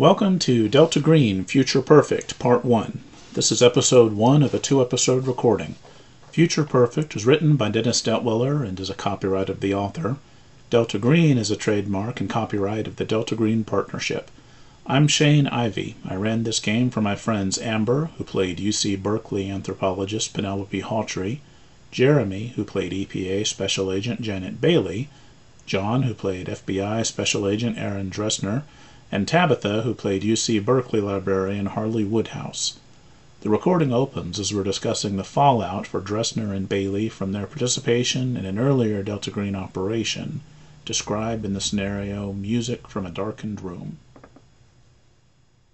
Welcome to Delta Green Future Perfect, Part 1. This is episode 1 of a two episode recording. Future Perfect is written by Dennis Detwiller and is a copyright of the author. Delta Green is a trademark and copyright of the Delta Green Partnership. I'm Shane Ivey. I ran this game for my friends Amber, who played UC Berkeley anthropologist Penelope Hawtrey, Jeremy, who played EPA Special Agent Janet Bailey, John, who played FBI Special Agent Aaron Dressner, and Tabitha, who played UC Berkeley librarian Harley Woodhouse. The recording opens as we're discussing the fallout for Dressner and Bailey from their participation in an earlier Delta Green operation, described in the scenario Music from a Darkened Room.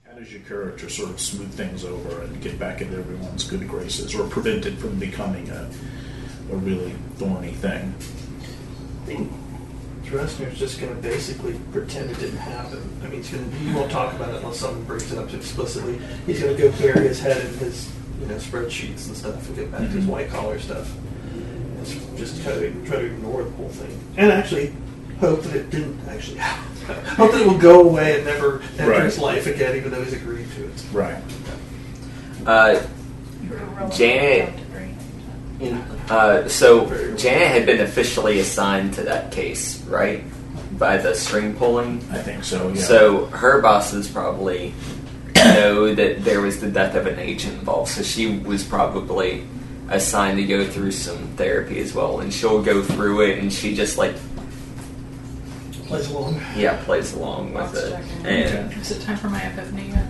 How does your character sort of smooth things over and get back into everyone's good graces, or prevent it from becoming a, a really thorny thing? I think Dressner's just going to basically pretend it didn't happen. I mean, he's going to, he won't talk about it unless someone brings it up explicitly. He's going to go bury his head in his, you know, spreadsheets and stuff and get back to his Mhm. white collar stuff. And just try to try to ignore the whole thing, and actually hope that it didn't actually happen. hope that it will go away and never enter Right. his life again, even though he's agreed to it. Right. Uh, Janet- uh, so Janet had been officially assigned to that case, right? By the string pulling. I think so, yeah. So her bosses probably know that there was the death of an agent involved. So she was probably assigned to go through some therapy as well, and she'll go through it, and she just like Plays along. yeah plays along with Box it, checking. and Is it time for my epiphany yet?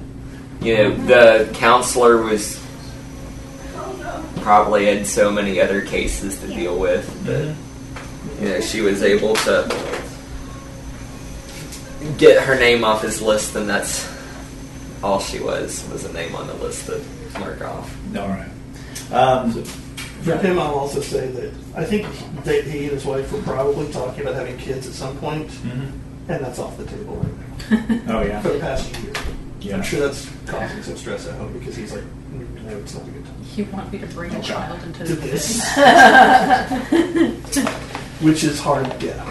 you know the counselor was probably had so many other cases to deal with that you know she was able to get her name off his list and that's all she was was a name on the list to mark off All right. Um, For him, I'll also say that I think that he and his wife were probably talking about having kids at some point, mhm. and that's off the table right now. Oh, yeah. for the past year. Yeah. I'm sure that's causing some stress at home because he's like, "Mm, no, it's not a good time. You want me to bring a child into To this? this. Which is hard, yeah.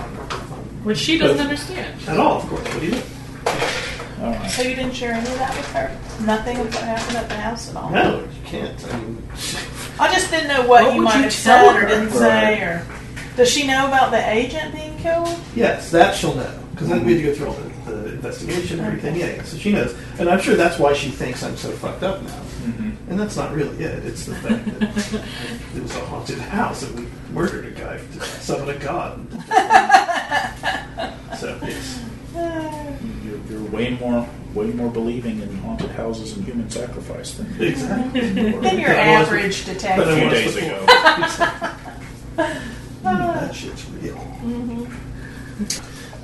Which she doesn't understand. At all, of course. What do you do? All right. So you didn't share any of that with her? Nothing of what happened at the house at all? No, you can't. I mean, I just didn't know what, What you would might you have tell said or her? didn't say, or does she know about the agent being killed? yes, that she'll know. Because then we had to go through all the, the investigation and everything. Yeah, yeah, so she knows. And I'm sure that's why she thinks I'm so fucked up now. And that's not really it. It's the fact that it was a haunted house and we murdered a guy to summon a god. so, yes. You're, you're way more way more believing in haunted houses and human sacrifice than Exactly. Than your I was- average a detective. few was days before. ago. that shit's real.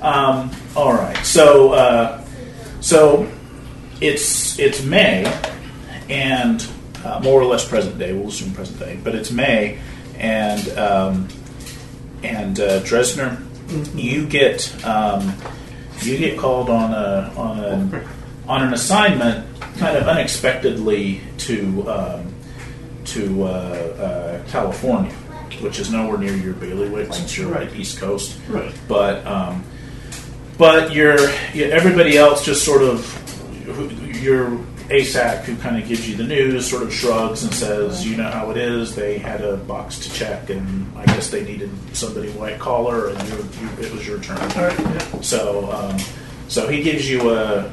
Um, all right. So uh, so it's it's May and uh, more or less present day. We'll assume present day, but it's May and um, and uh, Dressner, you get um, you get called on a on a on an assignment kind of unexpectedly to um, to uh, uh, California, which is nowhere near your bailiwick since you're Right. East Coast. Right. But um, but you're you everybody else just sort of your ASAC who kind of gives you the news sort of shrugs and says, you know how it is. They had a box to check, and I guess they needed somebody white collar, and you, you, it was your turn. Right. Yeah. So, um, so he gives you a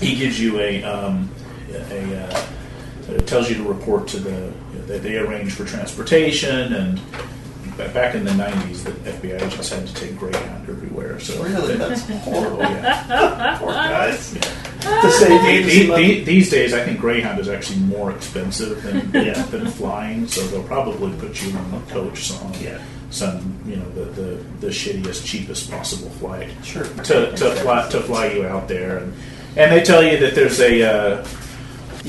he gives you a um, a uh, tells you to report to the they, they arrange for transportation and back in the '90s the FBI agents had to take Greyhound everywhere. So Really? That's horrible. Yeah. Poor guys. Yeah. To save The- the- the- these days, I think Greyhound is actually more expensive than Yeah. than flying, so they'll probably put you on a coach on Yeah. some you know the, the, the shittiest, cheapest possible flight Sure. to, to fly to fly you out there, and and they tell you that there's a uh,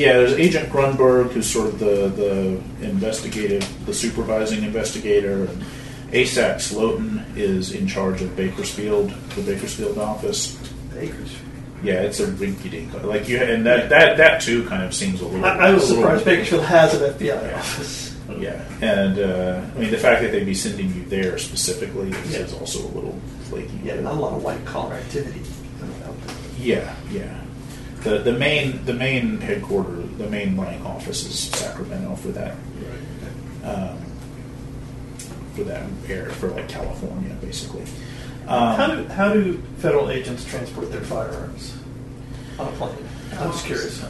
yeah there's Agent Grunberg who's sort of the the investigative the supervising investigator, and ASAC is in charge of Bakersfield the Bakersfield office. Acres. Yeah, it's a rinky dink like you and that that that too kind of seems a little. I, I was surprised Bakersfield has an FBI office. Yeah, and uh, I mean the fact that they'd be sending you there specifically is, Yeah. is also a little flaky. Yeah, not a lot of white collar activity. Yeah, yeah. The the main the main headquarters, the main running office is Sacramento for that um, for that area for like California, basically. Um, How do how do federal agents transport their firearms on a plane? I'm just curious. I,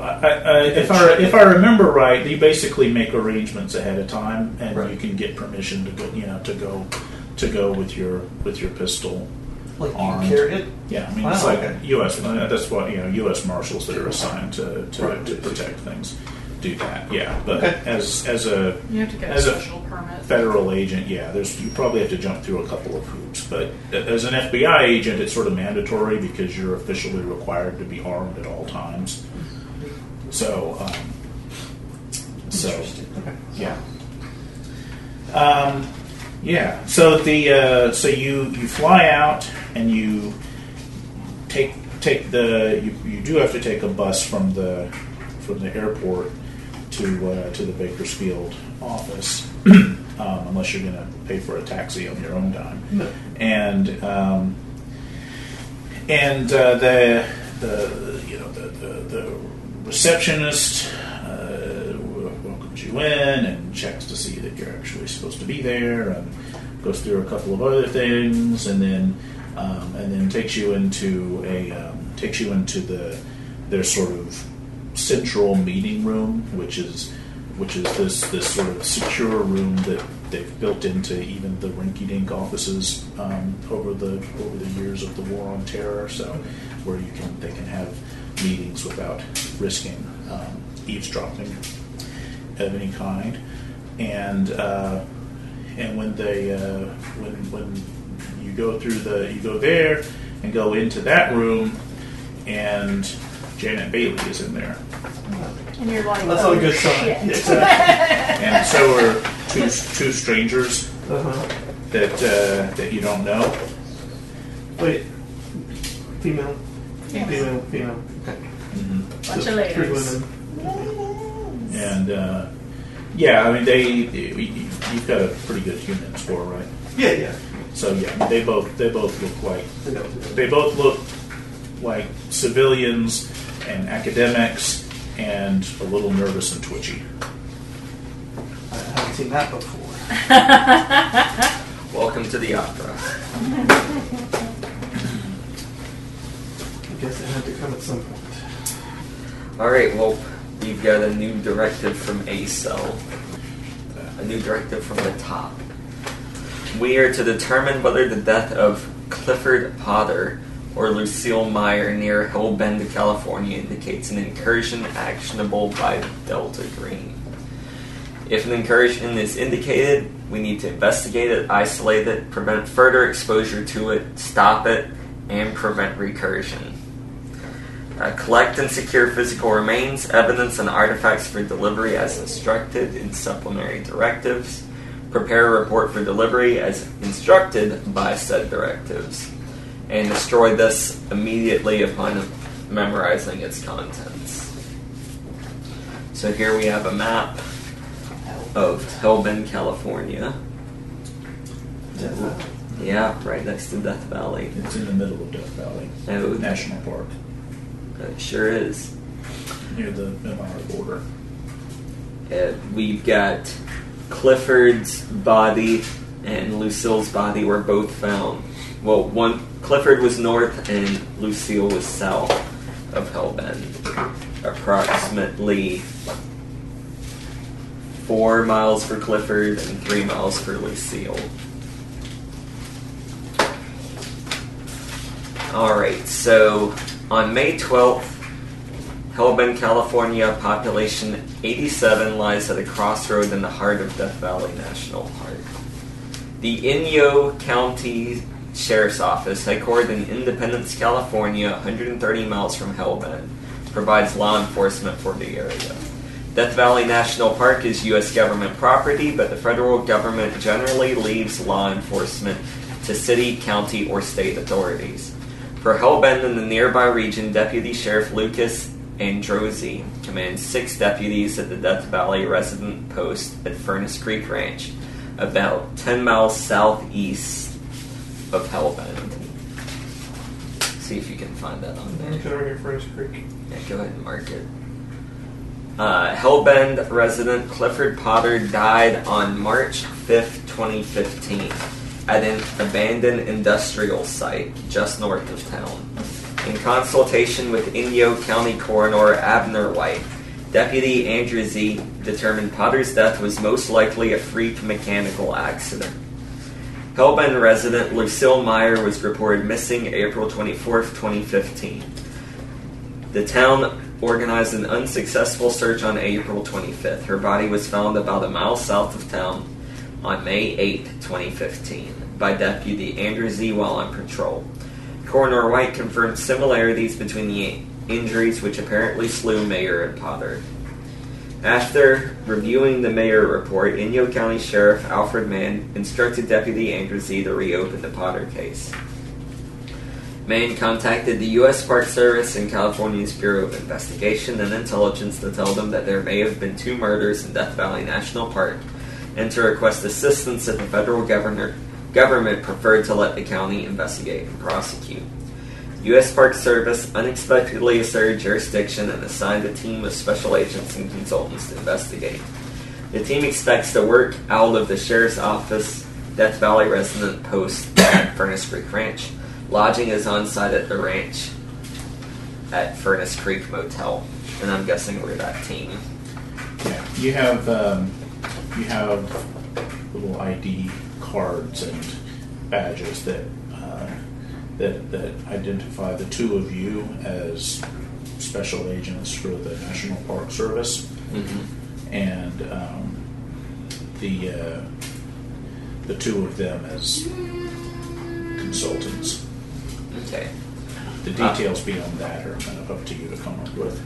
I, if I if I remember right, you basically make arrangements ahead of time, and Right. you can get permission to go, you know, to go to go with your with your pistol. Like Armed. you carry it? Yeah, I mean Wow, it's like okay. U.S. uh, That's what you know. U.S. Marshals that are assigned to to, Right. to protect things do that. Yeah, but Okay. as as a You have to get a As a special permit. federal agent, yeah, there's you probably have to jump through a couple of hoops. But as an FBI agent, it's sort of mandatory because you're officially required to be armed at all times. So, um, so Okay. yeah, um, yeah. So the uh, so you you fly out and you take take the you, you do have to take a bus from the from the airport to uh, to the Bakersfield office, um, unless you're going to pay for a taxi on your own time. No. And um, and uh, the the you know the the, the receptionist you in and checks to see that you're actually supposed to be there and goes through a couple of other things and then um, and then takes you into a um, takes you into the their sort of central meeting room, which is which is this this sort of secure room that they've built into even the rinky-dink offices um, over the over the years of the war on terror. So where you can they can have meetings without risking um, eavesdropping of any kind, and uh, and when they uh, when when you go through the you go there and go into that room, and Janet Bailey is in there, And you're like, That's oh, not a good sign. Yeah, exactly. and so are two two strangers uh-huh. that uh, that you don't know. Wait. Female. Yes. Female. Female. Okay. Bunch So of Three ladies. women. And uh, yeah, I mean they, you- you've got a pretty good HUMINT score, right? Yeah, yeah. So yeah, they both they both look like They know what to do. they both look like civilians and academics and a little nervous and twitchy. I haven't seen that before. Welcome to the opera. I guess it had to come at some point. All right, well, we've got a new directive from A-Cell, uh, a new directive from the top. We are to determine whether the death of Clifford Potter or Lucille Meyer near Hellbend, California indicates an incursion actionable by Delta Green. If an incursion is indicated, we need to investigate it, isolate it, prevent further exposure to it, stop it, and prevent recursion. Uh, collect and secure physical remains, evidence, and artifacts for delivery as instructed in supplementary directives. Prepare a report for delivery as instructed by said directives. And destroy this immediately upon memorizing its contents. So here we have a map of Hellbend, California. Death Valley. Yeah, right next to Death Valley. It's in the middle of Death Valley Oh, National Park, it sure is. near the Illinois border. We've got Clifford's body and Lucille's body were both found. Well, one Clifford was north and Lucille was south of Hellbend, approximately four miles for Clifford and three miles for Lucille. All right, so on May twelfth. Hellbend, California, population 87, lies at a crossroad in the heart of Death Valley National Park. The Inyo County Sheriff's Office, headquartered in Independence, California, 130 miles from Hellbend, provides law enforcement for the area. Death Valley National Park is U.S. government property, but the federal government generally leaves law enforcement to city, county, or state authorities. For Hellbend and the nearby region, Deputy Sheriff Lucas Androzzi commands six deputies at the Death Valley resident post at Furnace Creek Ranch, about 10 miles southeast of Hellbend. See if you can find that on there. Here, Furnace Creek. Yeah, go ahead and mark it. Uh, Hellbend resident Clifford Potter died on March 5th, 2015, at an abandoned industrial site just north of town. In consultation with Inyo County Coroner Abner White, Deputy Androzzi determined Potter's death was most likely a freak mechanical accident. Hellbend resident Lucille Meyer was reported missing April 24, 2015. The town organized an unsuccessful search on April 25th. Her body was found about a mile south of town on May 8, 2015, by Deputy Androzzi while on patrol. Coroner White confirmed similarities between the injuries which apparently slew Meyer and Potter. After reviewing the Meyer report, Inyo County Sheriff Alfred Mann instructed Deputy Andrew Z to reopen the Potter case. Mann contacted the U.S. Park Service and California's Bureau of Investigation and Intelligence to tell them that there may have been two murders in Death Valley National Park and to request assistance if the federal governor, government preferred to let the county investigate and prosecute. U.S. Park Service unexpectedly asserted jurisdiction and assigned a team of special agents and consultants to investigate. The team expects to work out of the Sheriff's Office Death Valley resident post at Furnace Creek Ranch. Lodging is on site at the ranch at Furnace Creek Motel, and I'm guessing we're that team. Yeah, you have um, you have little ID cards and badges that uh, that that identify the two of you as special agents for the National Park Service, Mm-hmm. and um, the uh, the two of them as consultants. Okay. The details beyond that are kind of up to you to come up with.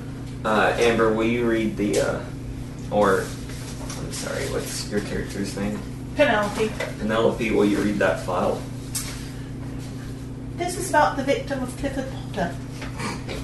Uh, Amber, will you read the, uh, or, I'm sorry, what's your character's name? Penelope. Penelope, will you read that file? This is about the victim of Clifford Potter.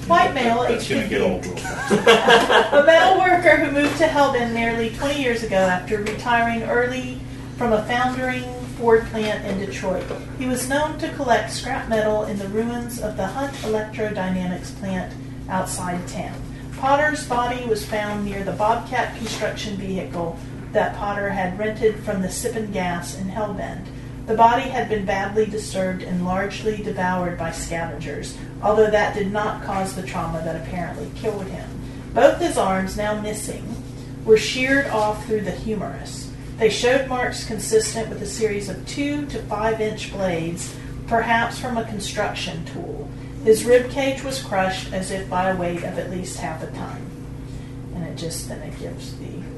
White male, That's age going to get 50. old real a metal worker who moved to Hellbend nearly 20 years ago after retiring early from a foundering Ford plant in Detroit. He was known to collect scrap metal in the ruins of the Hunt Electrodynamics plant outside town. Potter's body was found near the Bobcat construction vehicle that Potter had rented from the Sippin Gas in Hellbend. The body had been badly disturbed and largely devoured by scavengers, although that did not cause the trauma that apparently killed him. Both his arms, now missing, were sheared off through the humerus. They showed marks consistent with a series of two to five inch blades, perhaps from a construction tool. His rib cage was crushed as if by a weight of at least half a ton. And it just then it gives the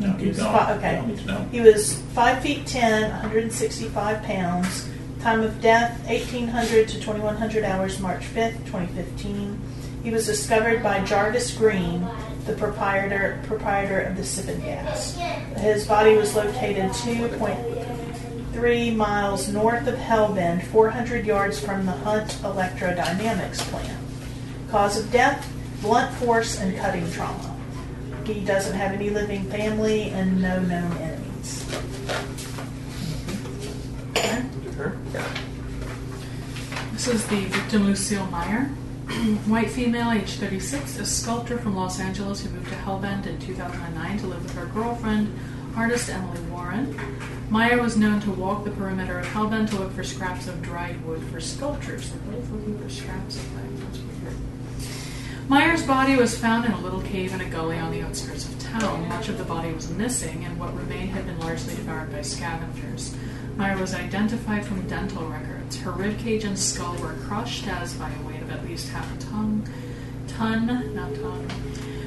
No, He keep was going. fi- okay. I don't need to know. He was 5 feet 10, 165 pounds. Time of death, 1800 to 2100 hours, March 5th, 2015. He was discovered by Jarvis Green, the proprietor proprietor of the Sippin Gas. His body was located 2.3 miles north of Hellbend, 400 yards from the Hunt Electrodynamics plant. Cause of death, blunt force and cutting trauma. He doesn't have any living family and no known enemies. Okay. Her? Yeah. This is the victim Lucille Meyer. White female, age 36, a sculptor from Los Angeles who moved to Hellbend in 2009 to live with her girlfriend, artist Emily Warren. Meyer was known to walk the perimeter of Hellbend to look for scraps of dried wood for sculptures. They're both looking for scraps of wood. Meyer's body was found in a little cave in a gully on the outskirts of town. Much of the body was missing, and what remained had been largely devoured by scavengers. Meyer was identified from dental records. Her ribcage and skull were crushed as by a weight of at least half a ton. Ton, not ton.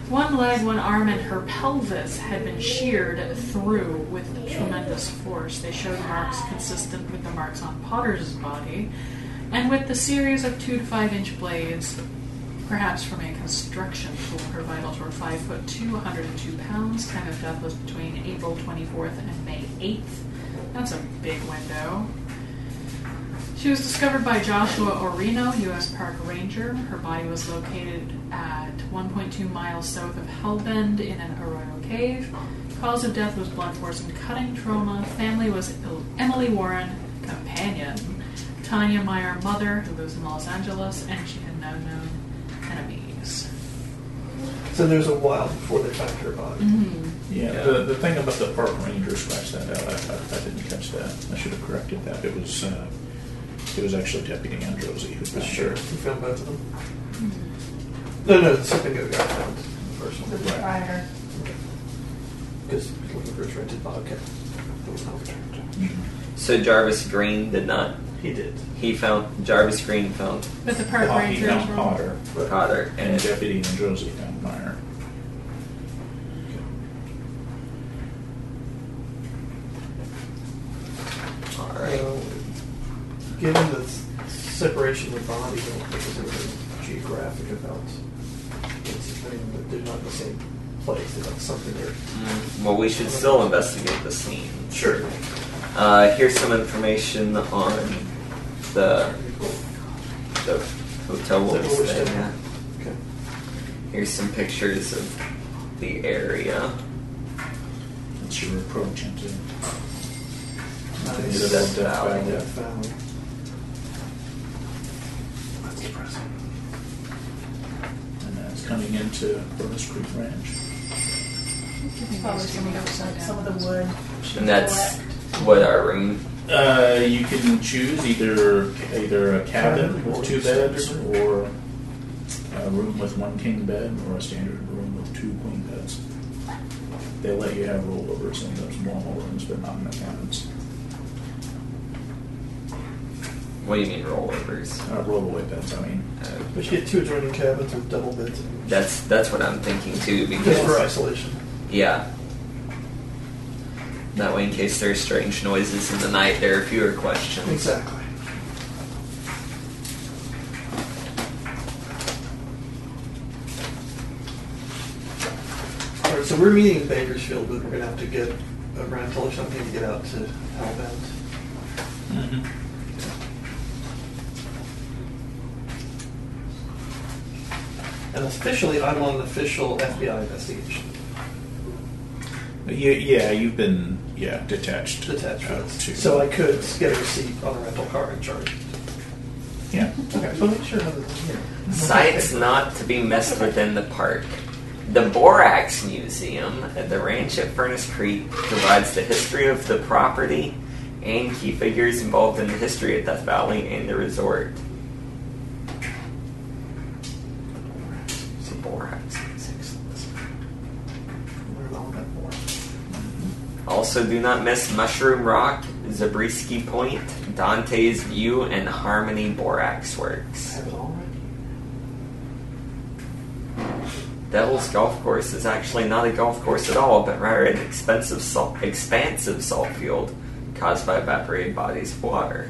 One leg, one arm, and her pelvis had been sheared through with tremendous force. They showed marks consistent with the marks on Potter's body, and with the series of two to five inch blades perhaps from a construction tool. Her vitals were 5 foot 2, 102 pounds. Time of death was between April 24th and May 8th. That's a big window. She was discovered by Joshua Orino, U.S. Park Ranger. Her body was located at 1.2 miles south of Hellbend in an Arroyo cave. Cause of death was blunt force and cutting trauma. Family was Emily Warren, companion, Tanya Meyer mother, who lives in Los Angeles, and she had no known. So there's a while before they found her body. Mm-hmm. Yeah, Yeah. The, the thing about the park ranger scratched that out. I, I, I didn't catch that. I should have corrected that. It was uh, it was actually Deputy Androsi who found Sure, her. you found both of them. Mm-hmm. No, no, the second guy got found. The first one. The one. proprietor. Because he's looking for his rented bobcat. That was. Mm-hmm. So Jarvis Green did not. He did. He found Jarvis Green found But the park Pot- he rangers found were Potter, Cotter and and Deputy Androsi found Meyer. all right. Uh, given the s- separation of the bodies, I don't think there's anything geographic about it's, I mean, that they're not in the same place. They're not something they're. Mm, Well, we should still investigate the scene. Sure. Uh, here's some information on the the hotel we'll be Hotel we're staying staying at. Okay. Here's some pictures of the area. That's your approach into Nice. Death Death Valley. Valley. Death Valley. That's depressing. and that's coming into Furnace Creek Ranch. Probably some of the, some of the wood. And that's what our room. Uh, you can choose either either a cabin Cabin with two beds, or a room with one king bed, or a standard room with two queen beds. They let you have rollovers in those normal rooms, but not in the cabins. What do you mean rollovers? Uh, rollaway beds, I mean. Uh, We should get two adjoining cabins with double beds. in each. that's that's what I'm thinking too. Just for Because isolation. yeah, that way in case there are strange noises in the night, there are fewer questions. Exactly. All right, so we're meeting in Bakersfield, but we're gonna have to get a rental or something to get out to Hellbend. Mm-hmm. And officially, I'm on an official FBI investigation. Yeah, yeah, you've been yeah detached. Detached uh, from to- So I could get a receipt on a rental car and charge. yeah. Okay, so make sure how this here. Sites not to be messed with in the park. The Borax Museum at the ranch at Furnace Creek provides the history of the property and key figures involved in the history of Death Valley and the resort. The Borax Museum. Learn all about more. Also, do not miss Mushroom Rock, Zabriskie Point, Dante's View, and Harmony Borax Works. have it all right. Devil's Golf Course is actually not a golf course at all, but rather an expensive salt, expansive salt field caused by evaporated bodies of water.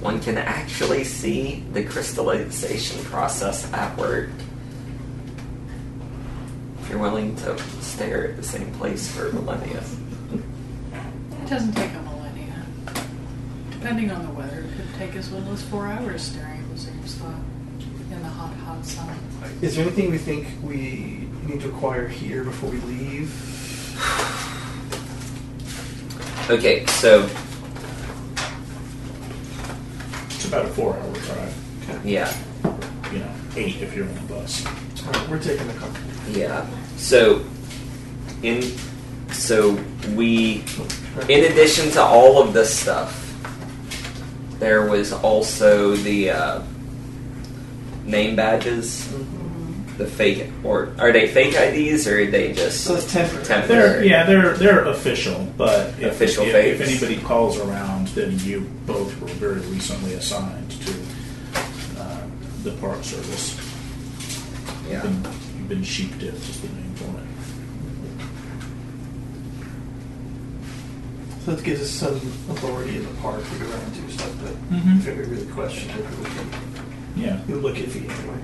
One can actually see the crystallization process at work. If you're willing to stare at the same place for millennia. It doesn't take a millennia. Depending on the weather, it could take as little as four hours staring at the same spot in the hot, hot sun. Is there anything we think we need to acquire here before we leave? Okay, so It's about a four-hour drive. Okay. yeah, You know, eight if you're on a bus. All right, we're taking the car. yeah. So in so we in addition to all of this stuff, there was also the uh, name badges, the fake or are they fake IDs or are they just So it's temporary. They're, yeah, they're they're official, but if, Official if, fakes. if anybody calls around, then you both were very recently assigned to uh, the Park Service. Yeah. You've been, you've been sheep dipped is the name for it. So it gives us some authority in the park to go around and do stuff, but Mhm. if we really question it, we can Yeah. we'll look iffy anyway.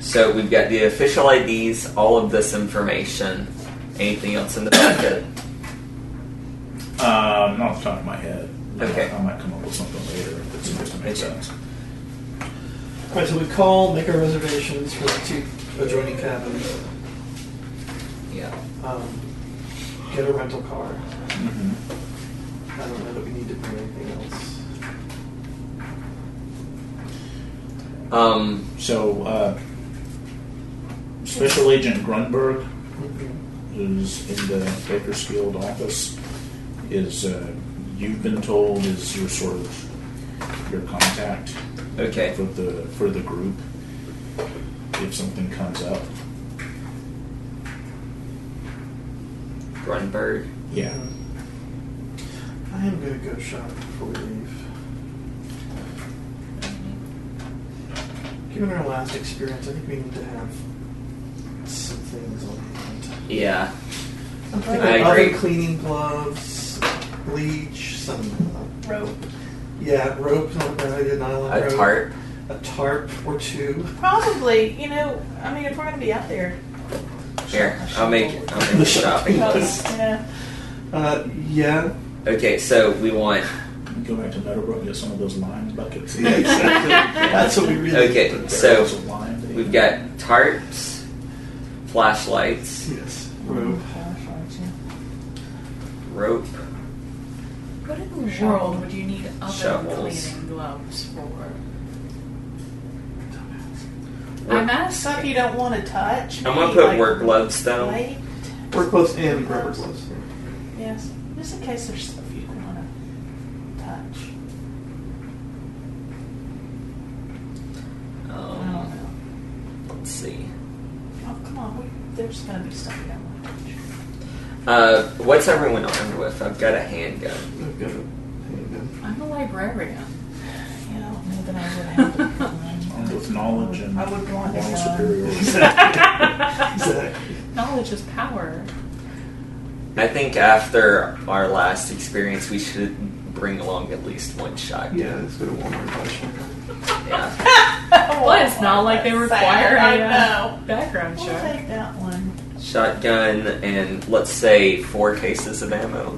So we've got the official IDs, all of this information. Anything else in the packet? Um, not off the top of my head. Okay. I might come up with something later if it's if it makes Okay. sense. All right, so we call, make our reservations for the two adjoining cabins, Yeah. um, get a rental car. hmm I don't know that we need to bring anything else. Um, So, uh, Special Agent Grunberg, who's in the Bakersfield office, is uh, you've been told is your sort of your contact okay. for the for the group if something comes up. Grunberg. Yeah. I am gonna go shop before we leave. Given our last experience, I think we need to have some things on hand. Yeah. I'm thinking I other agree. cleaning gloves, bleach, some uh, Rope. yeah, rope, not a bad idea, nylon A rope, tarp. a tarp or two. Probably, you know, I mean, if we're going to be out there. Here, I'll make I'll make the shopping list. Yeah. Uh, yeah, Okay, so we want Go back to Meadowbrook and get some of those lime buckets. yeah, exactly. That's what we really. Okay, so barrels of lime that you- we've got tarps, flashlights, Yes, rope. rope. What in the world would you need other Shovels. cleaning gloves for? I'm asking. Stuff you don't want to touch. I'm gonna put like work gloves down. light. Work gloves and rubber gloves. Yes. Just in case there's stuff you don't want to touch. I don't Um, let's see. Oh, come on. We, there's going to be stuff you don't want to touch. Uh, what's everyone armed with? I've got a handgun. I've got a handgun. I'm a librarian. You know, maybe then I would have to come Armed with knowledge and I would want moral superiority. Exactly. Knowledge is power. I think after our last experience, we should bring along at least one shotgun. Yeah, it's got a Walmart touch. Yeah. Well, it's not like they require I a uh, know. background We'll check. take that one. Shotgun and let's say four cases of ammo.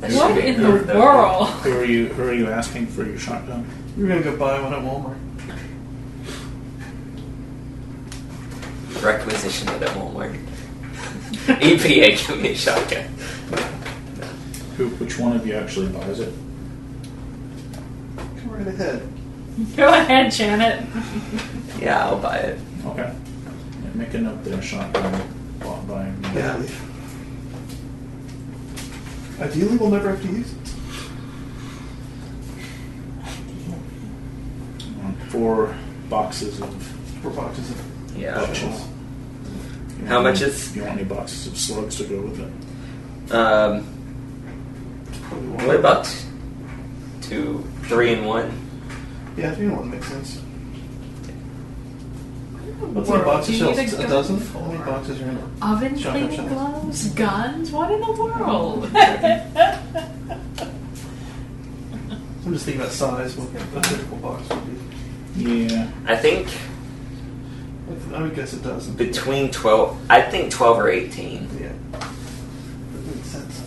That What in enough, the though. world? Who are you? Who are you asking for your shotgun? We're gonna go buy one at Walmart. Requisition it at Walmart. EPA, give me a shotgun. Who? Which one of you actually buys it? Come right ahead. Go ahead, Janet. Yeah, I'll buy it. Okay. Yeah, make a note there. Shotgun bought by me. Yeah. Ideally, we'll never have to use it. Um, Four boxes of Four boxes of Yeah. buckles. You How much any- is- You want any boxes of slugs to go with it? Um, what about two, three, and one? Yeah, three and one makes sense. What's in a box of shells? A dozen? How many boxes are in it? Oven cleaning gloves? Guns? What in the world? I'm just thinking about size, what a typical box would be. Yeah. I think I would guess a dozen. between 12, I think 12 or 18. Yeah. That makes sense.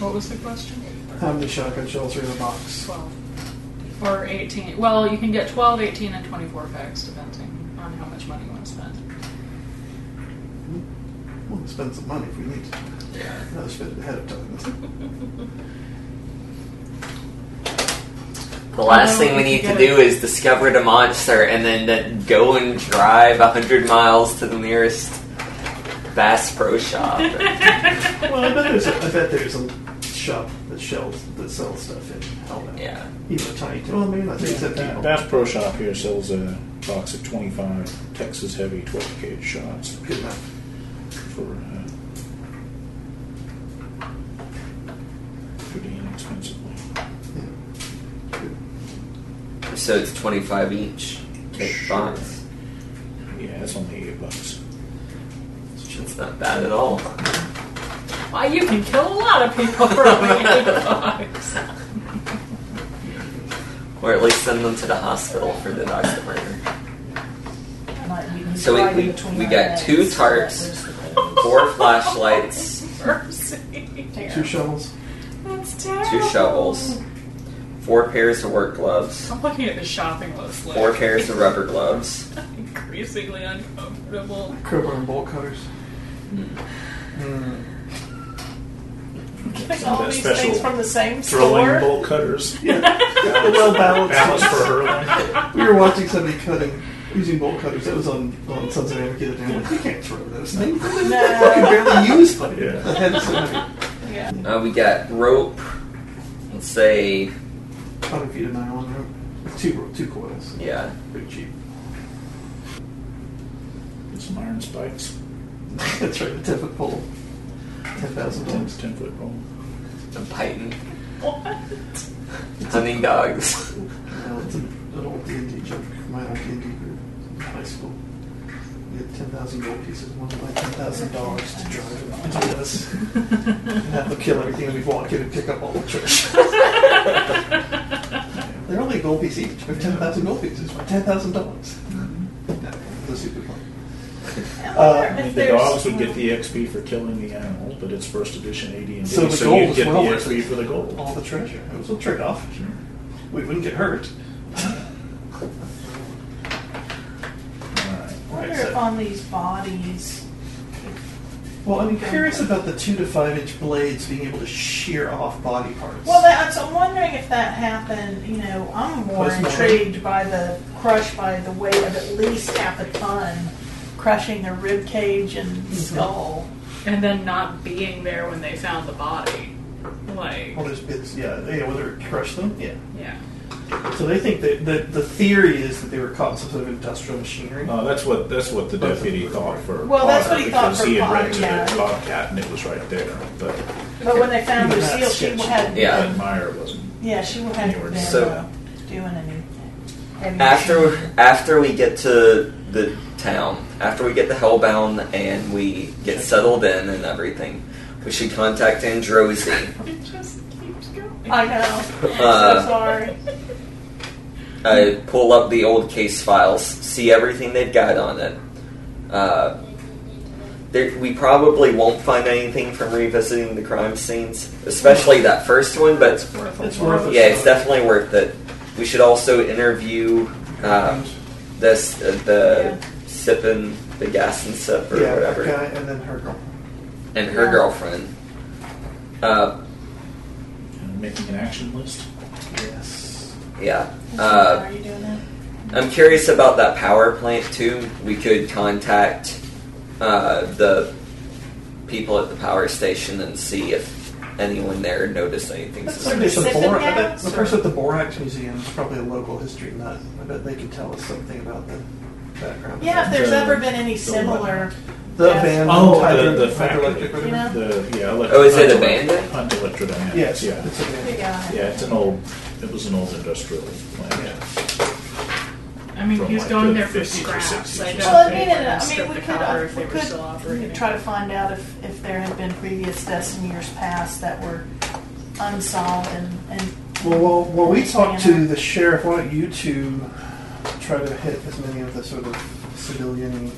what was the question? How many shotgun shells are in a box? 12. Or 18. Well, you can get 12, 18, and 24 packs depending on how much money you want to spend. Hmm. We'll spend some money if we need to. Yeah. I'd rather spend it ahead of time. The last thing we need to do is discover the monster and then go and drive 100 miles to the nearest Bass Pro Shop. well, I bet there's a, I bet there's a shop that sells that sells stuff in Hellbend. yeah. Even a tiny. Well, maybe not. They accept Bass Pro Shop here sells a box of 25 Texas Heavy 12 gauge shots Good enough. for uh, pretty inexpensively. Yeah. So it's 25 each cake Sure. box. Yeah, it's only eight bucks. It's not bad at all. Why, you can kill a lot of people for only eight bucks. Or at least send them to the hospital for the dogs murder. So we- we- we got two so tarps. that there's the- Four flashlights, Two shovels. That's terrible. two shovels, four pairs of work gloves, I'm looking at the shopping list. Like, four pairs of rubber gloves, increasingly uncomfortable. Crowbar and bolt cutters. Hmm. getting all that these special things from the same Throwing store. bolt cutters. well balanced. Balance for hurling. We were watching somebody cutting using bolt cutters. That was on on Sons of Anarchy the other day. I'm like, you can't throw those things. They're fucking No. barely used. Like, Yeah. the head so heavy. Yeah. Uh, we got rope. Let's say, 100 feet of nylon rope. With two ro- two coils. yeah, Pretty cheap. Get some iron spikes. That's right. The 10 foot pole. 10,000 Ten, tons. ten foot roll. a python, What? hunting dogs. No, it's an, an old D&D joke. My old D&D group in high school. We had 10,000 gold pieces. One of my $10,000 to drive into us. and have them kill everything and we'd walk in and pick up all the trash. They're only a gold piece each. We have 10,000 gold pieces for $10,000. That's a was super fun. I Uh, wonder if The dogs would get the XP for killing the animal, but it's first edition AD&D, So so you'd get the well worth XP for the gold. All the treasure. It was a trade off. Sure. We wouldn't get hurt. All right. I wonder if on these bodies. Well, I'm curious about the two to five inch blades being able to shear off body parts. Well, that's, I'm wondering if that happened. You know, I'm more Postmortem. intrigued by the crush by the weight of at least half a ton, crushing their rib cage and Mm-hmm. skull. And then not being there when they found the body. Like, well, there's bits. Yeah, yeah. Whether it crushed them. Yeah. yeah. So they think that the, the theory is that they were caught in some sort of industrial machinery. No, that's what that's what the deputy thought for. Well, that's what he thought because for he had Potter, rented yeah. a Bobcat and it was right there, but But when they found Even Lucille, she sketchy. had Yeah. Ed Meyer wasn't. yeah, she hadn't been So- uh, doing any. heavy After machinery. after we get to the town, after we get the Hellbend and we get settled in and everything, we should contact Androsi. It just keeps going. I know. I'm Uh, so sorry. uh, pull up the old case files, see everything they've got on it. Uh, there, we probably won't find anything from revisiting the crime scenes, especially that first one, but It's worth It's it. worth it. yeah, it's definitely worth it. We should also interview uh, this uh, the Yeah. sipping the gas and sip or yeah, whatever, that and then her girl. and her Yeah. girlfriend. Uh, And making an action list. Yes. yeah. Uh, are you doing that? I'm curious about that power plant too. We could contact uh, the people at the power station and see if anyone there noticed anything That's suspicious. like some Sipping bor- I bet the person at the Borax Museum is probably a local history nut. I bet they could tell us something about the background. Yeah, if there's The- ever been any similar. The Yeah. abandoned Oh, hydro- the, the factory. hydroelectric. You know? The yeah. Elect- Oh, is it Hunt abandoned? Elect- Hunt Electrodynamics. Yes, Yeah. it's abandoned. Yeah. Yeah, it's an old. It was an old industrial plant. Yeah. I mean, From, he's like, going there for 50s or scraps. 60s I or don't Well, I mean, they and, would I strip mean, we could, uh, if we they were still could try to find out if, if there had been previous deaths in years past that were unsolved and, and Well, while, while we talk to the sheriff, why don't you two try to hit as many of the sort of civilian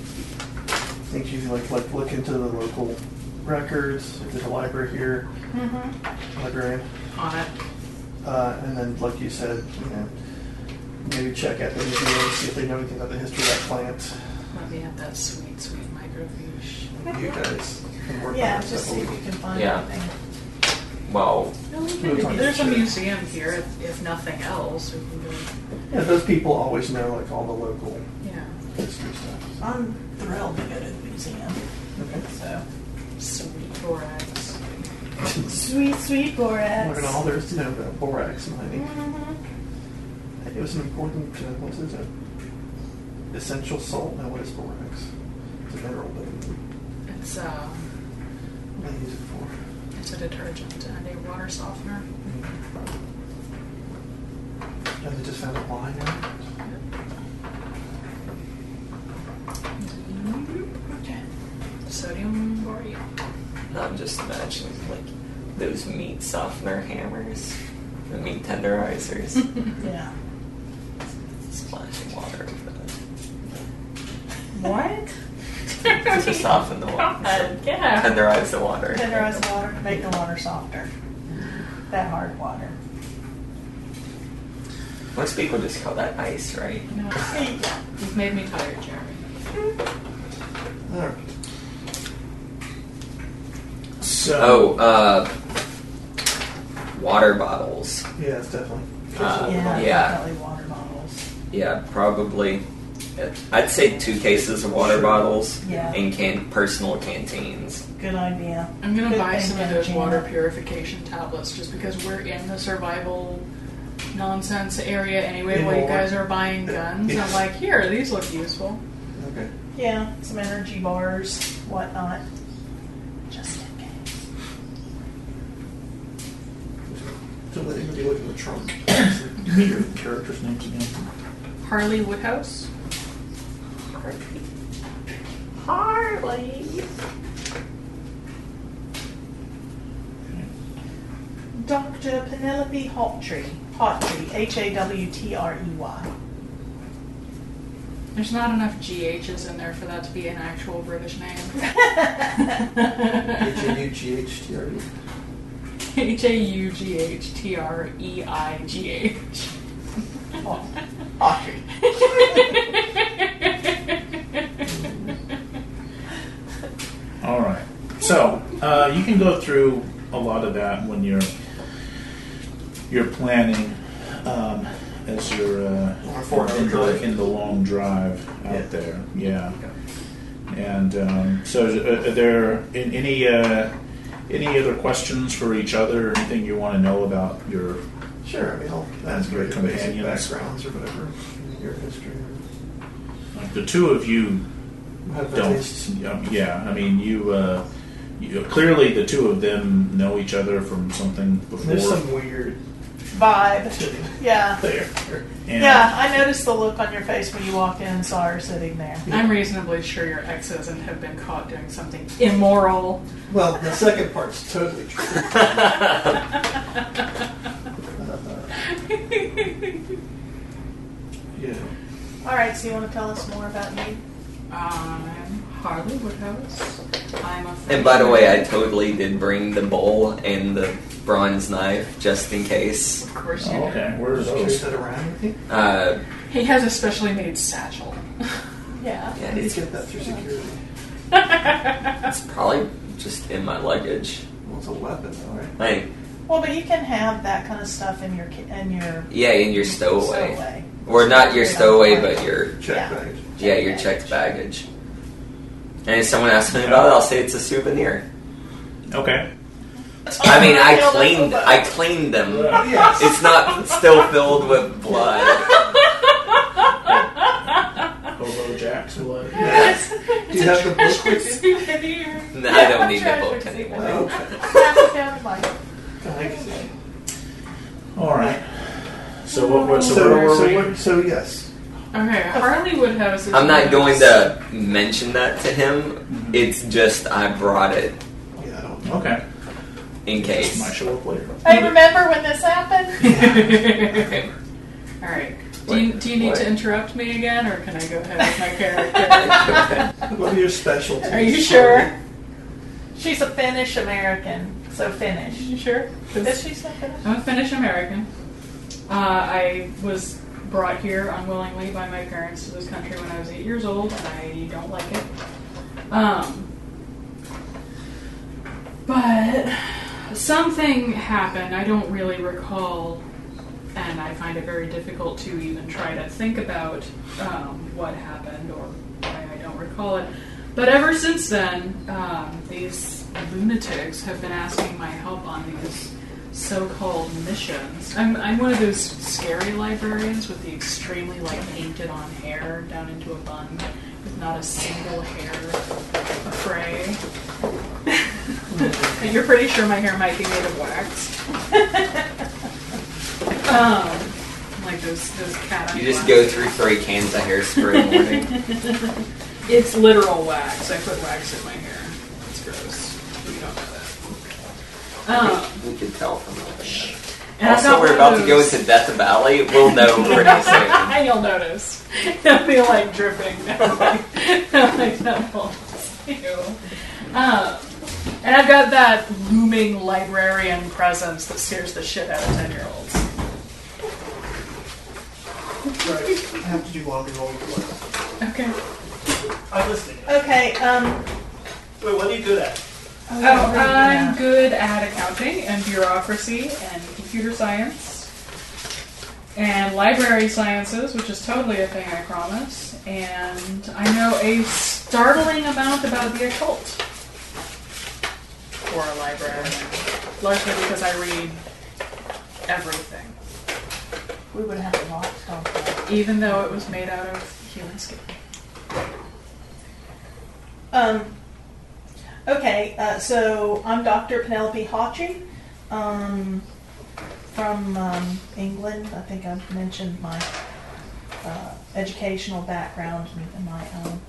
things you like, like look into the local records, if there's a library here, Mhm. librarian, on it. uh, and then like you said, you know, maybe check at the museum, see if they know anything about the history of that plant. Let me have that sweet, sweet microfiche. You guys can work yeah, on that just stuff. see if you can find Yeah. anything. Well, No, we can- talk There's a museum here, if, if nothing else. We can go. Yeah, those people always know like all the local Yeah. history stuff. I'm thrilled to go to the museum. Okay. So Sweet borax. sweet, sweet borax. Learn all there is to know about borax mining. Mhm. It was an important, uh, what's it, essential salt? Now, what is borax? It's a mineral, but It's uh, what do they use it for? it's a detergent and a water softener. And they just found a line in it? Okay. Sodium borate. I'm just imagining like those meat softener hammers, the meat tenderizers, Yeah. splashing water over them What? to soften the water, God, yeah. tenderize the water. Tenderize the water, make the water softer. That hard water. Most people just call that ice, right? No, you've made me tired, Jeremy. Hmm? All right. So. Oh, uh, water bottles. Yeah, it's definitely. Uh, Yeah, Yeah. definitely water bottles. Yeah, probably. I'd say two cases of water bottles Yeah. and can personal canteens. Good idea. I'm gonna Good buy some of those Gina. water purification tablets just because we're in the survival nonsense area anyway. Yeah. While you guys are buying guns, Yeah. I'm like, here, these look useful. Okay. Yeah, some energy bars, whatnot. Just in case. So let anybody look in the trunk. Give me your characters' names again. Harley Woodhouse. Harley. Dr. Penelope Hawtrey. Hawtrey. H A W T R E Y. There's not enough GHs in there for that to be an actual British name. H A U G H T R E. H A U G H T R E I G H. Hawtrey. All right. So uh, you can go through a lot of that when you're you're planning um, as you're uh, On in, the, in the long drive out Yeah. there. Yeah. And um, so, uh, are there in, any uh, any other questions for each other? Anything you want to know about your? Sure, I mean, I'll ask your basic companions. backgrounds or whatever. Your history. Like the two of you Or have don't. um, yeah, I mean, you, uh, you clearly the two of them know each other from something before. There's some weird Vibe. Yeah. there. and, Yeah, I noticed the look on your face when you walked in and saw her sitting there. I'm reasonably sure your exes and have been caught doing something immoral. Well, the second part's totally true. yeah. All right, so you want to tell us more about me? I'm Harley Woodhouse. I'm a And by the way, I totally did bring the bowl and the bronze knife just in case. Of course you Oh, okay, where are Just carry those? that around with you. Uh. He has a specially made satchel. Yeah. yeah, Please it's, get that through security. it's probably just in my luggage. Well, it's a weapon, though, right? Like, Well, but you can have that kind of stuff in your in your yeah, in your stowaway. stowaway. Or not your stowaway, but your Check Yeah. baggage. yeah, your checked baggage. And if someone asks me about it, I'll say it's a souvenir. Okay. I mean, I cleaned I cleaned them. Yes. It's not still filled with blood. Hobo Jack's blood. Yes. Do you have the book with you? souvenir. No, I don't need the book anymore. Oh, okay. Pass it down to Mike. I see. All right. So what? What? So, So, where were so, we? what- so yes. Okay, Harley Woodhouse is. I'm not going to mention that to him. It's just I brought it Yeah, I don't Okay. in Might case. show up later. Hey, remember when this happened? those- All right. Do you, do you need to interrupt me again, or can I go ahead with my character? What are your specialties? Are you sure? She's a Finnish American, so Finnish. you sure? 'Cause Is she so Finnish? I'm a Finnish American. Uh, I was brought here unwillingly by my parents to this country when I was eight years old, and I don't like it. Um, but something happened. I don't really recall, and I find it very difficult to even try to think about um, what happened or why I don't recall it. But ever since then, um, these lunatics have been asking my help on these so-called missions. I'm, I'm one of those scary librarians with the extremely like painted on hair down into a bun with not a single hair fray. And You're pretty sure my hair might be made of wax. um, like those those cat. You just eye go wax. through three cans of hairspray in the morning. It's literal wax. I put wax in my hair. It's gross. You don't know. Um, We can tell from that. and I've Also, we're about of to go into Death Valley. We'll know pretty soon. You'll notice. It'll be like dripping down my, down my temples. Ew. Um, and I've got that looming librarian presence that scares the shit out of 10 year olds. Right. I have to do longer roll with Okay. I'm listening. Okay, um, Wait, what are you good at? Oh, I'm good at accounting and bureaucracy and computer science, and library sciences, which is totally a thing, I promise. And I know a startling amount about the occult. For a librarian, largely because I read everything, We would have a lot to talk even though it was made out of human skin. Um, okay, uh, so I'm Dr. Penelope Hawtrey um, from um, England. I think I've mentioned my uh, educational background and my um,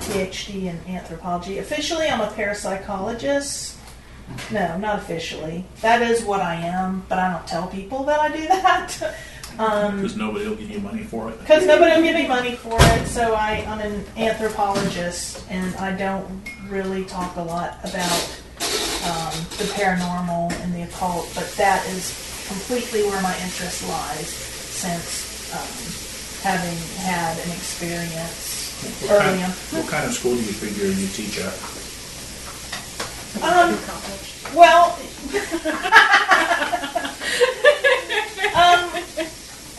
PhD in anthropology. Officially, I'm a parapsychologist. No, not officially. That is what I am, but I don't tell people that I do that. um, Because nobody will give you money for it. because nobody will give me money for it, so I, I'm an anthropologist, and I don't really talk a lot about um, the paranormal and the occult, but that is completely where my interest lies since um, having had an experience What early kind, on. what kind of school do you figure you teach at? Um, well, um,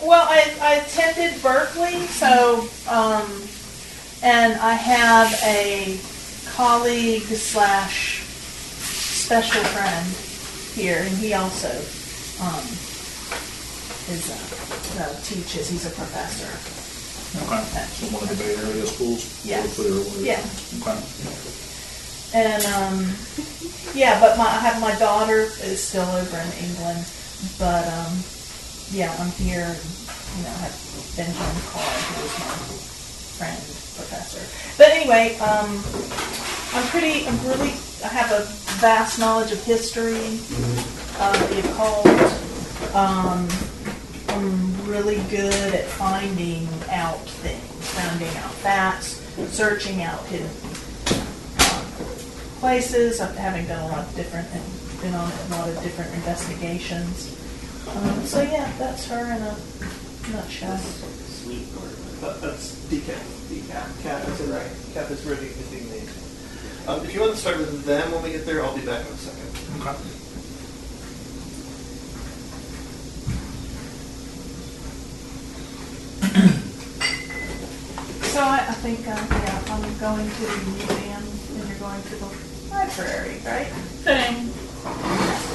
well, I, I attended Berkeley, so, um, and I have a colleague slash special friend here, and he also, um, is, uh, uh, teaches, he's a professor. Okay. So one of the Bay Area schools? Yeah. Or. Yeah. Okay. And um, yeah, but my I have my daughter is still over in England, but um, yeah, I'm here. And, you know, I have Benjamin Carr, who is my friend professor. But anyway, um, I'm pretty. I'm really. I have a vast knowledge of history, of the occult. Um, I'm really good at finding out things, finding out facts, searching out hidden places, of having done a lot of different, and been on a lot of different investigations. Um, so yeah, that's her in a nutshell. Sweet. That, that's decaf. Decaf. Cat, I said right. Cap is really interesting name. Um, if you want to start with them when we get there, I'll be back in a second. Okay. So I, I think, uh, yeah, I'm going to the museum and you're going to the library, right? Thing.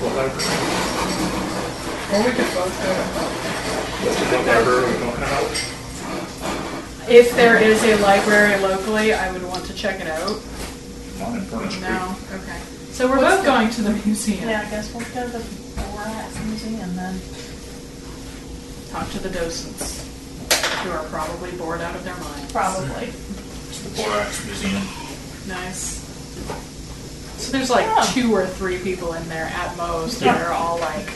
What library? Or we could both go. What library are we talking about? If there is a library locally, I would want to check it out. Not in Furnace Creek. No? Okay. So we're What's both the- going to the museum. Yeah, I guess we'll go to the Borax Museum then. Talk to the docents, who are probably bored out of their minds. Probably. It's the Borax Museum. Nice. So there's like Yeah. two or three people in there at most, and Yeah. they're all like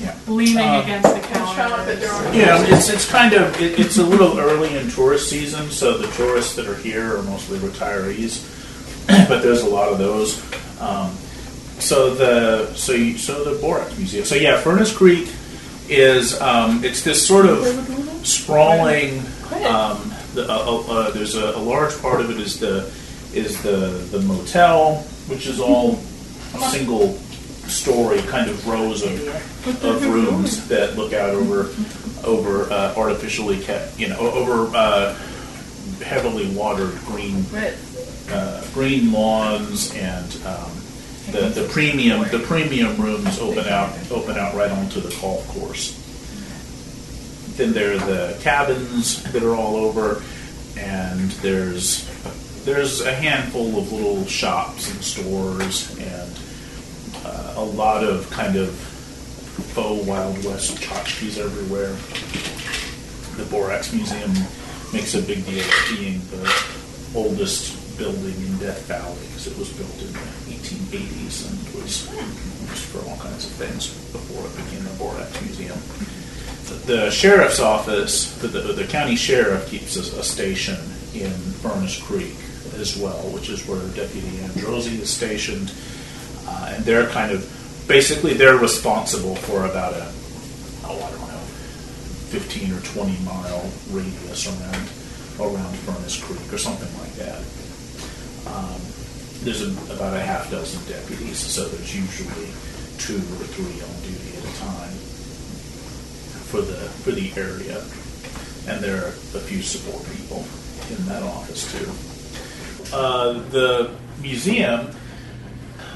Yeah. leaning Uh, against the trying to counter. put their own- Yeah, it's it's kind of it, it's a little early in tourist season, so the tourists that are here are mostly retirees, but there's a lot of those. Um, so the so you, so the Borax Museum. So yeah, Furnace Creek is um, it's this sort of sprawling. Um, the, uh, uh, uh, there's a, a large part of it is the is the the motel, which is all single story kind of rows of of rooms that look out over over uh, artificially kept, you know, over uh, heavily watered green uh, green lawns and um, the the premium the premium rooms open out open out right onto the golf course. Then there are the cabins that are all over, and there's there's a handful of little shops and stores and uh, a lot of kind of faux Wild West tchotchkes everywhere. The Borax Museum makes a big deal of being the oldest building in Death Valley because it was built in the 1880s and was used for all kinds of things before it became the Borax Museum. The, sheriff's office, the, the, the county sheriff keeps a, a station in Furnace Creek as well, which is where Deputy Androzzi is stationed. Uh, and they're kind of basically they're responsible for about a oh I don't know 15 or 20 mile radius around around Furnace Creek or something like that. Um, there's a, about a half dozen deputies, so there's usually two or three on duty at a time. for the for the area, and there are a few support people in that office too. Uh, the museum,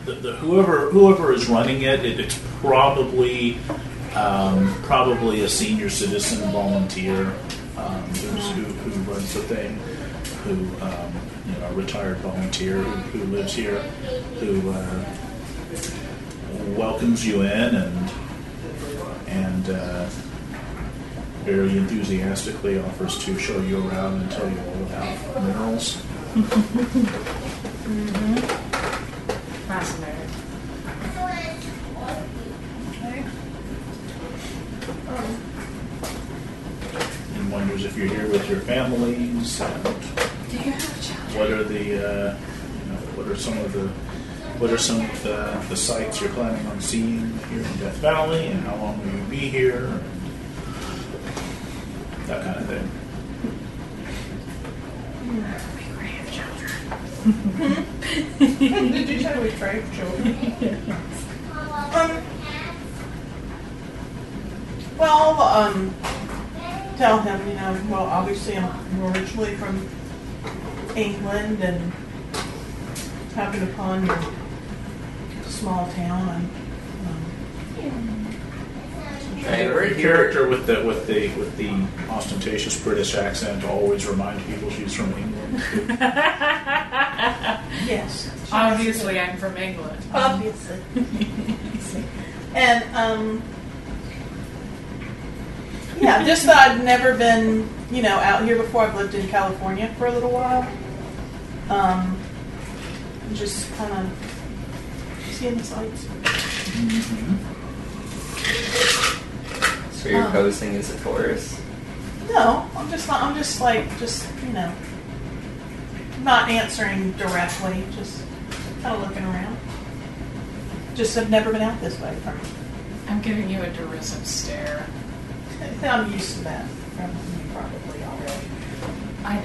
the, the, whoever whoever is running it, it it's probably um, probably a senior citizen volunteer um, who's, who, who runs the thing, who um, you know a retired volunteer who, who lives here, who uh, welcomes you in and and uh, very enthusiastically offers to show you around and tell you all about minerals. Fascinating. Um, and wonders if you're here with your families and Do you have children? what are the uh, you know what are some of the what are some of the, the sites you're planning on seeing here in Death Valley and how long will you be here that kind of thing. Did you say we trade children? Um, well, um, tell him, you know, well, obviously I'm originally from England and happened upon your small town um, Her we're here. character with the with the with the ostentatious British accent always remind people she's from England. yes. Obviously, I'm from England. Obviously. and um, yeah, just that I'd never been, you know, out here before. I've lived in California for a little while. Um, just kind of seeing the sights. So you're Um. posing as a tourist. No, I'm just not. I'm just like just you know, not answering directly. Just kind of looking around. Just have never been out this way from. I'm giving you a derisive stare. I'm used to that from you probably already. I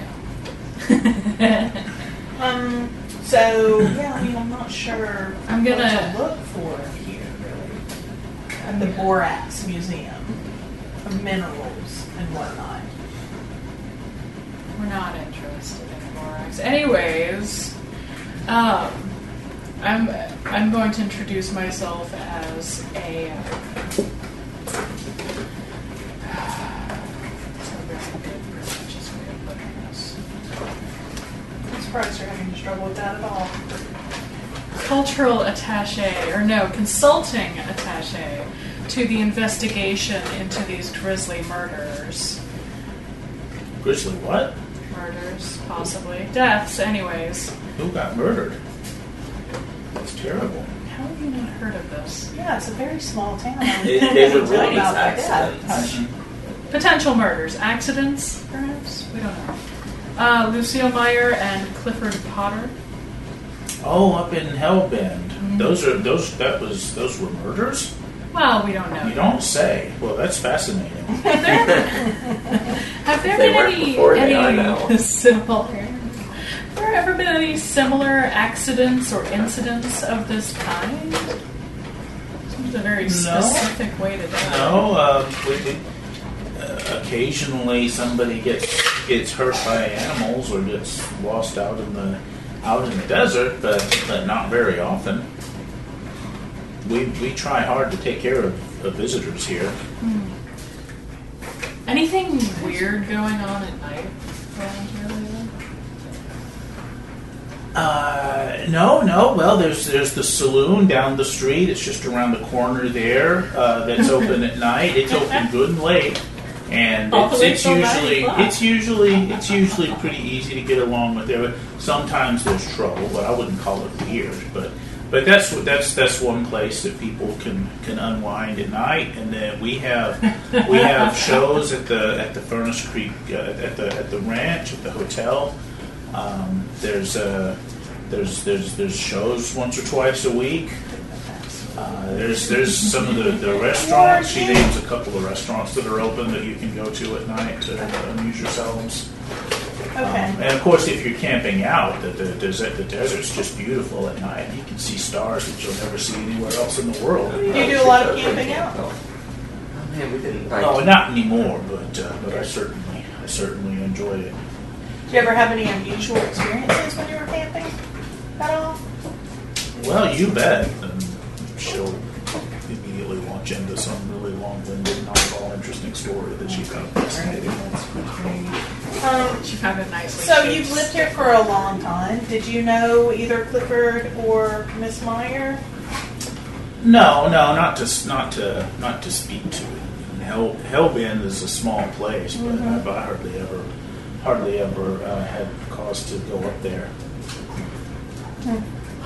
know. Um. So yeah, I mean, I'm not sure. I'm gonna- what to look for here really at the Borax Museum of minerals and whatnot. We're not interested in borax. Anyways, um, I'm I'm going to introduce myself as a. This. I'm surprised you're having to struggle with that at all. Cultural attaché, or no, consulting attaché to the investigation into these grisly murders. Grizzly, what? Murders, possibly. Deaths, anyways. Who got murdered? That's terrible. How have you not heard of this? Yeah, it's a very small town. They, they were really about that. accidents. Potential murders, accidents, perhaps? We don't know. Uh, Lucille Meyer and Clifford Potter. Oh, up in Hellbend. Those are those. That was those were murders. Well, we don't know. You don't say. Well, that's fascinating. Have there They been any, before, they are any similar? Have there ever been any similar accidents or incidents of this kind? Seems a very No. specific way to die. No, uh, we, we, uh, occasionally somebody gets gets hurt by animals or gets lost out in the out in the desert, but but not very often. We we try hard to take care of, of visitors here. Anything weird going on at night around here lately? Uh, no, no. Well, there's there's the saloon down the street. It's just around the corner there. Uh, that's open at night. It's open good and late, and it's, it's usually it's usually it's usually pretty easy to get along with there. But sometimes there's trouble, but I wouldn't call it weird. But but that's that's that's one place that people can can unwind at night. And then we have we have shows at the at the Furnace Creek uh, at the at the ranch at the hotel. Um, there's uh, there's there's there's shows once or twice a week. Uh, there's there's some of the, the restaurants. She names a couple of restaurants that are open that you can go to at night to amuse yourselves. Um, and of course, if you're camping out, the, the, desert, the desert's just beautiful at night. You can see stars that you'll never see anywhere else in the world. You do a lot of camping out. Oh, Man, we didn't invite Oh, not anymore, but uh, but I certainly I certainly enjoy it. Did you ever have any unusual experiences when you were camping at all? Well, you bet. And she'll immediately launch into some really long-winded, not at all interesting story that she found fascinating. Um, She found it nicely. so shaped. you've lived here for a long time. Did you know either Clifford or Miss Meyer? No, no, not to not to not to speak to. Hell, Hellbend is a small place, but I've I hardly ever hardly ever uh, had cause to go up there.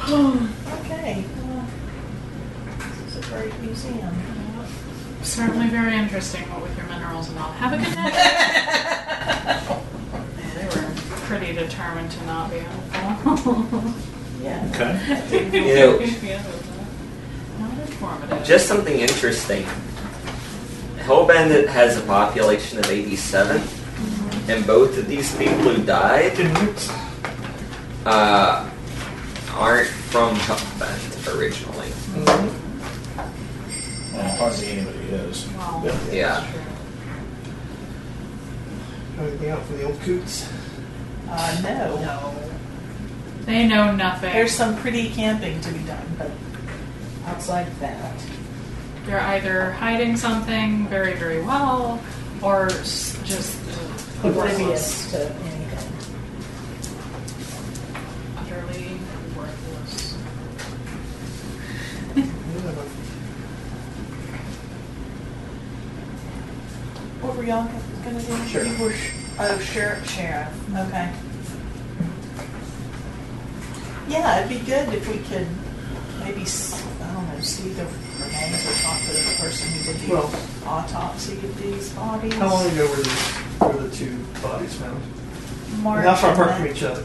Okay. Well, this is a great museum. Certainly very interesting, what with your minerals and all. Have a good day. they were pretty determined to not be helpful. Yeah. Okay. You know- Yeah, not informative. Just something interesting. Hellbend has a population of 87, and both of these people who died uh, aren't from Hellbend originally. Well, hardly anybody is. Well, Yeah. Yeah. that's true. Anything out from the old coots? Uh, no. No. They know nothing. There's some pretty camping to be done, but outside of that. They're either hiding something very, very well, or s- just Oblivious to anything. utterly worthless. What were y'all gonna do? Sheriff. You were, sh- oh, sheriff, sheriff, okay. Yeah, it'd be good if we could maybe, s- I don't know, see the remains or talk to the person who did the Well- autopsy of these bodies. How long ago were the, were the two bodies found? March How far and apart from May. each other?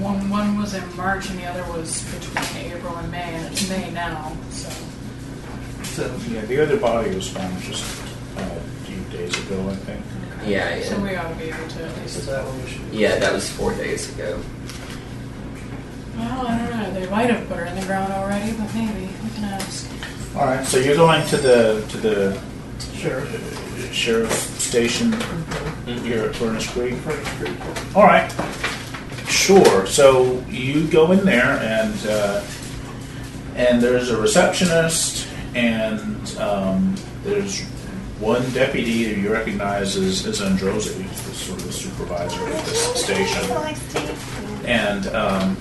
One, one was in March and the other was between April and May, and it's May now, so. So, Yeah, the other body was found just uh, a few days ago, I think. Yeah, yeah. So we ought to be able to at so least. that one we should. Yeah, that was four days ago. Well, I don't know. They might have put her in the ground already, but maybe we can ask. All right, so you're going to the to the Sure. uh, sheriff's station here at Furnace Creek. Furnace Creek. All right. Sure. So you go in there, and uh, and there's a receptionist, and um, there's one deputy that you recognize as, as Androzzi, who's the sort of the supervisor of this station, and um,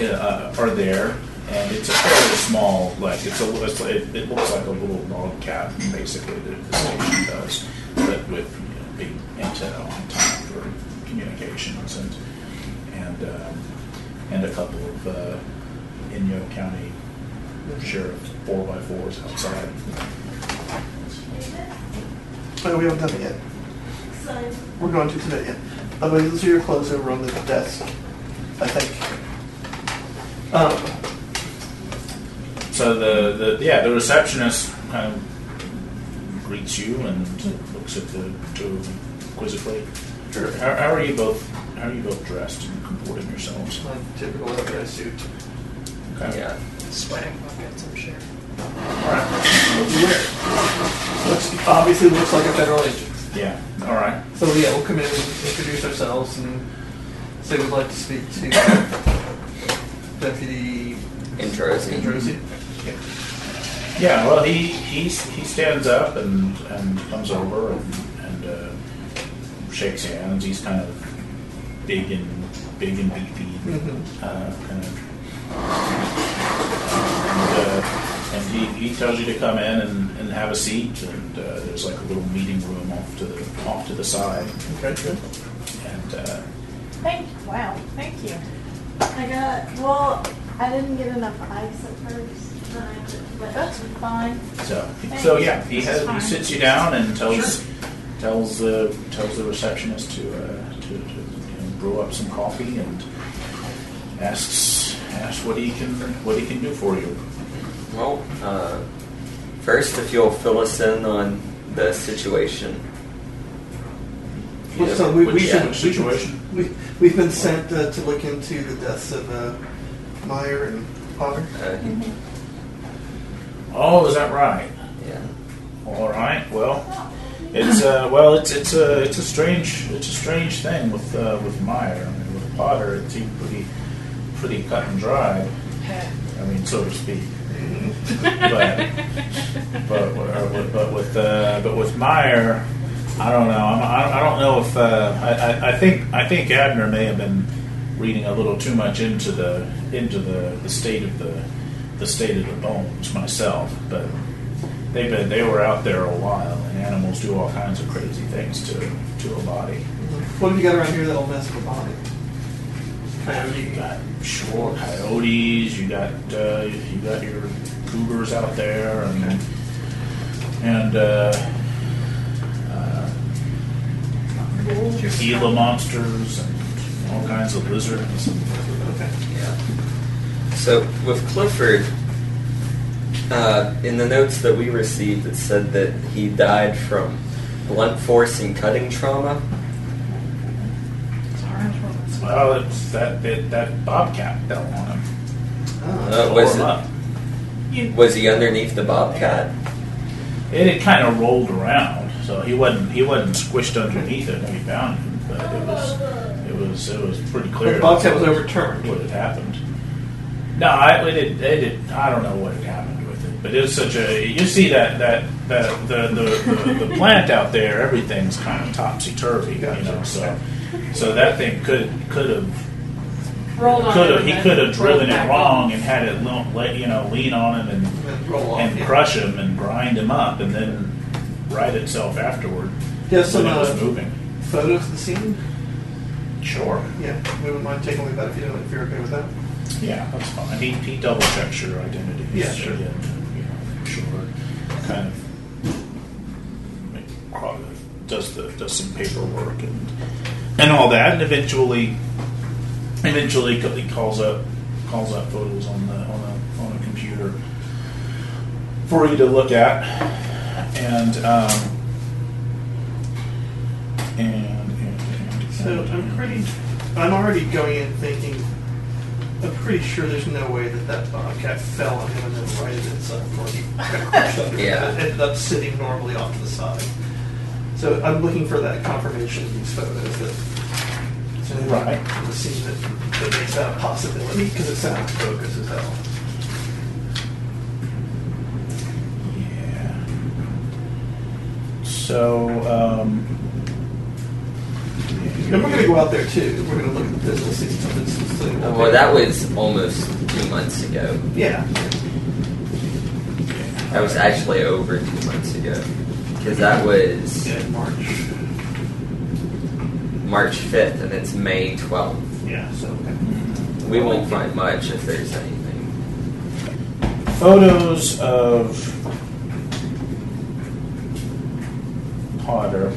uh, are there. And it's a fairly small, like it's a, it's, it, it looks like a little log cabin, basically, that the station does, but with you know, big antenna on top for communications and and um, and a couple of uh, Inyo County sheriff four by fours outside. But we haven't done it yet. We're going to today yet. By the way, those are your clothes over on the desk. I think. Um, So the, the yeah the receptionist kind of greets you and looks at the two of them quizzically. Sure. How, how are you both? How are you both dressed and comporting yourselves? my typical leather dress suit. Okay. Yeah. Sweating buckets, I'm sure. All right. What do you wear? Looks, obviously looks like a federal agent. Yeah. All right. So yeah, we'll come in and introduce ourselves and say we'd like to speak to Deputy Intros. Androzzi. Yeah. Well, he he he stands up and and comes over and and uh, shakes hands. He's kind of big and big and beefy. Mhm. Uh, kind of. And, uh, and he, he tells you to come in and, and have a seat, and uh, there's like a little meeting room off to the off to the side, Okay, good. and uh, Thank, wow, thank you. I got, well, I didn't get enough ice at first. then I took- but That's fine. so so yeah, he has he sits you down and tells tells the tells the receptionist to uh, to, to you know, brew up some coffee and asks asks what he can what he can do for you. Well, uh, first, if you'll fill us in on the situation. Well, so we, we Which- should, which we should- situation? We, we've been sent uh, to look into the deaths of uh, Meyer and Potter. Uh, Oh, is that right? Yeah. All right. Well, it's uh, well, it's it's a it's a strange it's a strange thing with uh, with Meyer. I mean, with Potter, it seemed pretty pretty cut and dry. I mean, so to speak. But but but with uh, but with Meyer, I don't know. I'm, I I don't know if uh, I, I I think I think Abner may have been reading a little too much into the into the, the state of the the state of the bones myself, but they've been they were out there a while, and animals do all kinds of crazy things to to a body. What have you got around here that'll mess with a body? You Coyote. got sure coyotes, you got uh, you got your cougars out there, and and uh, uh, your Gila monsters and all kinds of lizards. Okay. Yeah. So with Clifford, uh, in the notes that we received, it said that he died from blunt force and cutting trauma. Well, it's that that, that bobcat fell on him. Oh. Uh, Tore was him it- up. Was he underneath the bobcat? It had kind of rolled around, so he wasn't he wasn't squished underneath it when we found him. But it was it was it was pretty clear. the bobcat was overturned. what had happened. No, I it, it, it I don't know what had happened with it, but it was such a you see that that that the the, the, the plant out there, everything's kind of topsy turvy, you know. So so that thing could could have Rolled on could have he could have driven it wrong and had it lo- let you know lean on him and And roll off. and yeah. crush him and grind him up and then right itself afterward Do you have some when it was uh, moving. photos of the scene? Sure. Yeah, we wouldn't mind taking a look at that if you don't, if you're okay with that. Yeah, that's fine. He, he double checks your identity. Yeah, sure. And, you know, sure. Kind of make, uh, does the does some paperwork and and all that, and eventually eventually he calls up calls up photos on the on a on a computer for you to look at, and um, and, and, and So I'm pretty, I'm already going in thinking, I'm pretty sure there's no way that that bobcat fell on him and then righted itself, or he got crushed under. Yeah. It ended up sitting normally off to the side. So I'm looking for that confirmation of these photos that. So Right. The scene that, that makes that a possibility because it's out of focus as hell. Yeah. So, um, And we're going to go out there too. We're going to look at this. We'll see if something's still. Well, that was almost two months ago. Yeah. That was actually over two months ago. Because that was Yeah, March. March 5th and it's May 12th. Yeah. So. Okay. We won't find much if there's anything. photos of Potter.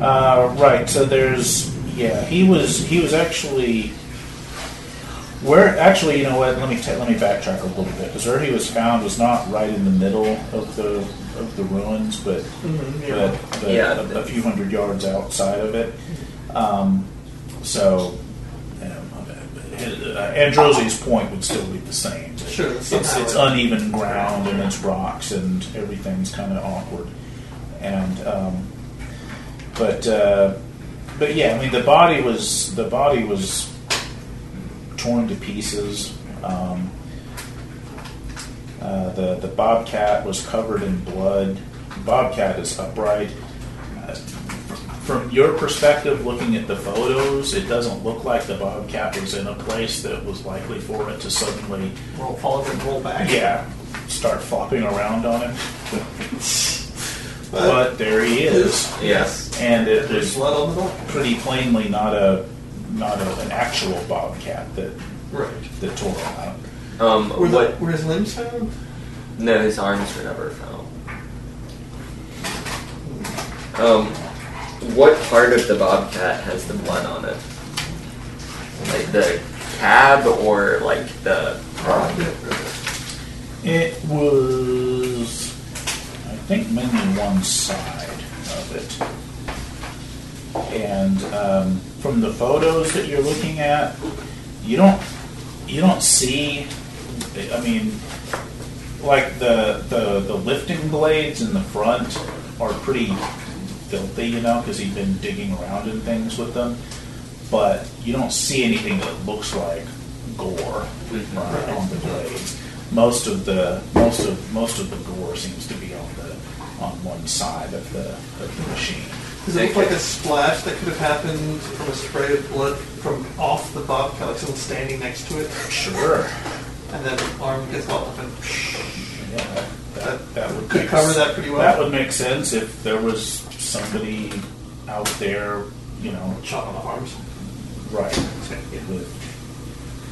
Uh, right. So there's yeah. He was he was actually where actually you know what? Let me ta- let me backtrack a little bit because where he was found was not right in the middle of the of the ruins, but Mhm, yeah. but, but Yeah. a, a few hundred yards outside of it. Um, so. You know, uh, Androzzi's point would still be the same. Sure, It's, it's uneven ground and it's rocks and everything's kind of awkward. And um, but uh, but yeah, I mean the body was the body was torn to pieces. Um, uh, the the bobcat was covered in blood. Bobcat is upright. Uh, from your perspective, looking at the photos, it doesn't look like the bobcat was in a place that was likely for it to suddenly, Roll forward and roll back. yeah, start flopping around on him. but there he is, Yes. and it There's was blood on the door. pretty plainly not a not a, an actual bobcat that Right. that tore him out. Um, Were, the, what? were his limbs found? No, his arms were never found. Um, what part of the bobcat has the blood on it? Like the cab or like the? It was, I think, mainly one side of it. And um, from the photos that you're looking at, you don't you don't see. I mean, like the, the the lifting blades in the front are pretty filthy, you know, because he'd been digging around in things with them. But you don't see anything that looks like gore right, on the blades. Most of the most of most of the gore seems to be on the on one side of the of the machine. Does it look like a splash that could have happened from a spray of blood from off the bobcat, like someone standing next to it, Sure. And then the arm gets all up and Yeah, that, that would could make cover s- that pretty well. That would make sense if there was somebody out there, you know, chopping off arms. right, with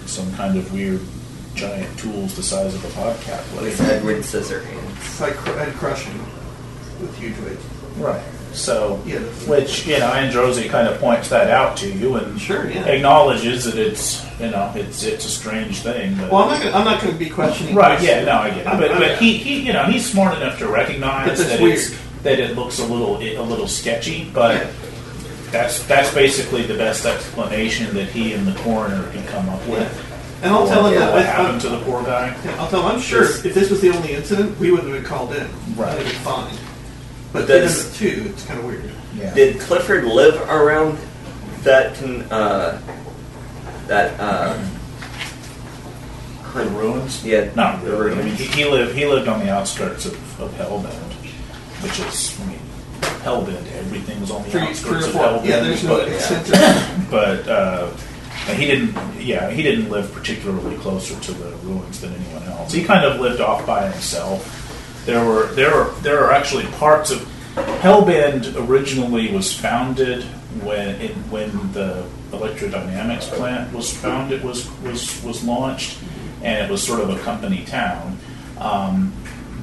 some kind of weird giant tools the size of a bobcat blade. With Edward Scissorhands. Like cr- and crushing with huge weight. Right. So, Yeah. which you know, Androzzi kind of points that out to you and Sure, yeah. acknowledges that it's you know it's it's a strange thing. But Well, I'm not gonna, I'm not going to be questioning. right, this. yeah, no, I get it. I'm- But, I'm- but he, he you know he's smart enough to recognize that it's that it looks a little a little sketchy, but. Yeah. That's that's basically the best explanation that he and the coroner can come up with. And I'll tell him that what happened uh, to the poor guy. Yeah, I'll tell him I'm sure if this was the only incident, we wouldn't have been called in. Right. Fine. But Does- then two, it's kind of weird. Yeah. Did Clifford live around that con- uh, that uh, the ruins? Yeah, Not the really. I mean, he, he lived he lived on the outskirts of, of Hellbend, which is I mean, Hellbend. Everything was on the Three, outskirts three or of four. Hellbend. Yeah, there's no but, extensive. but uh, he didn't. Yeah, he didn't live particularly closer to the ruins than anyone else. He kind of lived off by himself. There were there are there are actually parts of Hellbend originally was founded when in, when the electrodynamics plant was founded was was was launched, and it was sort of a company town. Um,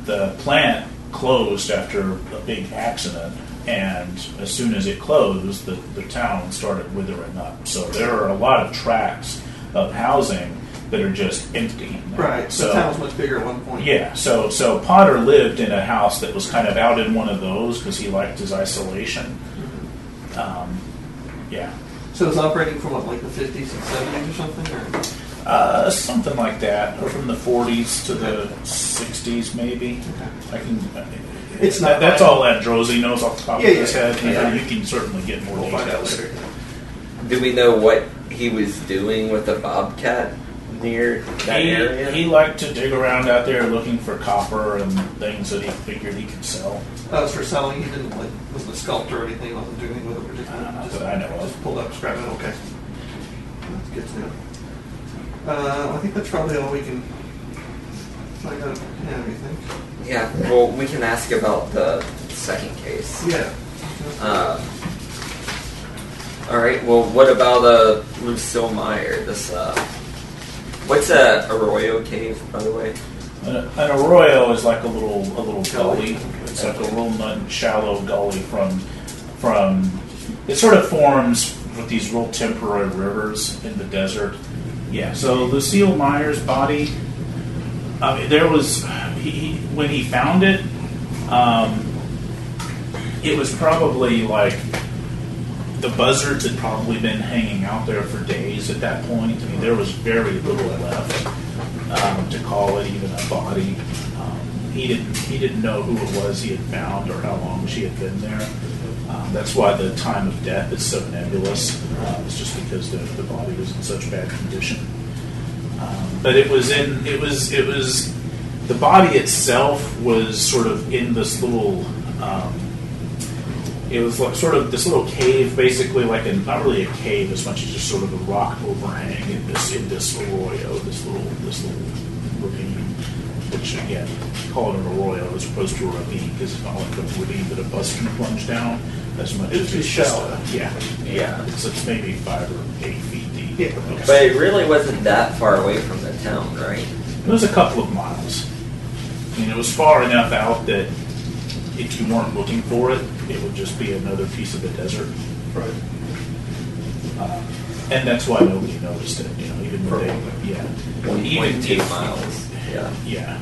the plant closed after a big accident, and as soon as it closed, the, the town started withering up. So there are a lot of tracts of housing that are just empty. Right. So the town was much bigger at one point. yeah, so so Potter lived in a house that was kind of out in one of those because he liked his isolation. Um, yeah, So it was operating from what, like the 50s and 70s or something? Or? uh, something like that, or from the 40s to the 60s, maybe. Okay. I can. It's that, not that's all that Androzzi knows off the top Yeah, of his yeah, head. You, yeah. you can certainly get more We'll details. later. Do we know what he was doing with the bobcat near that He, area? he liked to dig around out there looking for copper and things that he figured he could sell. That was for selling. He didn't like wasn't a sculptor or anything. He wasn't doing anything with it particularly. Uh, not just, I know of. Just pulled up scrap metal. Okay. That's good to know. Uh, I think that's probably all we can find out. Yeah, what do you think? yeah. Well, we can ask about the second case. Yeah. Uh, all right. Well, what about uh, Lucille Meyer? This uh, what's a Arroyo cave, by the way? An, an arroyo is like a little a little gully. It's like a little nun- shallow gully from from. It sort of forms with these real temporary rivers in the desert. Yeah. So Lucille Meyer's body. I mean, there was he, he, when he found it. Um, it was probably like the buzzards had probably been hanging out there for days at that point. I mean, there was very little left um, to call it even a body. Um, he didn't he didn't know who it was he had found or how long she had been there. Um, that's why the time of death is so nebulous. Um, it's just because the, the body was in such bad condition. Um, but it was in it was it was the body itself was sort of in this little. It was like sort of this little cave, basically like a not really a cave as much as just sort of a rock overhang in this in this arroyo, this little this little ravine. Which again, call it an arroyo as opposed to a ravine because it's not like a ravine that a bus can plunge down as much It's as too it's just shallow. a, yeah Yeah. It's, it's maybe five or eight feet deep. Yeah. Okay. But it really wasn't that far away from the town, right? It was a couple of miles. I mean, it was far enough out that if you weren't looking for it, it would just be another piece of the desert. Right. Uh, and that's why nobody noticed it, you know, even though they, yeah. One Even point two if- miles. Yeah. Yeah.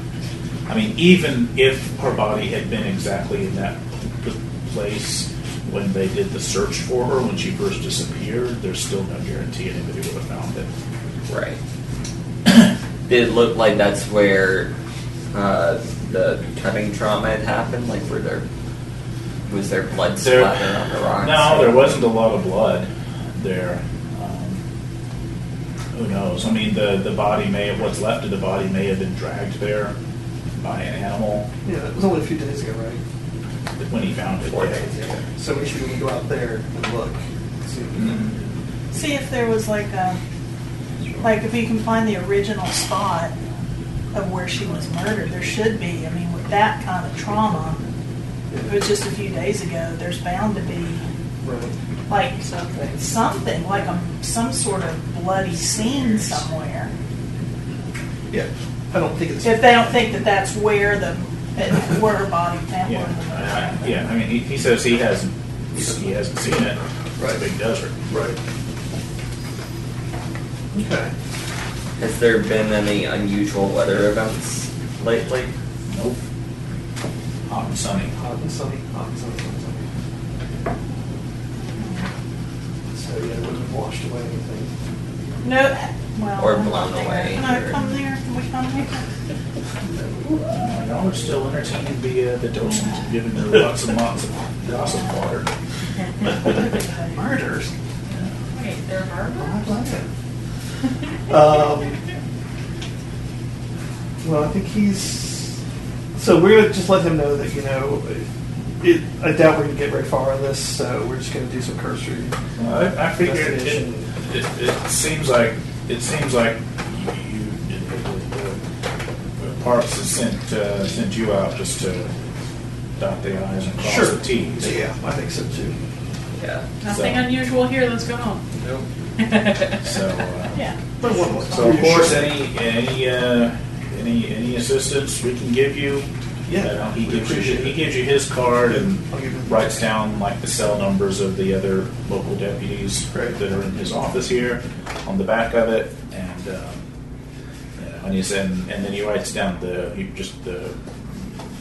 I mean, even if her body had been exactly in that place when they did the search for her when she first disappeared, there's still no guarantee anybody would have found it. Right. Did it look like that's where uh, the cutting trauma had happened? Like, were there was there blood There- splatter on the rocks? No, there wasn't a lot of blood there. Um, who knows? I mean, the, the body may have, what's left of the body may have been dragged there by an animal Yeah, it was only a few days ago, right? when he found it. Four yeah. days, yeah. So we should go out there and look. See if we can- Mhm. See if there was like a, like if you can find the original spot of where she was murdered. There should be. I mean, with that kind of trauma, it was just a few days ago. There's bound to be Right. like something, something like a, some sort of bloody scene somewhere. Yeah. I don't think it's. If they don't think that that's where the where her body found. Yeah, I- I- yeah. I mean, he, he says he hasn't he hasn't seen it. It's a Right. big desert. Right. Okay. Has there been any unusual weather events lately? Nope. Hot and sunny. Hot and sunny, hot and sunny, hot and sunny. So yeah, it wouldn't have washed away anything. No, well, Or blown away, Can I come there? Can we come there? Uh, Y'all are still entertaining the uh, the docent, giving her lots and lots of gossip water. Murders. Wait, they're murderers? Um, well, I think he's. So we're gonna just let him know that you know, it, I doubt we're gonna get very far on this. So we're just gonna do some cursory. Well, I, I figured it, Investigation. it, it seems like it seems like you, you Parks has sent uh, sent you out just to dot the i's and cross Sure. the t's. Yeah, I think so too. Yeah. Nothing So- unusual here Let's go on. Nope. So. Uh, Yeah. But one more. So of course, any any uh, any any assistance we can give you, Yeah, you know, he gives you appreciate he gives you his card and I'll give him- writes down like the cell numbers of the other local deputies Right. that are in his office here on the back of it, and um, you know, and he said, and then he writes down the he just the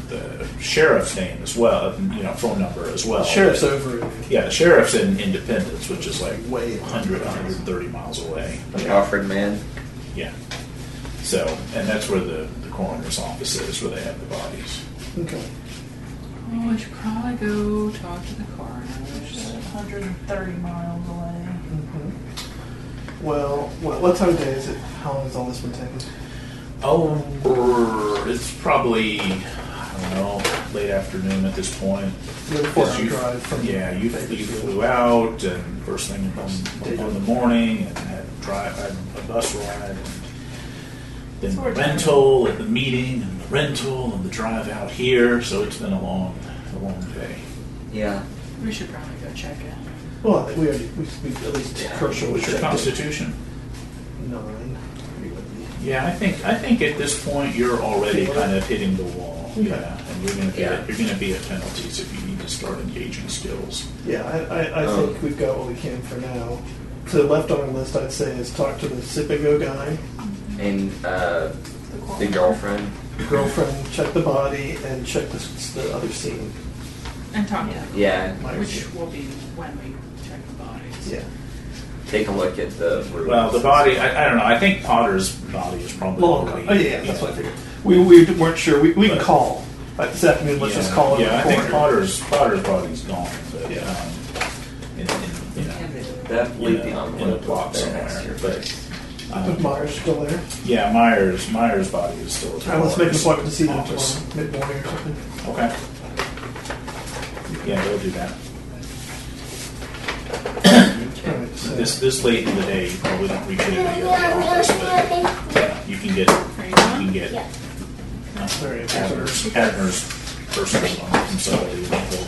the sheriff's name as well, you know, phone number as well. The sheriff's over. Yeah, the sheriff's in Independence, which is like Way 100, 130 miles away. Alfred Man. Yeah. So, and that's where the, the coroner's office is, where they have the bodies. Okay. Oh, I should probably go talk to the coroner. Just 130 miles away. Mm-hmm. Well, what, what time of day is it? How long has all this been taking? Oh, it's probably, I don't know, late afternoon at this point. You know, four-hour you- drive from Yeah, you, you flew out and first thing in the, in the morning and had drive, had a bus ride and then So the we're rental and the meeting and the rental and the drive out here. So it's been a long, a long day. Yeah. We should probably go check it. Well, we already we, we at least Yeah. Kershaw What's your constitution? Nine. Yeah, I think I think at this point you're already kind of hitting the wall. Okay. Yeah, and you're going to be Yeah. at, you're going to be at penalties if you need to start engaging skills. Yeah, I, I, I Um, think we've got what we can for now. So left on our list, I'd say, is talk to the sip and go guy, And uh, The the girlfriend. girlfriend, check the body, and check the, the other scene. And talk to Yeah. Yeah. Meyer's. Which will be when we check the bodies. Yeah. Take a look at the. Well, the body, I, I don't know. I think Potter's body is probably Long. already- Oh yeah, yeah, that's what I figured. We, we weren't sure. We, we can But- call. Like this afternoon, let's yeah, just call it. Yeah, I a think coroner. Potter's Potter's body's gone. But, Yeah. um, in, in, you know, That in the a, in a envelope plot there next somewhere. your But face. Is um, Meyer's still there? yeah, Meyer's Meyer's body is still. at the All right, let's make an coroner's appointment to see them office. tomorrow, mid morning or something. Okay. Yeah, they'll do that. All right, so- This this late in the day, you probably don't reach anybody at the office, but yeah, you can get Are you you can get Sorry, I'm Abner's, Abner's personal phone from somebody that will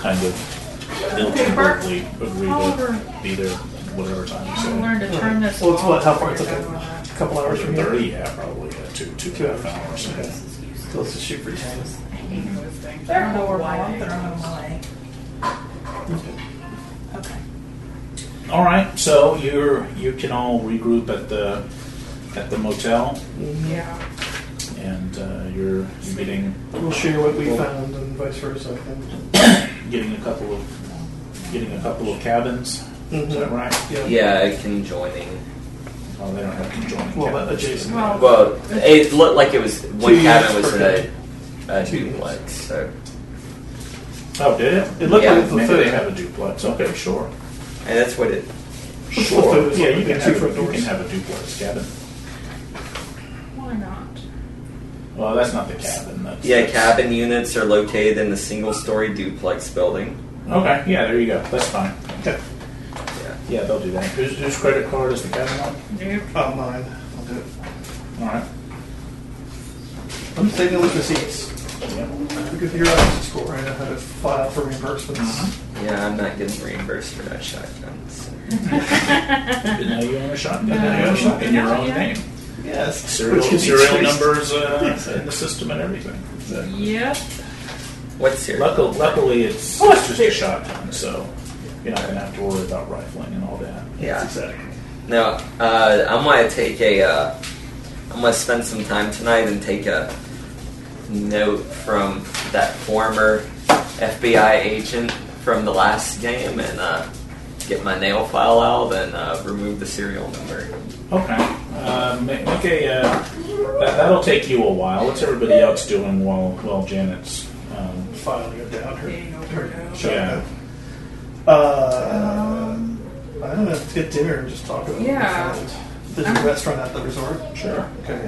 kind of they'll verbally agree to be there whatever time you I learned to turn this Well, it's what? How far? It's like I a couple hours from here. Thirty, yeah, probably yeah, two two Two and a half hours. Okay. So let's just shoot for ten. I hate those things. I They're don't know horrible. why I'm they throwing are. them away. Okay. All right, so you're you can all regroup at the at the motel, Yeah. And uh, you're you're getting We'll share what we found and vice versa. Getting a couple of getting a couple of cabins. Is that right? Yeah. Yeah, conjoining Oh, they don't have conjoined Well, that cabins. adjacent. Well, Well, it looked like it was one Two cabin units was per in a, a Two units. duplex. So, Oh, did it? It looked Yeah, like the Maybe photo. they have a duplex. Okay, sure. and that's what it. Sure. photos Yeah, you can have, a- you can have a duplex cabin. why not? Well, that's not the cabin. That's, Yeah, that's- cabin units are located in the single-story duplex building. Okay, yeah, there you go. That's fine. Okay. Yeah. Yeah, they'll do that. Whose, whose credit card is the cabin on? Nope. Oh, mine. I'll do it. All right. I'm just taking a look at receipts. Yeah. Because you're out of school, right? I how to file for reimbursements. Uh-huh. Yeah, I'm not getting reimbursed for that shotgun. So. Didn't you own a shotgun. No, Now you own a shotgun in your own yet. name. Yes. Serial, Which can be serial traced. numbers uh, in the system and everything. So, Yep. What's your? luckily, luckily, it's, Oh, it's just a shotgun, so you're not going to have to worry about rifling and all that. Yeah. Exactly. No, uh, I'm gonna take a. Uh, I'm gonna spend some time tonight and take a note from that former FBI agent from the last game and uh, get my nail file out and uh, remove the serial number. Okay. Uh, make, make a. Uh, that, that'll take you a while. What's everybody else doing while while Janet's? Um, Filing it down. Her, her overdosed. shotgun. Uh, I don't know. Let's get dinner and just talk about Yeah. it. There's a I'm- restaurant at the resort. sure. Okay.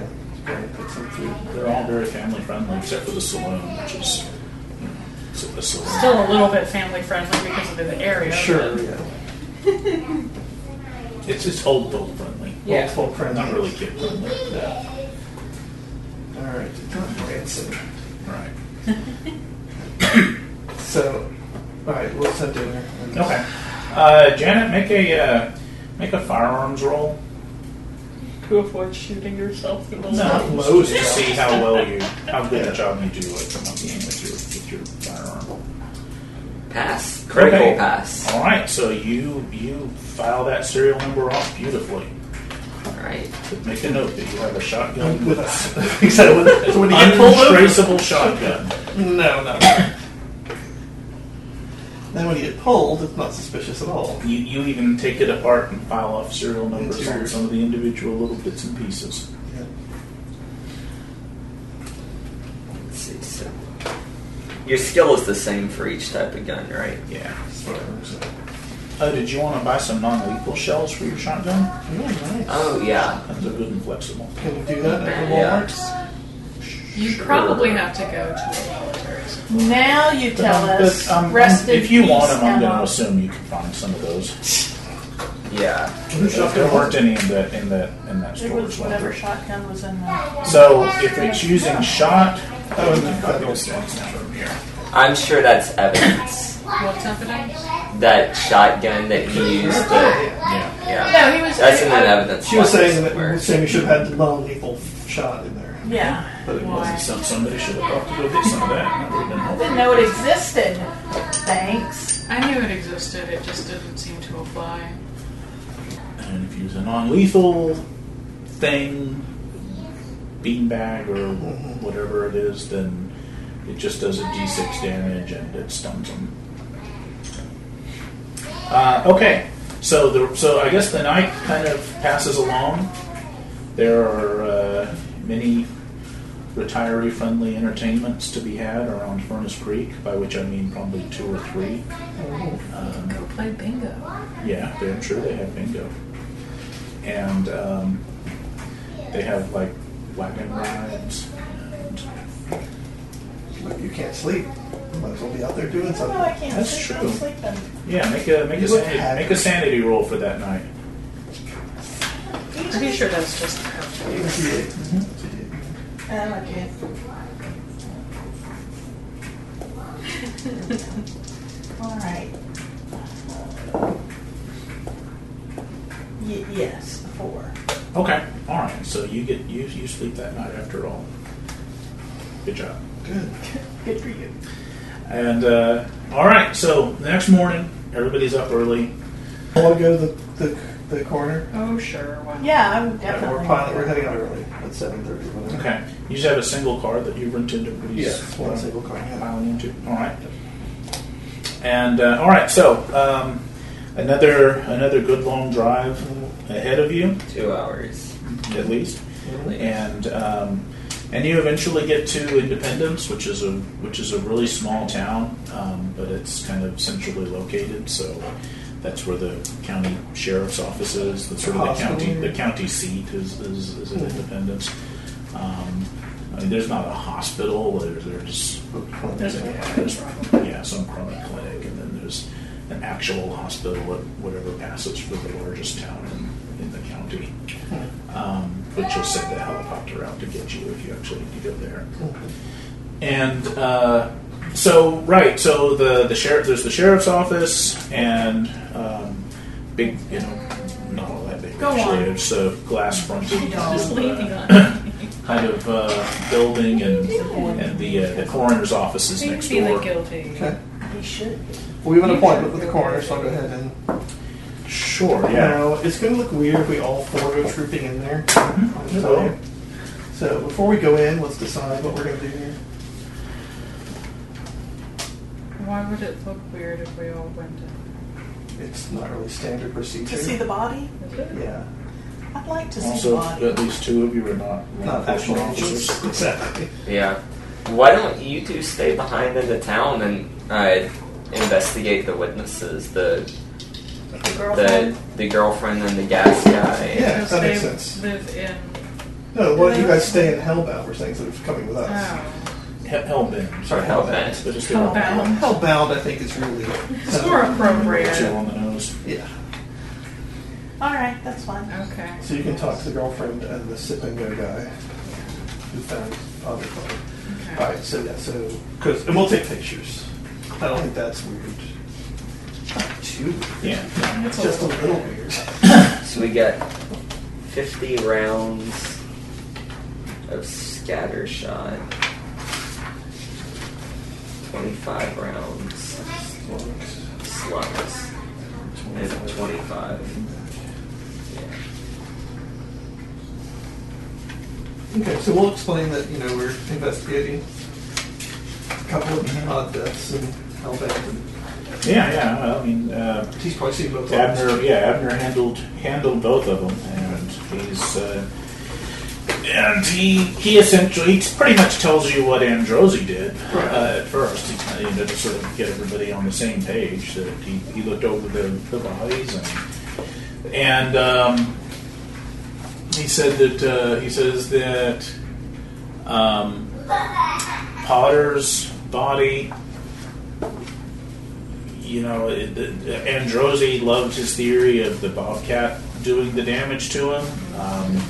yeah. Okay, pick some food. They're all very family friendly, except for the saloon, which is you know, it's a saloon. Still a little bit family friendly because of the area. Sure. but- Yeah. It's it's old adult friendly, Yeah. Full friendly. not really kid friendly. Yeah. All right. Branson. Right. So, all right, we'll send dinner. and- Okay. Uh, Janet, make a uh, make a firearms roll. To avoid shooting yourself in the No, leg. Most to see how well you how good a job you do at monkeying with your with your firearm. Pass. Critical Okay. pass. All right, so you you file that serial number off beautifully. All right. But make a note that you have a shotgun With us. He said, with- so when you get untraceable shotgun. No, no. then when you get pulled, it's not suspicious at all. You, you even take it apart and file off serial numbers on some of the individual little bits and pieces. Yeah. Let's see. So, your skill is the same for each type of gun, right? Yeah. As uh, Oh, did you want to buy some non-lethal shells for your shotgun? oh, nice. Oh yeah. Those are good and flexible. Can you do that at the Yeah. Walmart? You Sure. probably have to go to a military school. Now you tell us. But, um, Rest if you want them, I'm going to assume you can find some of those. Yeah. There weren't any in that in that in that There store. was whatever shotgun was in there. So if it's using shot, No. copy this down from here. I'm sure that's evidence. What's evidence? That shotgun that he used. The, Yeah. yeah. No, he was. That's in an evidence. She was saying that somewhere. saying you should have had the non-lethal shot in there, Yeah. but it Why? wasn't. Some, somebody should have thought to go get some of that. That been. Didn't know it existed. Thanks. I knew it existed, it just didn't seem to apply. And if you use a non-lethal thing, beanbag or whatever it is, then it just does a d6 damage and it stuns them. Uh, okay, so the so I guess the night kind of passes along. There are uh, many retiree-friendly entertainments to be had around Furnace Creek, by which I mean probably two or three. Um, Go play bingo. yeah, they're, I'm sure they have bingo. And um, they have like wagon rides. And But you can't sleep. You might as well be out there doing No, something. I can't That's sleep. true. I'm sleeping. yeah, make a make a You look sanity, happy. make a sanity roll for that night. Pretty sure that's just Eighty-eight. Um, I can't. All right. Y- yes, four. Okay, all right. So you get you you sleep that night after all. Good job. Good. Good for you. And uh, all right, so the next morning, everybody's up early. I want to go to the, the, the corner. Oh, sure. Why not? Yeah, I'm Yeah, definitely. we're, pilot, we're heading out early at seven thirty. Okay, you just have a single car that you rented. Everybody's Yeah, one single car. Yeah. piling into. All right. And uh, all right, so um, another another good long drive ahead of you, Two hours. at least, and um, and you eventually get to Independence, which is a which is a really small town, um, but it's kind of centrally located. So that's where the county sheriff's office is. That's sort of the county the county seat is is, is in Independence. Um, I mean, there's not a hospital. There's there's There's a yeah, there's, yeah, some chronic clinic, and then there's an actual hospital at whatever passes for the largest town in, in. Um, but you'll send a helicopter out to get you if you actually need to go there. And uh, so, right, so the the sheriff, there's the sheriff's office and um, big, you know, not all that big. Go actually. on. It's a glass fronted Just uh, leaning on. kind of uh, building, and and the uh, the coroner's office is Make me next feeling door. guilty. Okay. He should. We have an appointment with the coroner, so I'll go ahead and. Sure, yeah. Now, it's going to look weird if we all four go trooping in there. Mm-hmm. I'll tell you. So before we go in, let's decide what we're going to do here. Why would it look weird if we all went in? It's not really standard procedure. To see the body? Is it? Yeah. I'd like to see the Also, body. at least two of you are not law Not enforcement actual officers. officers. Exactly. Yeah. Why don't you two stay behind in the town and uh, investigate the witnesses, the The the girlfriend. the girlfriend and the gas guy? Yeah, Because that they makes sense. live in. No, why don't you guys stay in Hellbound? We're saying instead of coming with us. Oh. He- Hellbend. Sorry, Hellbend. But just Hellbound. Hellbound, I think, is really. It's more appropriate. Two on the nose. Yeah. All right, that's fine. Okay. So you can talk to the girlfriend and the sip and go guy who found other body. okay. All right, so yeah, so because and we'll take pictures. I don't think that's weird. Weird. Yeah. It's Just a little weird. So we got fifty rounds of scatter shot, twenty-five rounds slugs, and twenty-five. Yeah. Okay, so we'll explain that you know we're investigating a couple of odd deaths in Hellbound. Yeah, yeah. well, I mean, uh, he's probably seen both. Abner. Yeah, Abner handled handled both of them, and he's uh, and he he essentially he pretty much tells you what Androzzi did Right. uh, at first. He kind of you know, to sort of get everybody on the same page. That he, he looked over the, the bodies and and um, he said that uh, he says that um, Potter's body you know, it, it, Androzzi loved his theory of the Bobcat doing the damage to him. Um,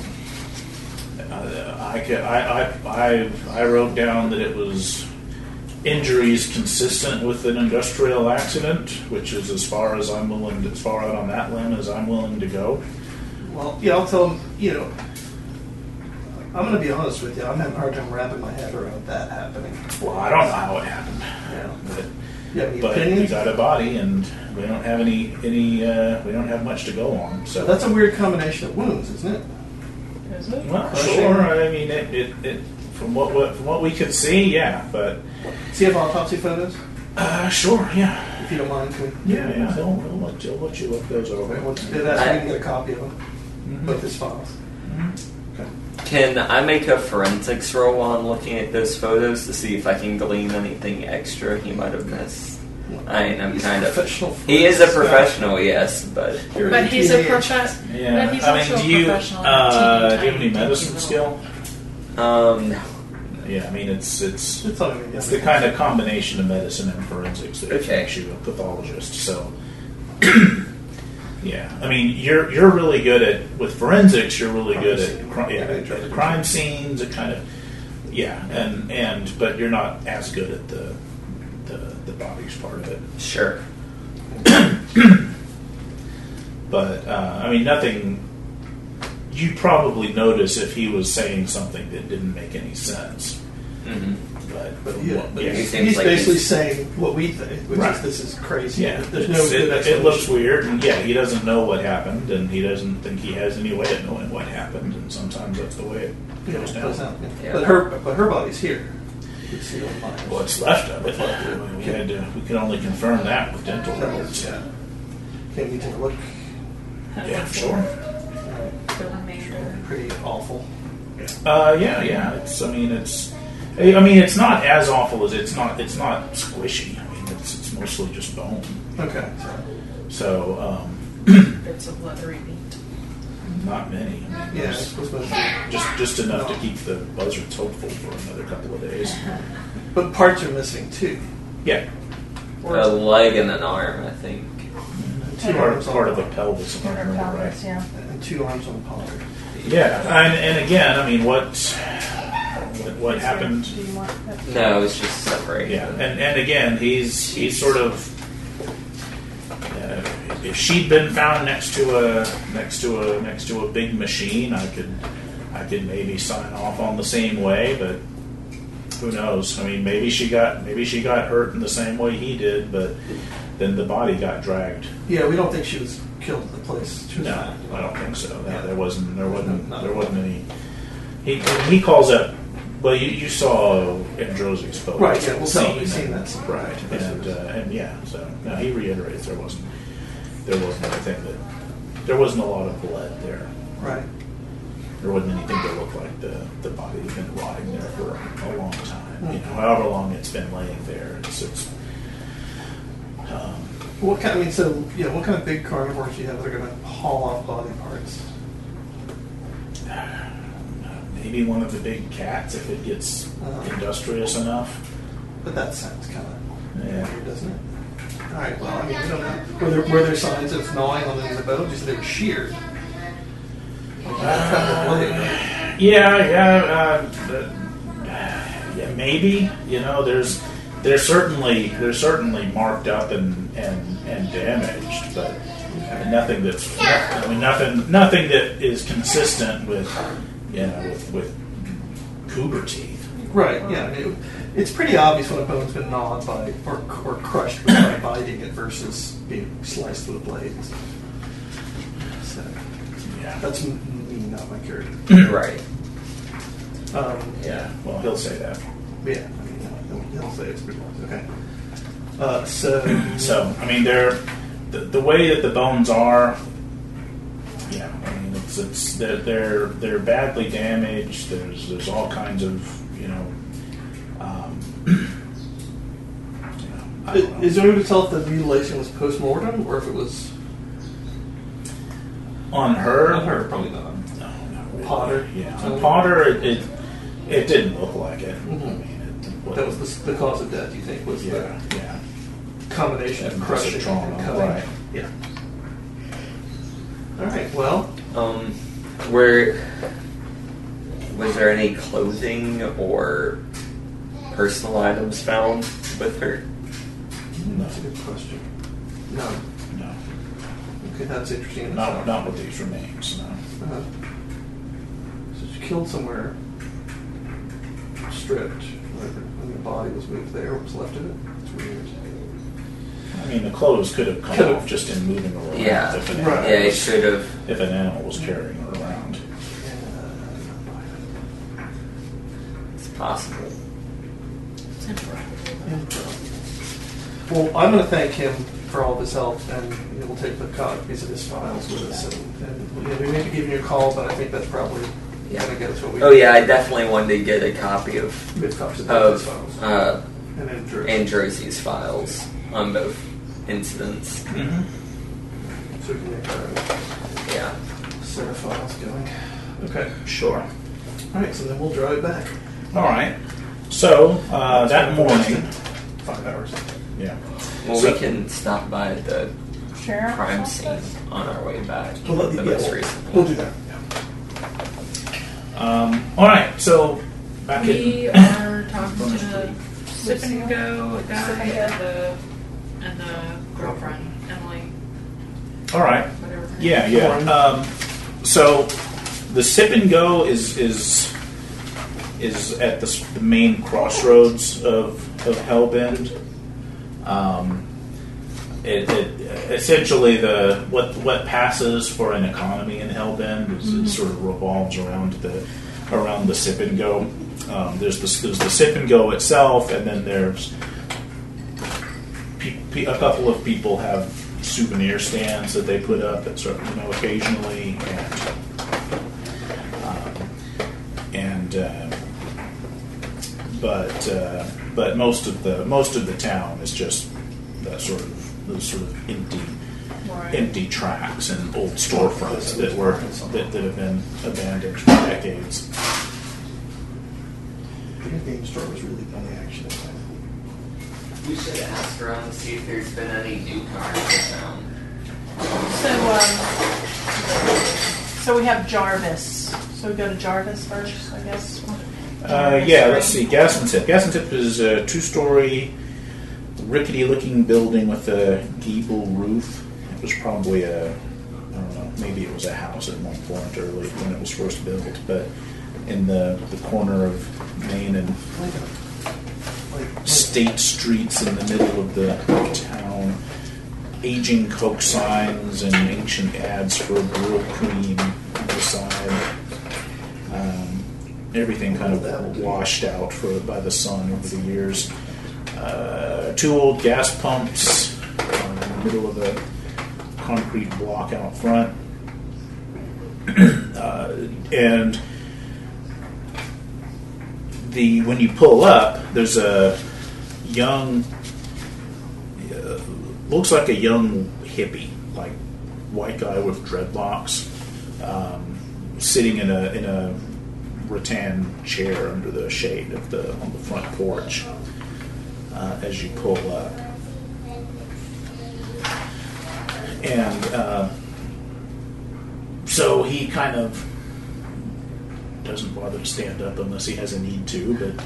I, I, I, I, I wrote down that it was injuries consistent with an industrial accident, which is as far as I'm willing, to, as far out on that limb as I'm willing to go. Well, yeah, I'll tell him. You know, I'm going to be honest with you. I'm having a hard time wrapping my head around that happening. Well, I don't know how it happened, Yeah. but, You have any but we opinions? got a body, and we don't have any any uh, we don't have much to go on. So That's a weird combination of wounds, isn't it? Is it? Well, Crushing. sure. I mean, it, it, it from what, what from what we could see, yeah. But Does he have autopsy photos? uh, sure, yeah, If you don't mind, can yeah, yeah. He'll, he'll, let, he'll let you look those over. Okay, once you do that, so we can get a copy of them, Mhm. both his files. Okay. Can I make a forensics roll on looking at those photos to see if I can glean anything extra he might have missed? I mean, I'm He's a kind of. professional. He is a forensics guy. professional, yes, but You're But he's a professional. Yeah, But he's I mean, do you uh, do you have any medicine teeny skill? um, Yeah, I mean, it's it's It's, not it's the kind of combination of medicine and forensics that Okay. makes you a pathologist. So. Yeah, I mean, you're you're really good at with forensics. You're really good at, cri- yeah, at crime scenes. It kind of, yeah, and and but you're not as good at the the, the bodies part of it. sure. But uh, I mean, nothing. You probably notice if he was saying something that didn't make any sense. hmm But But yeah, but yeah, He he's, seems he's like basically he's- saying what we think, which Right. is this is crazy. yeah, There's no it's- good it, it looks weird, and yeah, he doesn't know what happened, and he doesn't think he has any way of knowing what happened, and sometimes that's the way it Yeah, goes it down. goes down, yeah. Yeah. But her, but her body's here. You can see it on mine. What's left of it? We had to, we could only confirm that with dental records. yeah. Can we take a look? Yeah, sure. The. Pretty awful. Uh, yeah, yeah. It's. I mean, it's. I mean, it's not as awful as it's not. It's not squishy. I mean, it's, it's mostly just bone. Okay. So, So, um, Bits of leathery meat. not many. I mean, yeah, there's it's supposed to be. just just enough to keep the buzzards hopeful for another couple of days. But parts are missing too. Yeah, A leg and an arm, I think. Two part, arms part of the pelvis, if I Inner remember pelvis, right. yeah. and two arms on the pollard. Yeah, and, and again, I mean, what what, what happened? Do you want? No, it's just separate. Yeah, and and again, he's he's sort of. Uh, if she'd been found next to a next to a next to a big machine, I could I could maybe sign off on the same way, but who knows? I mean, maybe she got maybe she got hurt in the same way he did, but then the body got dragged. Yeah, we don't think she was killed in the place. She was No, found. I don't think so. No, Yeah. there wasn't. There wasn't. No, no. There wasn't any. He he calls up. Well, you, you saw Androzzi's photo. Right, yeah, we'll scene we've seen that. Right, and uh, and yeah, so no, he reiterates there wasn't there wasn't anything that there wasn't a lot of blood there. Right. There wasn't anything that looked like the the body had been rotting there for a long time. You know, however long it's been laying there, it's it's. Um, What kind? I mean, so know, what kind of big carnivores do you have that are going to haul off body parts? maybe one of the big cats if it gets Uh-huh. industrious enough. But that sounds kind of Yeah. weird, doesn't it? All right. Well, I mean, we don't know. Were there, were there signs of gnawing on the, the bones? You said they were sheared. Like, that kind of. Yeah, yeah, uh, but, yeah, maybe. You know, there's they're certainly they're certainly marked up and and, and damaged, but nothing that's I mean nothing nothing that is consistent with you know with, with cougar teeth. Right. Yeah. It, it's pretty obvious when a bone's been gnawed by or, or crushed by biting it versus being sliced with a blade. So Yeah, that's me, not my character. Right. Um, yeah. Well, he'll say that. yeah. I mean, he'll, he'll say it's pretty obvious. okay. Uh, so So I mean, they're the, the way that the bones are. Yeah, I mean, it's it's they're they're, they're badly damaged. There's there's all kinds of you know. Um, you know, I don't know. Is there any way to tell if the mutilation was post mortem or if it was on her? on her? Probably not. No, not really. Potter? Yeah, on Potter, it, it it didn't look like it. Mhm. I mean, it, That was the, the cause of death. You think was yeah, the yeah. combination of That crushing trauma, and cutting. right. Yeah. All right. Well, Um, were was there any clothing or personal items found with her? That's a good question. No. no, Okay, that's interesting. in not itself. not with these remains. No. Uh-huh. So she killed somewhere, stripped, when the body was moved there. What was left of it? It's weird. I mean, the clothes could have come Could've- off just in moving around. Yeah, if an Right. animal yeah, it was- should have. if an animal was carrying her around. It's possible. Well, I'm going to thank him for all of his help, and we'll take the copies of his files with us. And, and you know, we may be giving you a call, but I think that's probably Yeah. going to get us what we Oh yeah, I definitely wanted to get a copy of We have copies of both his of files. uh, and then Drew. Androzzi's files on both incidents. Mm-hmm. So we can make our Yeah. set of files going. Okay. Sure. All right, so then we'll drive back. All right. So uh, that morning, Five hours. yeah. Well, So- we can stop by the Sheriff's crime scene office? on our way back. Well, let- the yeah, most we'll, recent we'll do that. Um, all right. So back We in. are talking to the sip and go guy and the and the girlfriend Emily, All right. whatever. her name Yeah, is. yeah. Um, so the sip and go is is is at the, s- the main crossroads of of Hellbend. Um, it, it essentially the what what passes for an economy in Hellbend is it sort of revolves around the around the sip and go. Um, there's the there's the sip and go itself, and then there's pe- pe- a couple of people have souvenir stands that they put up that sort of you know occasionally and um, and uh, but uh, but most of the most of the town is just that sort of those sort of empty Right. empty tracks and old storefronts that were that, that have been abandoned for decades. The game store was really funny, actually. We should ask around to see if there's been any new cars in town. So, um, so we have Jarvis. So we go to Jarvis first, I guess. Uh, yeah, let's see. Gas and Tip. Gas and Tip is a two-story, rickety-looking building with a gable roof. It was probably a, I don't know, maybe it was a house at one point early when it was first built, but in the the corner of Main and Like like, like State Streets in the middle of the town. Aging Coke signs and ancient ads for Grill Cream on the side. Um, everything kind of washed out for by the sun over the years. Uh, two old gas pumps uh, in the middle of a concrete block out front. uh, and the when you pull up, there's a young, uh, looks like a young hippie, like white guy with dreadlocks, um, sitting in a in a rattan chair under the shade of the on the front porch uh, as you pull up. And uh, so he kind of doesn't bother to stand up unless he has a need to, but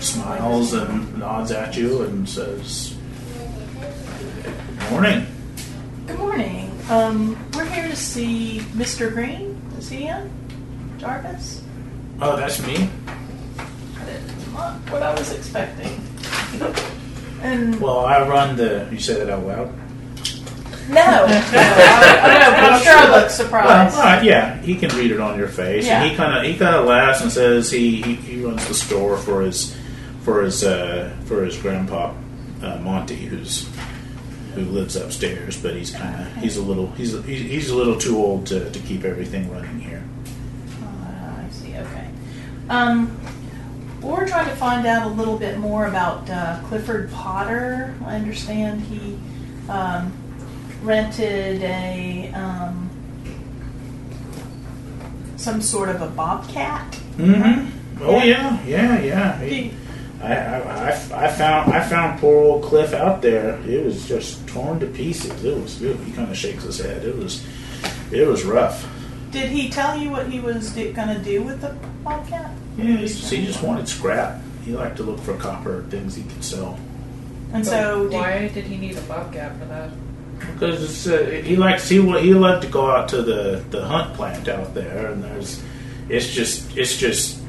smiles and nods at you and says, "Good morning." Good morning. Um, we're here to see Mr. Green. Is he in? Jarvis? Oh, that's me. Not what I was expecting. And Well, I run the. You say that out loud. No, I, I know, but I'm sure I look Well, surprised. all right, yeah, he can read it on your face, Yeah. and he kind of he kind of laughs and says he, he, he runs the store for his for his uh, for his grandpa uh, Monty, who's who lives upstairs, but he's kind of he's a little he's a, he's he's a little too old to, to keep everything running here. Ah, I see. Okay. Um, we're trying to find out a little bit more about uh, Clifford Potter. I understand he um, rented a um, some sort of a bobcat. Mm-hmm. Oh Yeah. yeah, yeah, yeah. He, I, I, I, I found I found poor old Cliff out there. It was just torn to pieces. It was. It, he kind of shakes his head. It was. It was rough. Did he tell you what he was do, going to do with the bobcat? Yeah, he just, he just wanted scrap. He liked to look for copper things he could sell. And so, did, why did he need a bobcat for that? Because it's, uh, he likes he he liked to go out to the, the hunt plant out there, and there's it's just it's just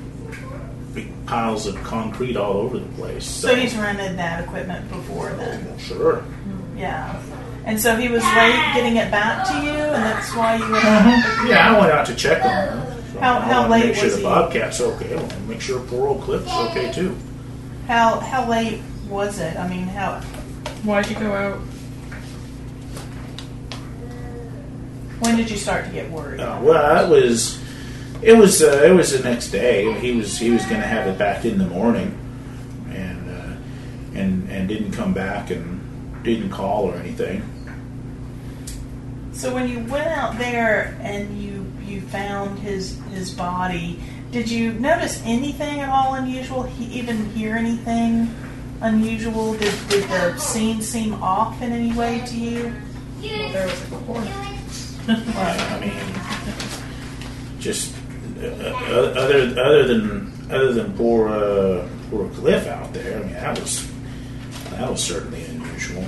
big piles of concrete all over the place. so he's rented that equipment before then. sure. Yeah. And so he was late getting it back to you, and that's why you were. Yeah, I went out to check on him. So How- I how late make sure was the he? bobcat's okay. I want to make sure poor old Cliff's okay too. How how late was it? I mean, how Why'd you go out? When did you start to get worried? Uh, well, it was it was uh, it was the next day. He was he was going to have it back in the morning, and uh, and and didn't come back and didn't call or anything. So when you went out there and you you found his his body, did you notice anything at all unusual? He even hear anything unusual? Did did the scene seem off in any way to you? Well, there was a corner. Right. I mean, just uh, uh, other other than other than poor uh, poor Cliff out there. I mean, that was that was certainly unusual.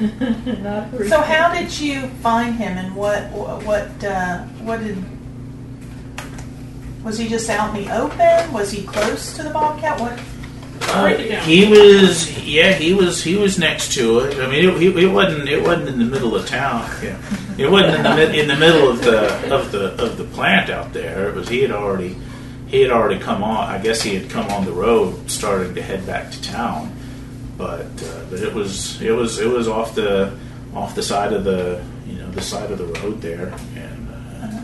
Not So how did you find him, and what what uh, what did? Was he just out in the open? Was he close to the bobcat? What? Uh, He was, yeah, he was, he was next to it. I mean, it, he, it wasn't, it wasn't in the middle of town. Yeah. It wasn't in the in the middle of the of the of the plant out there. It was he had already, he had already come on. I guess he had come on the road, starting to head back to town. But uh, but it was it was it was off the off the side of the you know the side of the road there, and uh,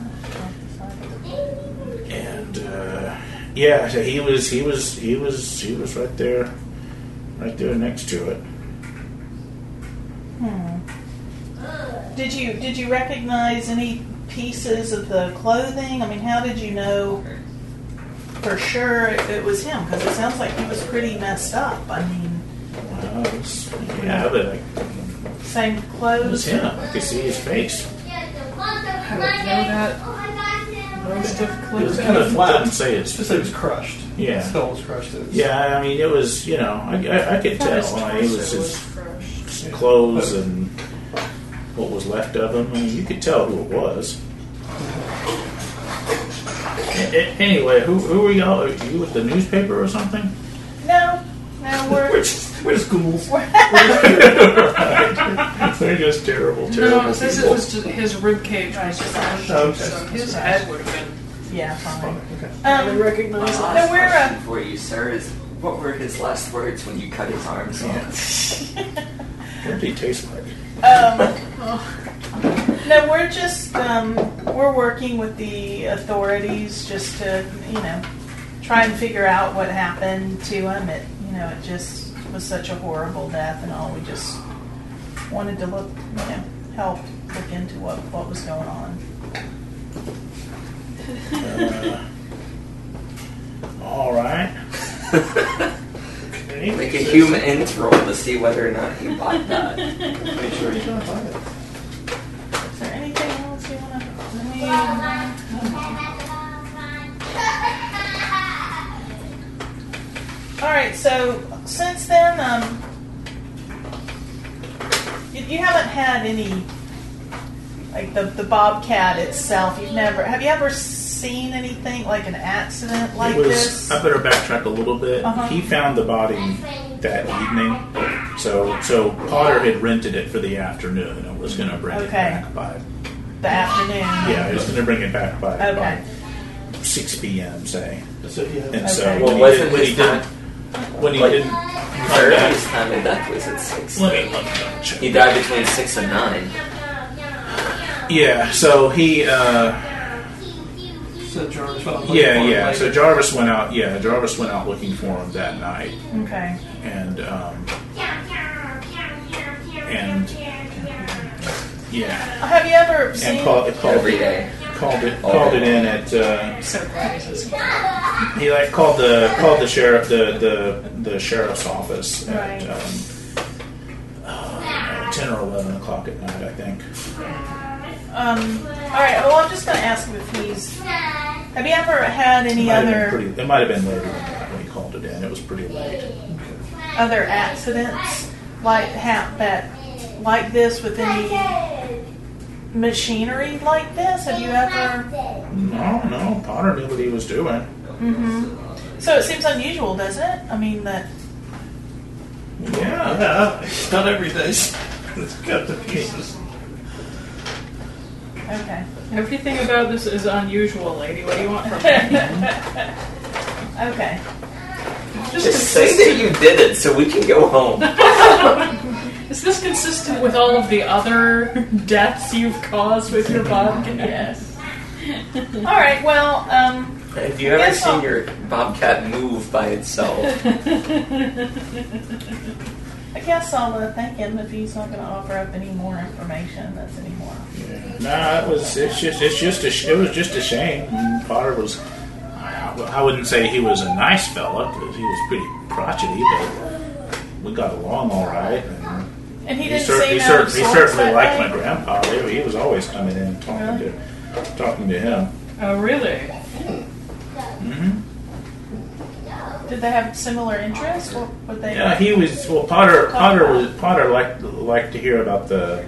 and uh, yeah, so he was he was he was he was right there, right there next to it. Hmm. Did you did you recognize any pieces of the clothing? I mean, how did you know for sure it was him? Because it sounds like he was pretty messed up. I mean, Well, it was, yeah, but I, same it was clothes. him. I could see his face. I would know that most of It was kind of flat. Doesn't say it's Just that it was crushed. Yeah. The skull was crushed. It was- Yeah, I mean, it was, you know, I, I, I could tell. I mean, it was his crushed. clothes and what was left of him. I mean, you could tell who it was. A- a- Anyway, who, who are y'all? Are you with the newspaper or something? No, no, We're we're. Just, we're just ghouls. They're just terrible, terrible No, it says it people. was just his rib cage was crushed, Okay. so his head would have been yeah, fine. Okay. really Um, My recognizable. last No, we're, uh, question for you, sir, is what were his last words when you cut his arms off? What did he taste like? um, no, we're just um, we're working with the authorities just to you know try and figure out what happened to him. It you know it just was such a horrible death and all. We just wanted to look you know help look into what what was going on. Uh, all right. Okay. Make a HUMINT roll to see whether or not he bought that. Make sure you don't find it. Is there anything else you want to? All right. So since then, um, you, you haven't had any like the the bobcat itself. You've never have you ever seen anything like an accident like it was, this? I better backtrack a little bit. Uh-huh. He found the body that evening, so so Potter had rented it for the afternoon and was going to bring it Okay. back by the afternoon. yeah, he was going to bring it back by, Okay. by six p.m. say. So you have. And so Okay. when he, did, wasn't when he didn't when he Like- didn't come Sir, back, his time of death was at six. let me let me double check. He died between six and nine. Yeah, so he uh, So George went on looking yeah for him yeah later. so Jarvis went out yeah Jarvis went out looking for him that night Okay. and um, and yeah Have you ever seen? and called called Every day. Called it All called it in at uh, So he like called the called the sheriff the the, the sheriff's office Right. at um, uh, ten or eleven o'clock at night I think Um, all right. Well, I'm just going to ask him if he's. Have you ever had any been other pretty, it might have been later than that when he called it in it was pretty late other accidents like ha- that like this with any machinery like this? Have you ever? no no Potter knew what he was doing Mm-hmm. So it seems unusual, doesn't it? I mean that. yeah Yeah, it's not every day. It's got the pieces. Okay. Everything about this is unusual, lady. What do you want from me? Okay. Just say that you did it so we can go home. Is this consistent with all of the other deaths you've caused with your bobcat? Yes. All right. Well, um, Have you ever seen I'll- your bobcat move by itself? I guess I'll uh, thank him if he's not going to offer up any more information. That's any more. Yeah. Nah, it was. It's just. It's just. A, sh- it was just a shame. And Potter was. I, I wouldn't say he was a nice fella because he was pretty crotchety, but we got along all right. And And he he, didn't cer- seem he, out cer- he certainly that liked night? my grandpa. He, he was always coming in and talking Really? to talking to him. Oh, really? hmm Did they have similar interests? What would they? Yeah, he was. Well, Potter. Potter was. Potter liked liked to hear about the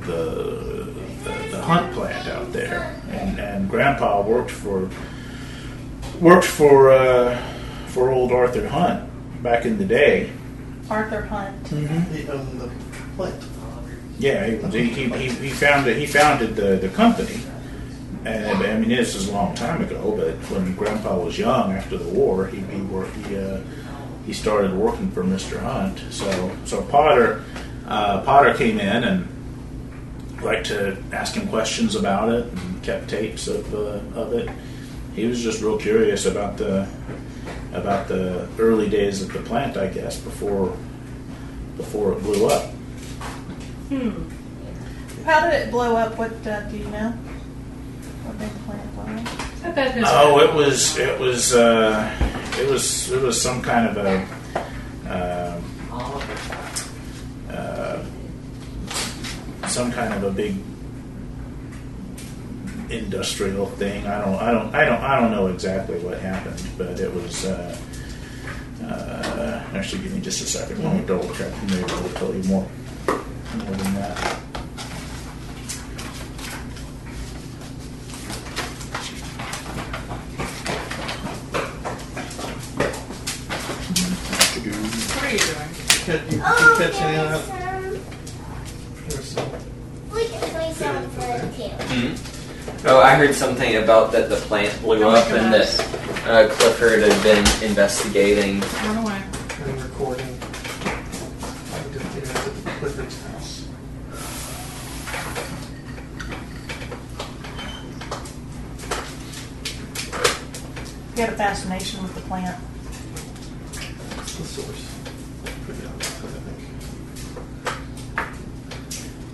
the the, the hunt plant out there, and, and Grandpa worked for worked for uh, for old Arthur Hunt back in the day. Arthur Hunt. He owned the plant. Yeah, he he, he, he, he founded he founded the, the company. And I mean, this is a long time ago, but when Grandpa was young, after the war, he he worked he uh, he started working for Mr. Hunt. So so Potter uh, Potter came in and liked to ask him questions about it and kept tapes of uh, of it. He was just real curious about the about the early days of the plant, I guess, before before it blew up. How did it blow up? What uh, do you know? What made the plant blow up? I bet Oh, it was it was uh, it was it was some kind of a um uh, some kind of a big industrial thing. I don't I don't I don't I don't know exactly what happened, but it was. Uh, uh, actually, give me just a second. I'll double check. Maybe I'll tell you more more than that. What are you doing? Catch, you, you Oh, catch any of that? some. There's some. We can play some for too. Oh, I heard something about that the plant blew Don't up and mess. that uh, Clifford had been investigating. Run away. and recording. I did it at Clifford's house. You had a fascination with the plant. That's the source. Put it I think.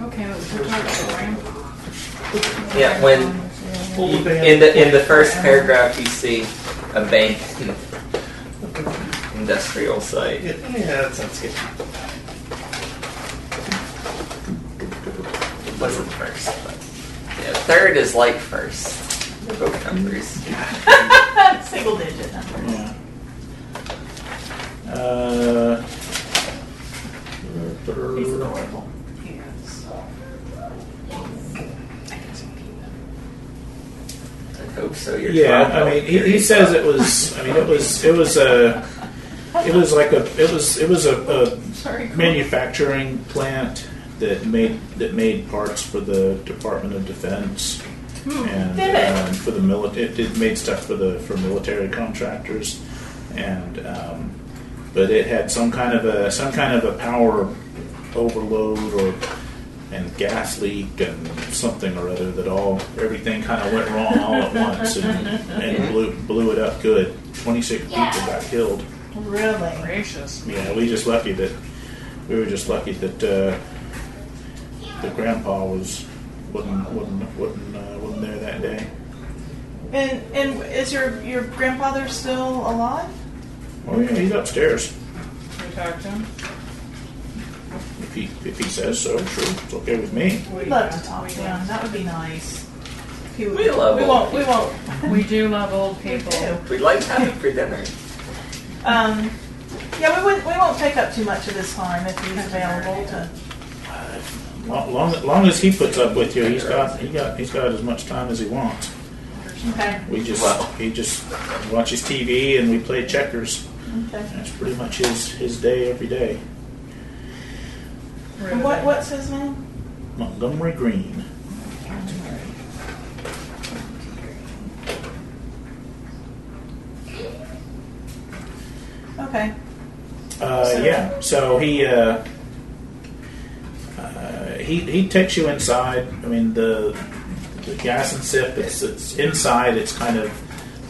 Okay, let's we'll talk about grandpa. Yeah, when Pull the band- in the in the first paragraph you see a bank industrial site. Yeah, yeah, that sounds good. Wasn't first. But yeah, third is like first. They're both numbers. Single digit numbers. Yeah. Uh, He's adorable. I hope so. You're yeah. I mean, he, he says it was. I mean, it was. It was a. It was like a. It was. It was a, a Sorry. manufacturing plant that made that made parts for the Department of Defense and Did it? um, for the military. It, it made stuff for the for military contractors, and um, but it had some kind of a some kind of a power overload or and gas leak and something or other that all everything kind of went wrong all at once and, and blew blew it up good. Twenty six people got killed. Really? Gracious. Yeah, we just lucky that we were just lucky that uh, that Grandpa was wasn't wasn't wasn't, uh, wasn't there that day. And and is your your grandfather still alive? Oh yeah, he's upstairs. We talked to him. If he if he says so, sure, it's okay with me. We'd love to talk to him. That would be nice. He would- We love we won't. We won't. We do love old We people. do. We'd like to have it for dinner. Um, yeah, we wouldn't, we won't take up too much of his time if he's available to. Long, long, long as he puts up with you, he's got he got he's got as much time as he wants. Okay. We just Wow. he just watches TV and we play checkers. Okay. That's pretty much his his day every day. And what what's his name? Montgomery Green. Okay. Uh, yeah. So he uh, uh, he he takes you inside. I mean the the gas and sip. It's it's inside. It's kind of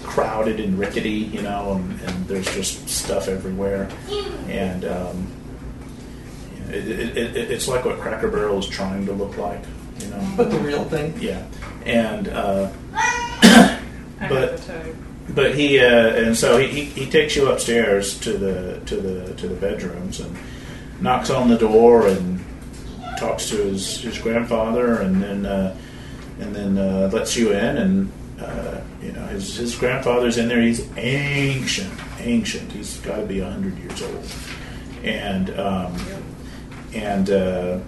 crowded and rickety, you know, and, and there's just stuff everywhere. And um, it, it, it, it's like what Cracker Barrel is trying to look like, you know. But the real thing, Yeah. And uh, But- have to tell you. but he uh, and so he, he, he takes you upstairs to the to the to the bedrooms and knocks on the door and talks to his, his grandfather and then uh, and then uh, lets you in and uh, you know his his grandfather's in there. He's ancient, ancient. He's got to be hundred years old, and um, and uh,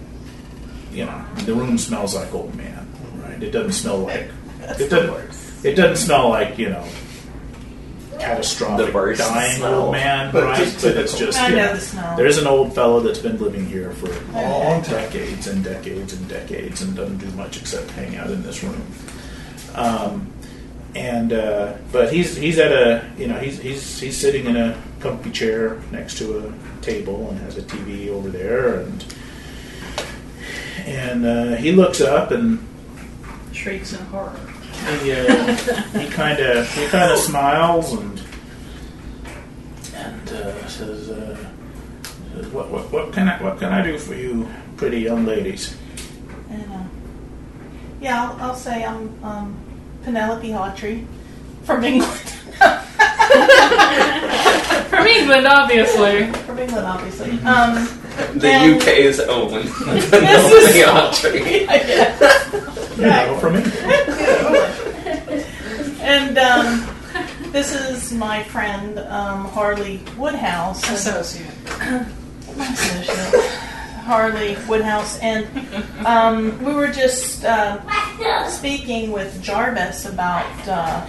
you know the room smells like old man. Right? It doesn't smell like it doesn't. It doesn't smell like you know catastrophic The worst dying smell. old man, But right? just But it's just I you know the smell. There's an old fellow that's been living here for Long decades and decades and decades and doesn't do much except hang out in this room. Um, and uh, but he's he's at a you know he's he's he's sitting in a comfy chair next to a table and has a TV over there and and uh, he looks up and Shrieks in horror. He uh, he kind of he kind of smiles and and uh, says, uh, says what, what what can I what can I do for you, pretty young ladies? And, uh, yeah, I'll, I'll say I'm um, Penelope Hawtrey from England. From England, obviously. from England, obviously. Um, The And- UK's own This is- Autry. I guess. You know, from England. And um, this is my friend um, Harley Woodhouse. and- Associate. my associate, Harley Woodhouse, and um, we were just uh, speaking with Jarvis about uh,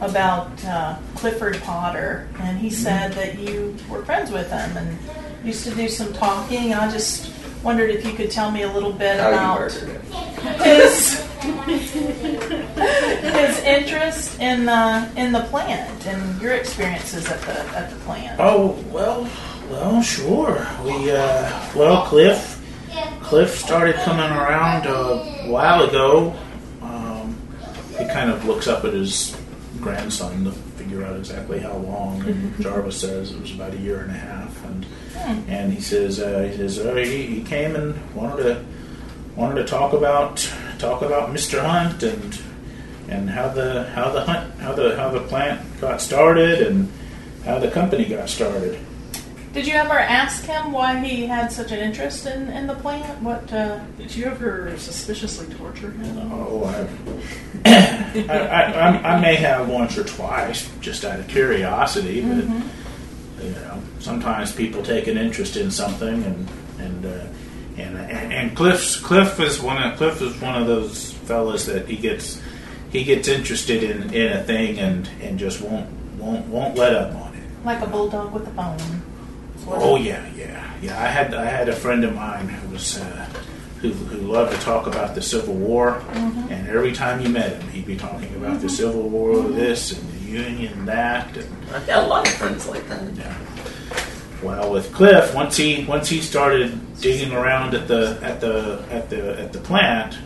about uh, Clifford Potter, and he said that you were friends with him and used to do some talking. I just wondered if you could tell me a little bit How about his his interest in the in the plant and your experiences at the at the plant. Oh well, well sure. We uh, well Cliff Cliff started coming around a while ago. Um, he kind of looks up at his grandson to figure out exactly how long. And Jarvis says it was about a year and a half, and and he says uh, he says uh, he, he came and wanted to wanted to talk about talk about Mr. Hunt and and how the how the hunt how the how the plant got started and how the company got started. Did you ever ask him why he had such an interest in, in the plant? What? Uh, Did you ever suspiciously torture him? Oh, I, I, I, I- I may have once or twice, just out of curiosity, but you know, sometimes people take an interest in something, and and uh, and, and and Cliff's Cliff is one of Cliff is one of those fellas that he gets he gets interested in, in a thing and, and just won't won't won't let up on it. like a bulldog with a bone. Oh yeah, yeah, yeah. I had I had a friend of mine who was uh, who who loved to talk about the Civil War, mm-hmm. and every time you met him, he'd be talking about the mm-hmm. Civil War, mm-hmm. this and the Union, that, and I've got a lot of friends like that. yeah. Well, with Cliff, once he once he started digging around at the at the at the at the plant,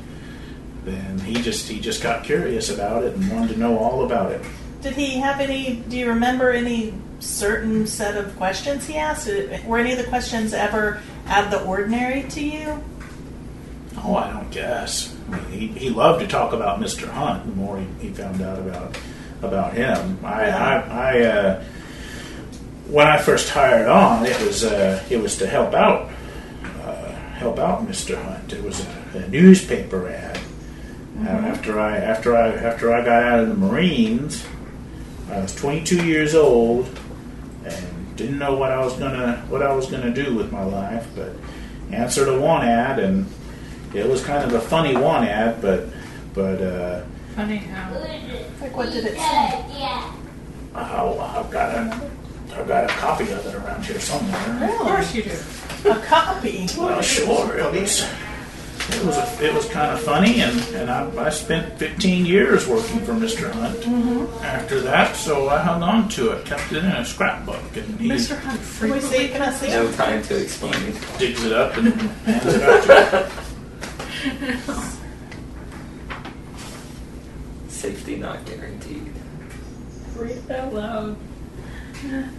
then he just he just got curious about it and wanted to know all about it. Did he have any? Do you remember any certain set of questions he asked? Were any of the questions ever out of the ordinary to you? Oh, I don't guess. I mean, he, he loved to talk about Mr. Hunt. The more he, he found out about about him, I, I, I uh, when I first hired on, it was uh, it was to help out uh, help out Mr. Hunt. It was a, a newspaper ad. Uh, after I after I after I got out of the Marines, I was 22 years old and didn't know what I was gonna what I was gonna do with my life, but answered a one ad and it was kind of a funny one ad, but but uh, Funny how. Like, what did it say? I'll, I've got a I've got a copy of it around here somewhere. Of course you do. A copy. Well, sure, it was it was it was kind of funny, and and I, I spent 15 years working for Mr. Hunt after that, so I hung on to it, kept it in a scrapbook, and he Mr. Hunt Can we see? frequently. Can I see? No time to explain. digs it up and hands it out to. Safety not guaranteed. Read it out loud.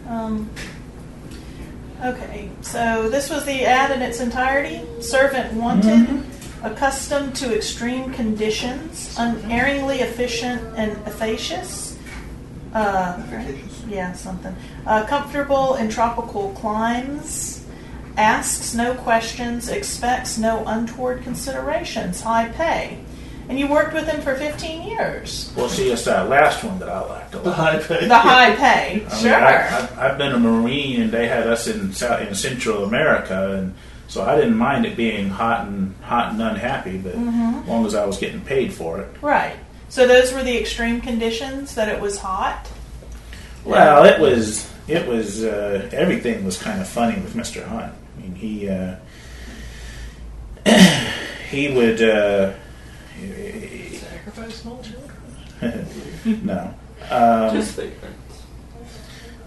Um, okay, so this was the ad in its entirety. Servant wanted, accustomed to extreme conditions, unerringly efficient and efficacious. Uh, yeah, something. Uh, comfortable in tropical climes. Asks no questions, expects no untoward considerations. High pay. And you worked with him for 15 years. Well, see, it's that last one that I liked a lot. The lot. high pay. The high pay. I mean, sure. I, I, I've been a Marine, and they had us in South, in Central America, and so I didn't mind it being hot and hot and unhappy, but as long as I was getting paid for it. Right. So those were the extreme conditions that it was hot. Well, it was it was uh, everything was kind of funny with Mister Hunt. I mean, he uh, he would uh, Sacrifice small children. no. Um, Just figuring.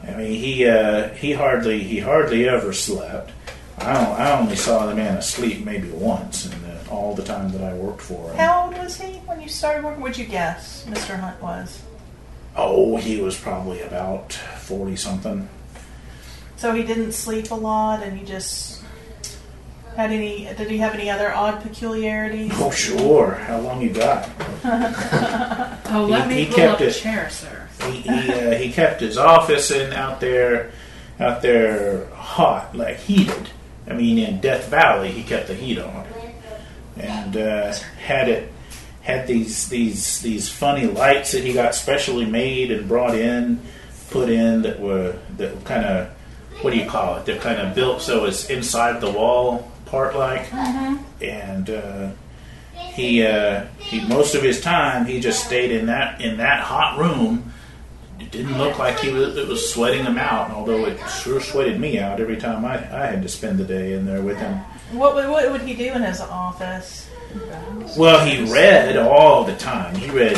I mean, he uh, he hardly he hardly ever slept. I don't, I only saw the man asleep maybe once, and uh, all the time that I worked for him. How old was he when you started working? Would you guess Mr. Hunt was? Oh, he was probably about forty something. So he didn't sleep a lot, and he just had any. Did he have any other odd peculiarities? Oh, sure. How long you got? Oh, let He- me he pull kept up a chair, sir. He he, uh, he kept his office in out there, out there hot, like heated. I mean, in Death Valley, he kept the heat on, and uh, had it had these these these funny lights that he got specially made and brought in, put in that were that kind of what do you call it? They're kind of built so it's inside the wall part like, and. Uh, he uh, he most of his time he just stayed in that in that hot room. It didn't look like he was it was sweating him out, although it sure sweated me out every time I, I had to spend the day in there with him. What would, what would he do in his office? Well, he read all the time. He read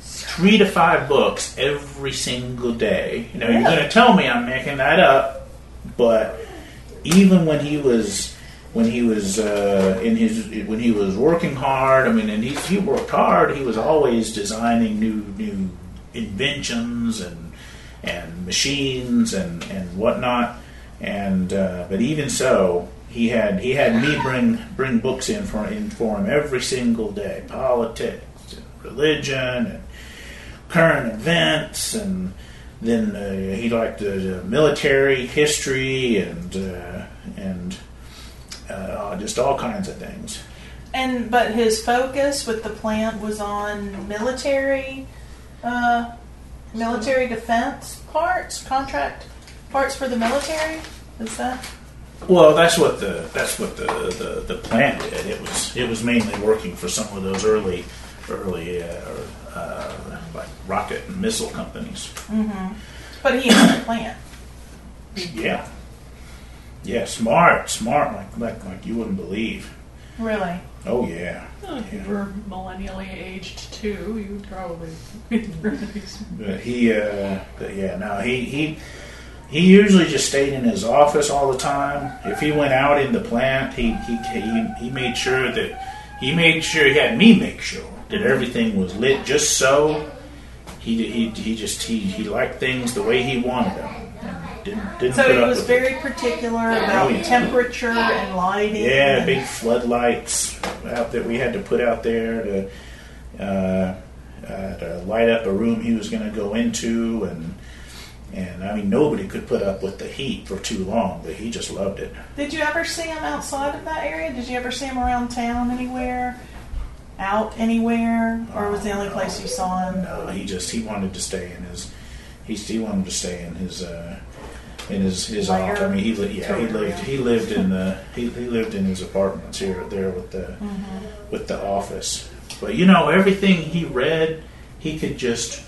three to five books every single day. You know, you're going to tell me I'm making that up, but even when he was when he was uh, in his when he was working hard, I mean, and he, he worked hard. He was always designing new new inventions and and machines and and whatnot. And uh, but even so, he had he had me bring bring books in for in for him every single day, politics, and religion, and current events, and then uh, he liked the uh, military history and uh, and uh, just all kinds of things. And but his focus with the plant was on military, uh, military defense parts, contract parts for the military. Is that? Well, that's what the that's what the, the, the plant did. It was it was mainly working for some of those early early uh, uh, like rocket and missile companies. Mm-hmm. But he had a plant. Yeah, yeah, smart, smart, like like like you wouldn't believe. Really? Oh yeah, Oh, if you were millennially aged too, you would probably but he uh, but yeah, no, he he. He usually just stayed in his office all the time. If he went out in the plant, he he, he, he made sure that he made sure he had me make sure that everything was lit just so. He he, he just he, he liked things the way he wanted them. And didn't didn't So he was with very particular about yeah. temperature and lighting. Yeah, big floodlights out that we had to put out there to, uh, uh, to light up a room he was going to go into, and and I mean nobody could put up with the heat for too long, but he just loved it. Did you ever see him outside of that area? Did you ever see him around town anywhere? Out anywhere? Or was the only place you saw him? No, he just he wanted to stay in his he he wanted to stay in his. Uh, in his his Lair? office, I mean, he li- yeah he lived he lived in the he, he lived in his apartments here there with the mm-hmm. with the office. But you know, everything he read, he could just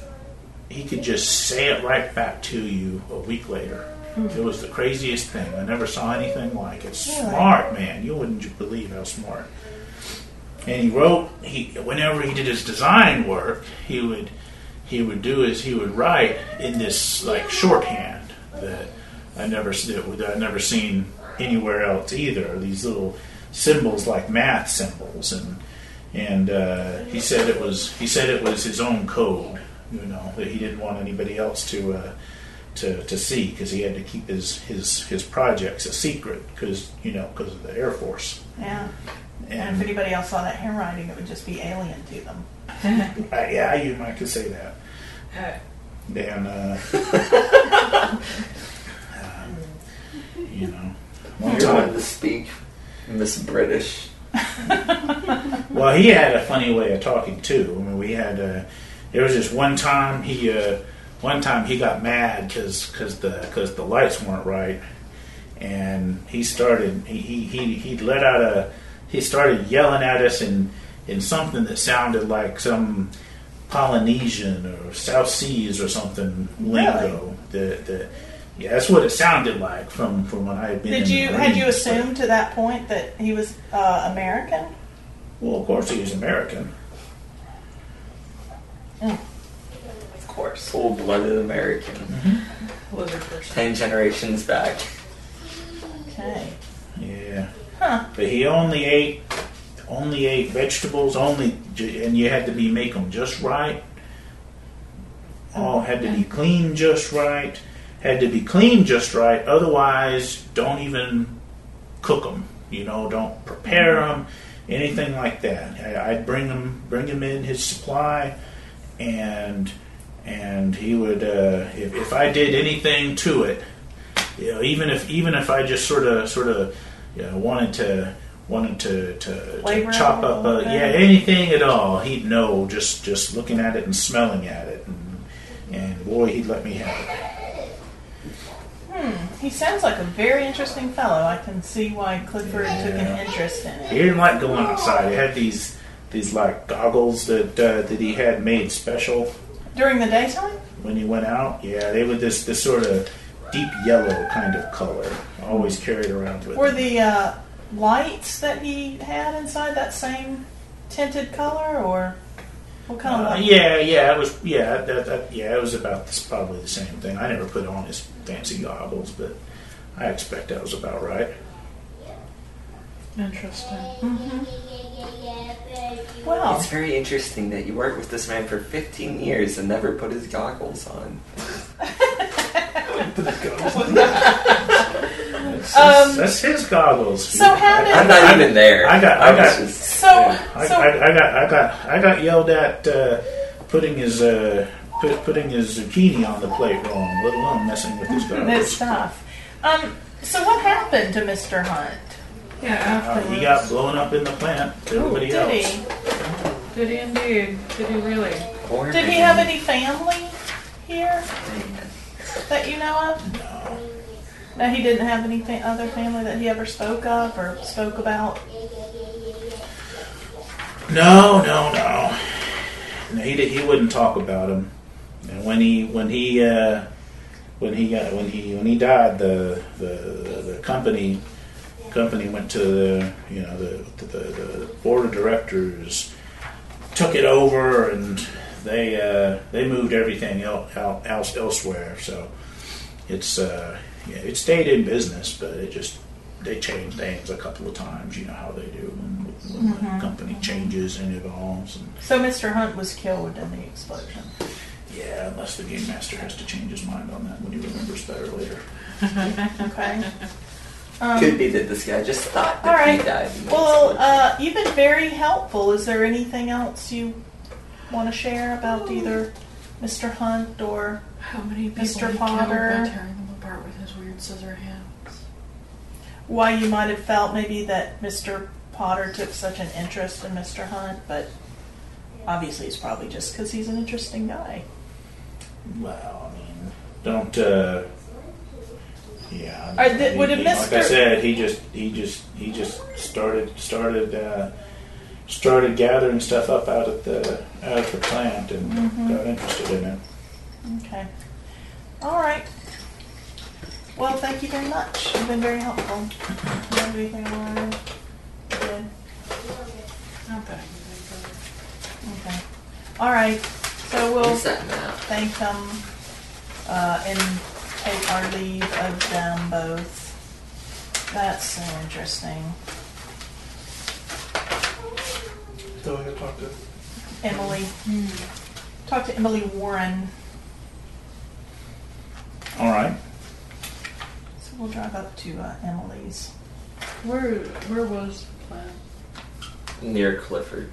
he could just say it right back to you a week later. Hmm. It was the craziest thing. I never saw anything like it. Really? Smart man, you wouldn't believe how smart. And he wrote he whenever he did his design work, he would he would do is he would write in this like shorthand that I never I never seen anywhere else either. These little symbols like math symbols, and and uh, he said it was he said it was his own code. You know that he didn't want anybody else to. Uh, to, to see because he had to keep his, his, his projects a secret because you know because of the Air Force Yeah. And if anybody else saw that handwriting, it would just be alien to them. Uh, yeah, you might could say that. And uh, um, you know, one You're one to speak Miss British. well, he had a funny way of talking too. I mean, we had uh, there was just one time he uh, one time he got mad because because the because the lights weren't right, and he started he he he, he let out a he started yelling at us in in something that sounded like some Polynesian or South Seas or something lingo. that. the yeah, that's what it sounded like from from when I had been. Did in the you had you assumed to that point that he was uh, American? Well, of course he was American. Of course. Full blooded American. lizard person. Ten generations back. Okay. Yeah. Huh. But he only ate only ate vegetables, only, and you had to be make them just right. All had to be clean just right. Had to be clean just right. Otherwise, don't even cook them. You know, don't prepare them, anything like that. I, I'd bring him, bring him in his supply, and and he would, uh, if, if I did anything to it, you know, even if even if I just sort of sort of you know, wanted to wanted to, to, to chop up a, yeah anything at all, he'd know just just looking at it and smelling at it, and, and boy, he'd let me have it. He sounds like a very interesting fellow. I can see why Clifford took an interest in him. He didn't like going outside. He had these these like goggles that uh, that he had made special During the daytime? when he went out. Yeah, they were this this sort of deep yellow kind of color. Always carried around with Were him. the uh, lights that he had inside that same tinted color, or what kind of Uh, yeah, yeah, it was. Yeah, that, that, yeah, it was about this, probably the same thing. I never put on his fancy goggles, but I expect that was about right. Interesting. Well, It's very interesting that you worked with this man for 15 years and never put his goggles on. Put his goggles on. That's, Um, that's his goggles. so how did- I'm not even there. I got- I was got- just- so I, so I, I got, I got, I got yelled at uh, putting his uh, put, putting his zucchini on the plate wrong, let alone messing with his good goggles. stuff. Um, so what happened to Mr. Hunt? Yeah, Uh, he got blown up in the plant. to Everybody Did else. he? Did he indeed? Did he really? Did he have any family here that you know of? No. No, he didn't have any fa- other family that he ever spoke of or spoke about. No, no, no. No, he did, he wouldn't talk about him. And when he when he uh, when he got when he when he died, the the the company company went to the you know the the, the board of directors took it over and they uh, they moved everything el- el- else elsewhere. So it's uh, yeah, it stayed in business, but it just they changed names a couple of times. You know how they do when, when the company changes and evolves. And So Mr. Hunt was killed in the explosion. yeah, unless the game master has to change his mind on that when he remembers better later. Okay. Um, Could be that this guy just thought that All right. he died. Well, uh, you've been very helpful. Is there anything else you want to share about either Mr. Hunt or How many Mr. he Potter. Killed by tearing them apart with his weird scissor hands? why you might have felt maybe that Mr. Potter took such an interest in Mr. Hunt? But obviously, it's probably just because he's an interesting guy. Well, I mean, don't. Uh, yeah. Or did- he- would he- Like I said, he just he just he just started started uh, started gathering stuff up out at the out of the plant and Mm-hmm. got interested in it. Okay. All right. Well, thank you very much. You've been very helpful. You have anything I want to Good. Not that I can think of. Okay. All right. So we'll What's that map? thank them uh, and take our leave of them both. That's so interesting. So I'm gonna talk to Emily. Talk to Emily Warren. All right. So we'll drive up to uh, Emily's. Where where was the plant? Near Clifford.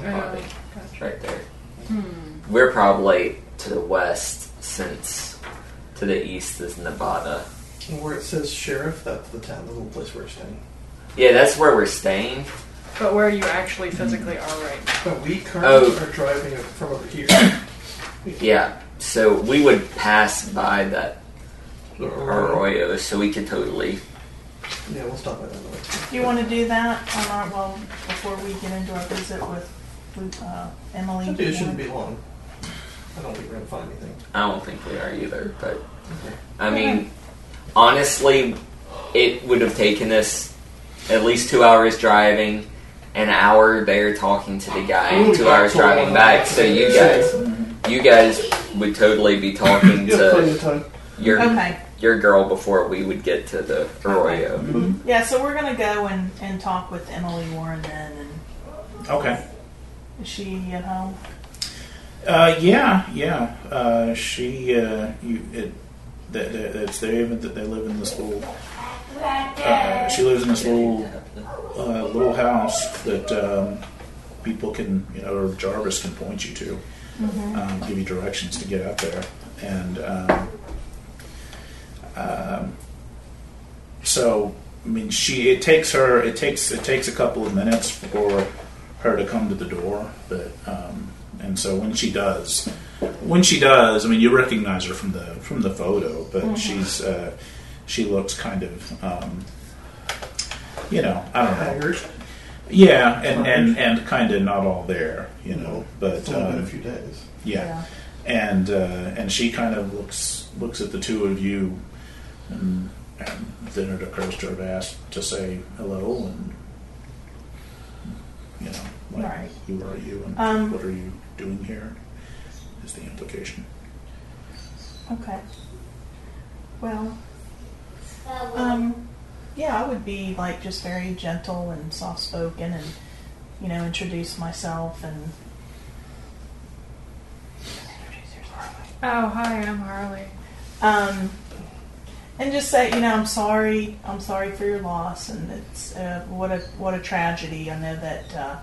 Probably. gotcha. Right there. Hmm. We're probably to the west since to the east is Nevada. and where it says sheriff. That's the town, the little place we're staying. Yeah, that's where we're staying. But where you actually physically are right now. But we currently Oh. are driving from over here. Yeah, so we would pass by that The Arroyo. arroyo, so we could totally. Yeah, we'll stop by that later. Do you want to do that on our well before we get into our visit with, with uh, Emily? It shouldn't be long. I don't think we're gonna find anything. I don't think we are either, but Okay. I mean, honestly, it would have taken us at least two hours driving, an hour there talking to the guy, and two hours driving back. So you guys, you guys would totally be talking You have plenty to time. your Okay. Your girl before we would get to the arroyo. Yeah, so we're gonna go and, and talk with Emily Warren then, and Okay. Is she at home? Uh, yeah, yeah. Uh, she, uh, you, it, that, that, that's they even that they live in this little. Uh, she lives in this little, uh, little house that um, people can, you know, or Jarvis can point you to, um, give you directions to get up there, and um, um, so I mean, she it takes her it takes it takes a couple of minutes for her to come to the door, but um, and so when she does, when she does, I mean, you recognize her from the from the photo, but she's uh, she looks kind of um, you know I don't know. Haggard. yeah and and and kind of not all there you know but It's only been a um, few days. yeah. And uh, and she kind of looks looks at the two of you, and, and then it occurs to her to ask to say hello and you know like Right. who are you and Um, what are you doing here is the implication. Okay. Well, um, yeah, I would be like just very gentle and soft spoken and, you know, introduce myself and. Oh, hi, I'm Harley. Um, and just say, you know, I'm sorry. I'm sorry for your loss, and it's uh, what a what a tragedy. I know that uh,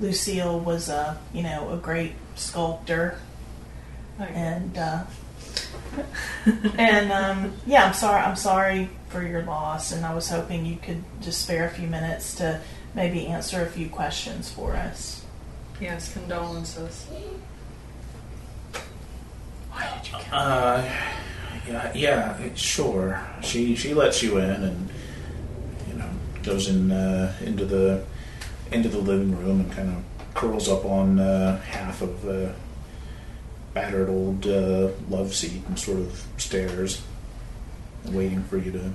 Lucille was a you know a great sculptor, Like, and uh, and um, yeah, I'm sorry. I'm sorry for your loss, and I was hoping you could just spare a few minutes to maybe answer a few questions for us. yes, condolences. Uh, yeah, yeah, it- sure. She she lets you in, and you know goes in uh, into the into the living room and kind of curls up on uh, half of the battered old uh, love seat and sort of stares, waiting for you to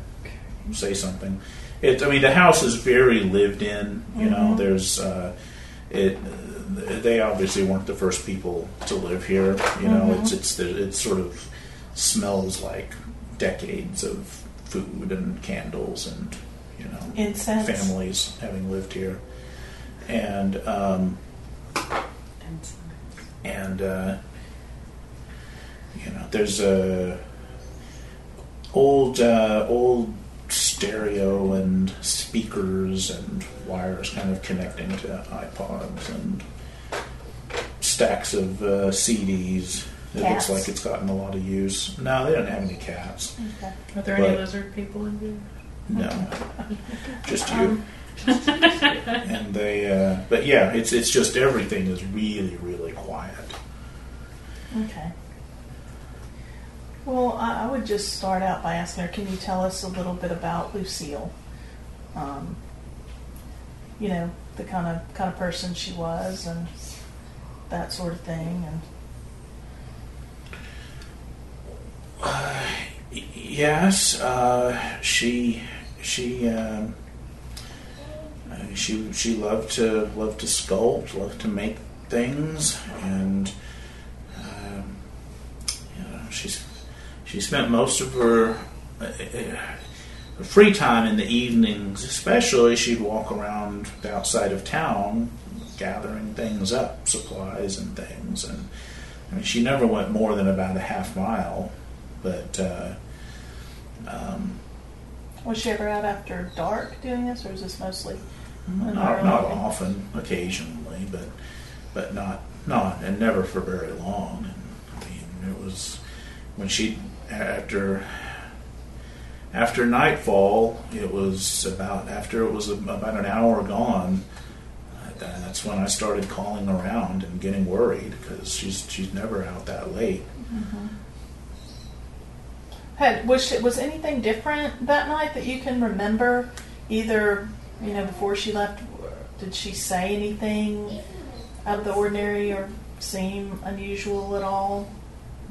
say something. It, I mean, the house is very lived in. You know, there's uh, it. They obviously weren't the first people to live here. You know, it's it's the, it sort of smells like decades of food and candles and you know Incense. families having lived here, and um, and uh, you know there's a old uh, old stereo and speakers and wires kind of connecting to iPods and stacks of uh, CDs. It Cats? looks like it's gotten a lot of use. No, they don't have any cats. Okay. Are there any lizard people in here? No, just you. and they, uh, but yeah, it's it's just everything is really really quiet. Okay. Well, I, I would just start out by asking her, can you tell us a little bit about Lucille? Um, you know, the kind of kind of person she was, and that sort of thing, and Y- Yes, uh, she she um, uh, she she loved to loved to sculpt, loved to make things, and um, you know she's she spent most of her. Uh, uh, her free time in the evenings, especially, she'd walk around the outside of town, gathering things up, supplies and things. And I mean, she never went more than about a half mile, but uh, um, was she ever out after dark doing this, or was this mostly? not not often, occasionally, but but not not and never for very long. And I mean, it was when she after after nightfall. It was about after it was about an hour gone. That's when I started calling around and getting worried because she's she's never out that late. Had was she, was anything different that night that you can remember? Either you know before she left, did she say anything out of the ordinary or seem unusual at all?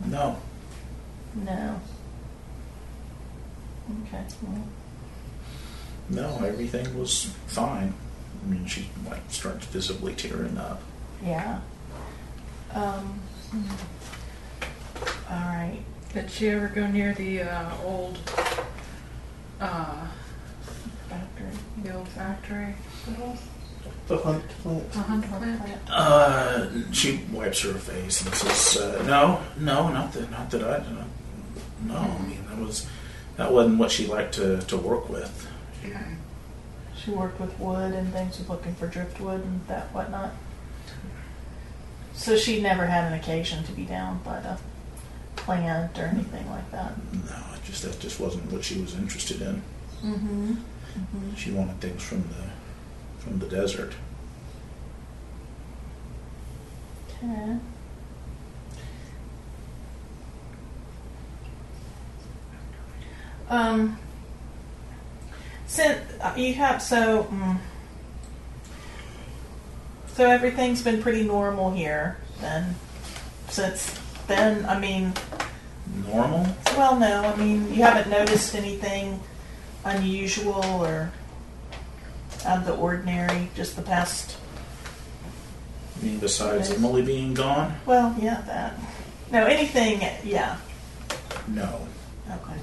No, No. Okay. Well, no, everything was fine. I mean, she like starts visibly tearing up. yeah. Um. All right. Did she ever go near the uh, old, uh, Factory. the old factory? The hunt plant. A hunt plant? Uh, she wipes her face and says, uh, "No, no, not that, not that I, know. no. I mean, that was that wasn't what she liked to, to work with. Okay. She worked with wood and things, was looking for driftwood and that whatnot. So she never had an occasion to be down by the plant or anything like that. No, it just that just wasn't what she was interested in. Mm-hmm. She wanted things from the from the desert. Okay. Um, since uh, you have so, mm, so everything's been pretty normal here then. Since then, I mean, Normal? well, no, I mean, you haven't noticed anything unusual or out of the ordinary. Just the past. I mean, besides Yes. Emily being gone? Well, yeah, that. No, anything. Yeah. No. Okay.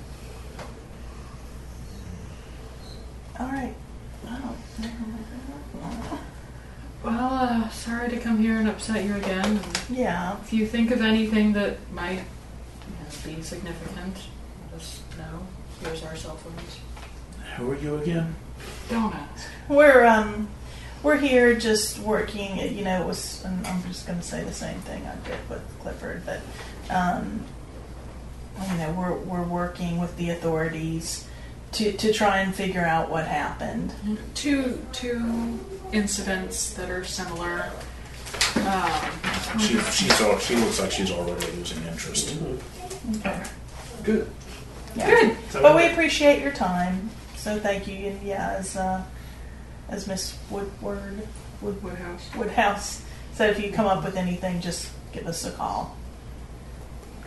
All right. Oh, Well, uh, sorry to come here and upset you again. Yeah. if you think of anything that might you know, be significant, let us know. Here's our cell phones. Who are you again? Don't ask. We're um, we're here just working. You know, it was. And I'm just going to say the same thing I did with Clifford, but um, you know, we're we're working with the authorities to to try and figure out what happened. Two two incidents that are similar. Um, She she's al- she looks like she's already losing interest. Okay. Good. Yeah. Good. So- But we appreciate your time. So thank you. And yeah, as uh, as Miss Woodward Wood, Woodhouse. Woodhouse said, if you come up with anything, just give us a call.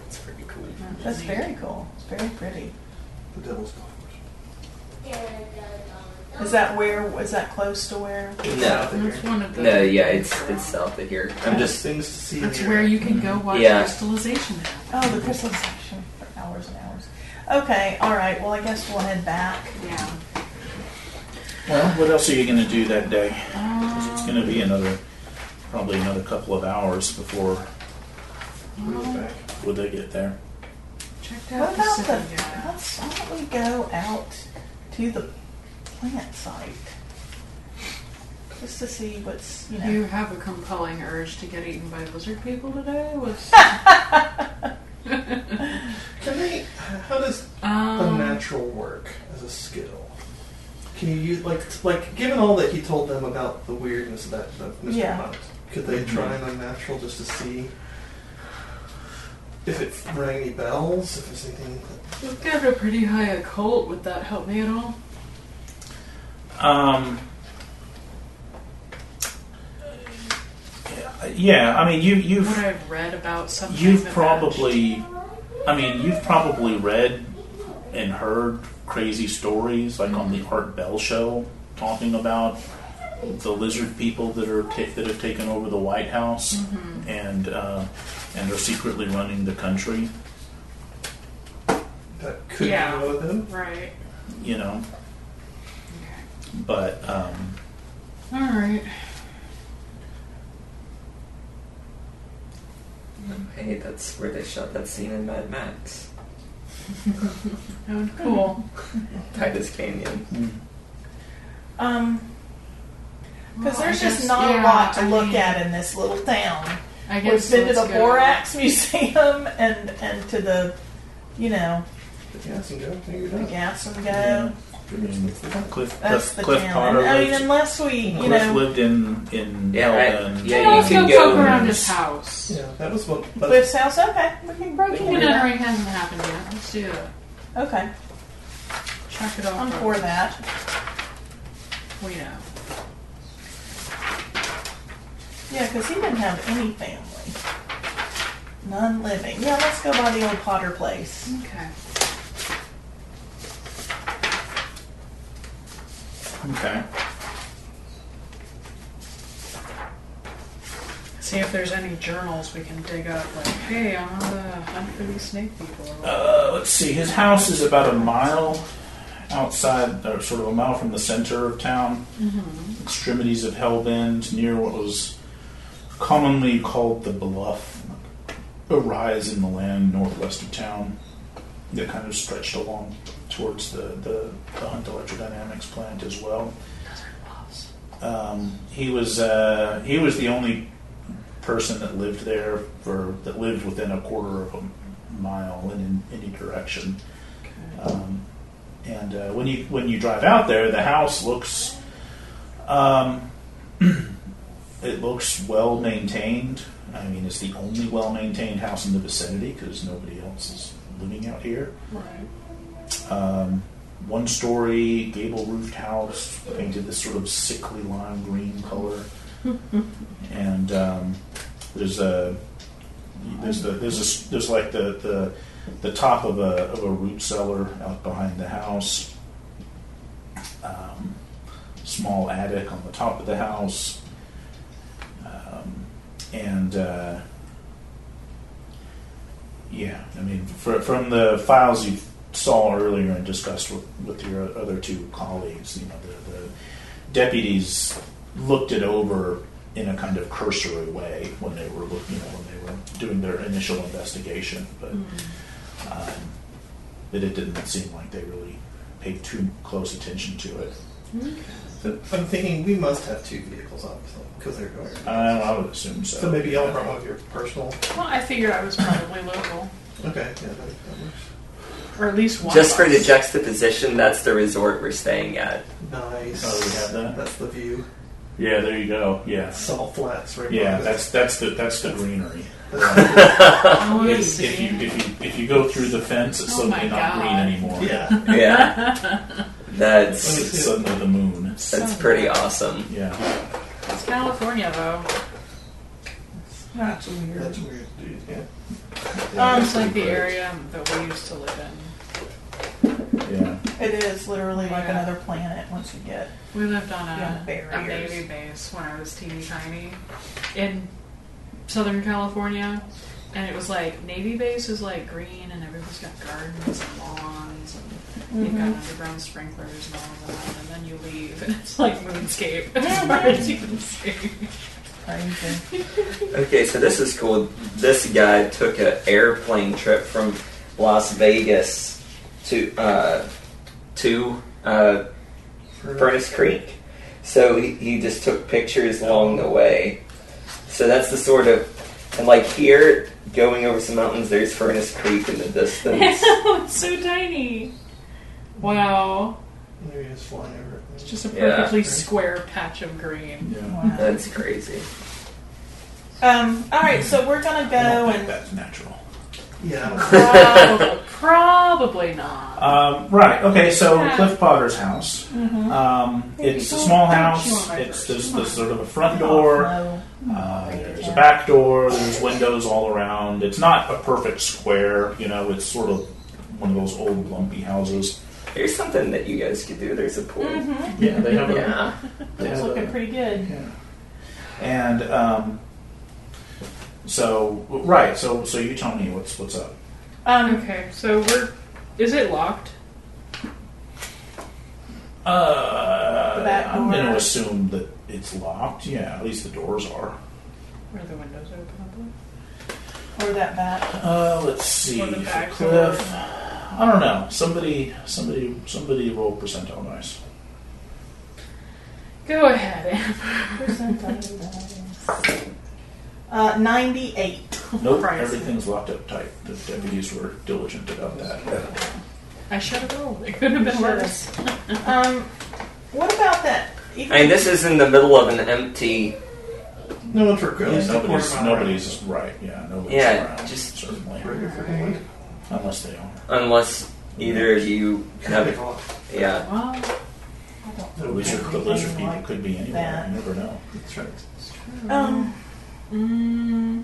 It's pretty cool. That's very cool. It's very pretty. The devil's golf Is that where? Is that close to where? No. That's one of the. No, yeah, it's it's south of here. I'm just things to see. That's here. where you can go watch Yeah. crystallization. Oh, the crystallization for hours and hours. Okay. All right. Well, I guess we'll head back. Yeah. Well, what else are you going to do that day? 'Cause it's Um, going to be another, probably another couple of hours before well, would they get there. checked What out about the? Pacific Gas. Let's, why don't we go out to the plant site just to see what's you know. You have a compelling urge to get eaten by lizard people today? Was Can they? How does um, unnatural work as a skill? Can you use like like given all that he told them about the weirdness of that of Mr. Yeah. Hunt, could they try an unnatural just to see if it rang any bells? If there's anything? We've got a pretty high occult. Would that help me at all? Um. Yeah, I mean, you, you've I have read about something? you've that probably, I mean, you've probably read and heard crazy stories like on the Art Bell show talking about the lizard people that are ta- that have taken over the White House and uh, and are secretly running the country. That could Yeah. be one of them. Right. You know, but um, All right. hey, that's where they shot that scene in Mad Max, That would cool. Titus Canyon. Um, because Well, I there's just guess- not a lot to I look mean, at in this little town. I We've guess been to the let's. Borax Museum and and to the, you know, Yeah, some go. There you the go. gas and go. I mean, Cliff That's Cliff, the Cliff. Potter And, I mean, lived, unless we, you Cliff know, lived in in Yeah, I- Melbourne. yeah, Yeah, you let's can go go poke around his house. Yeah, that was what. That's, Cliff's house. Okay, we can break The into that. entering hasn't happened yet. Let's do that. Okay, Check it off. I'm for that. We know. Yeah, because he didn't have any family. None living. Yeah, let's go by the old Potter place. Okay. Okay. See if there's any journals we can dig up. Like, hey, I'm on the hunt for these snake people. Uh, let's see. His house is about a mile outside, or sort of a mile from the center of town, extremities of Hellbend, near what was commonly called the Bluff, a rise in the land northwest of town that kind of stretched along towards the, the, the Hunt Electrodynamics plant as well. Um, he was uh, he was the only person that lived there for that lived within a quarter of a mile in, in any direction. Um, and uh, when you when you drive out there, the house looks um, it looks well maintained. I mean, it's the only well maintained house in the vicinity because nobody else is living out here. Right. Um, one story gable roofed house painted this sort of sickly lime green color, and um, there's a there's the there's a, there's like the, the the top of a of a root cellar out behind the house. Um, small attic on the top of the house, um, and uh, yeah, I mean, fr from the files you saw earlier and discussed with, with your other two colleagues, you know, the, the deputies looked it over in a kind of cursory way when they were look, you know when they were doing their initial investigation, but mm-hmm. um, but it didn't seem like they really paid too close attention to it. Mm-hmm. So I'm thinking we must have two vehicles, obviously, because they're going. I, I would assume so. So maybe y'all brought one of your personal. Well, I figured I was probably local, Okay, yeah, that, that works. Or at least one. Just for the juxtaposition, that's the resort we're staying at. Nice. Oh, we have that? That's the view. Yeah, there you go. Yeah, Salt flats, right? yeah, above it. that's that's the that's the greenery. I want to If, see. if you if you if you go through the fence, it's Oh suddenly my not green God. anymore. yeah. Yeah, that's It's suddenly the moon. that's pretty awesome. Yeah. It's California, though. That's weird. That's weird, dude. Yeah. Um, It's like the area that we used to live in. Yeah. It is literally like Yeah. another planet once you get. We lived on Yeah, a, barriers. a Navy base when I was teeny tiny in Southern California. And it was like, Navy base is like green and everybody's got gardens and lawns and you've got mm-hmm. underground sprinklers and all of that. And then you leave and it's like moonscape as far as you can see. Crazy. Okay, so this is cool. This guy took an airplane trip from Las Vegas to uh, to uh, Furnace Creek. So he, he just took pictures along the way. So that's the sort of and like here, going over some mountains, there's Furnace Creek in the distance. it's so tiny. Wow. Maybe it's flying over it. It's just a Yeah. perfectly square patch of green. Yeah. Wow. That's crazy. Um, all right, so we're gonna I don't go think and that's natural. Yeah. Probably, probably not. Um, right. Okay. So Yeah. Cliff Potter's house. Um, it's a small house. Don't chew on my It's purse. there's, there's sort of a front door. No. Uh, there's a back door. There's windows all around. It's not a perfect square. You know, it's sort of one of those old lumpy houses. Here's something that you guys could do. There's a pool. Yeah, they have a. Yeah. They It's have looking a pretty good. yeah. And um, so right. So so you tell me what's what's up. Um, Okay, so we're. Is it locked? Uh, I'm going to assume that it's locked. Yeah, at least the doors are. Are the windows open? or that back. Uh, let's see. Or the Cliff, door. I don't know. Somebody, somebody, somebody roll percentile dice. Go ahead, Amber. Uh, 98. Nope, Christ. everything's locked up tight. The deputies were diligent about that. I should have rolled. It could have been worse. Um, what about that? Even I mean, this is in the middle of an empty. No one's for Yeah, nobody's, nobody's right. Yeah, nobody's Yeah, around. just- certainly, Right. unless they are. Unless either of you have. it. Yeah. Well, The lizard, the lizard people could be anywhere. that. You never know. That's right. Um, mm,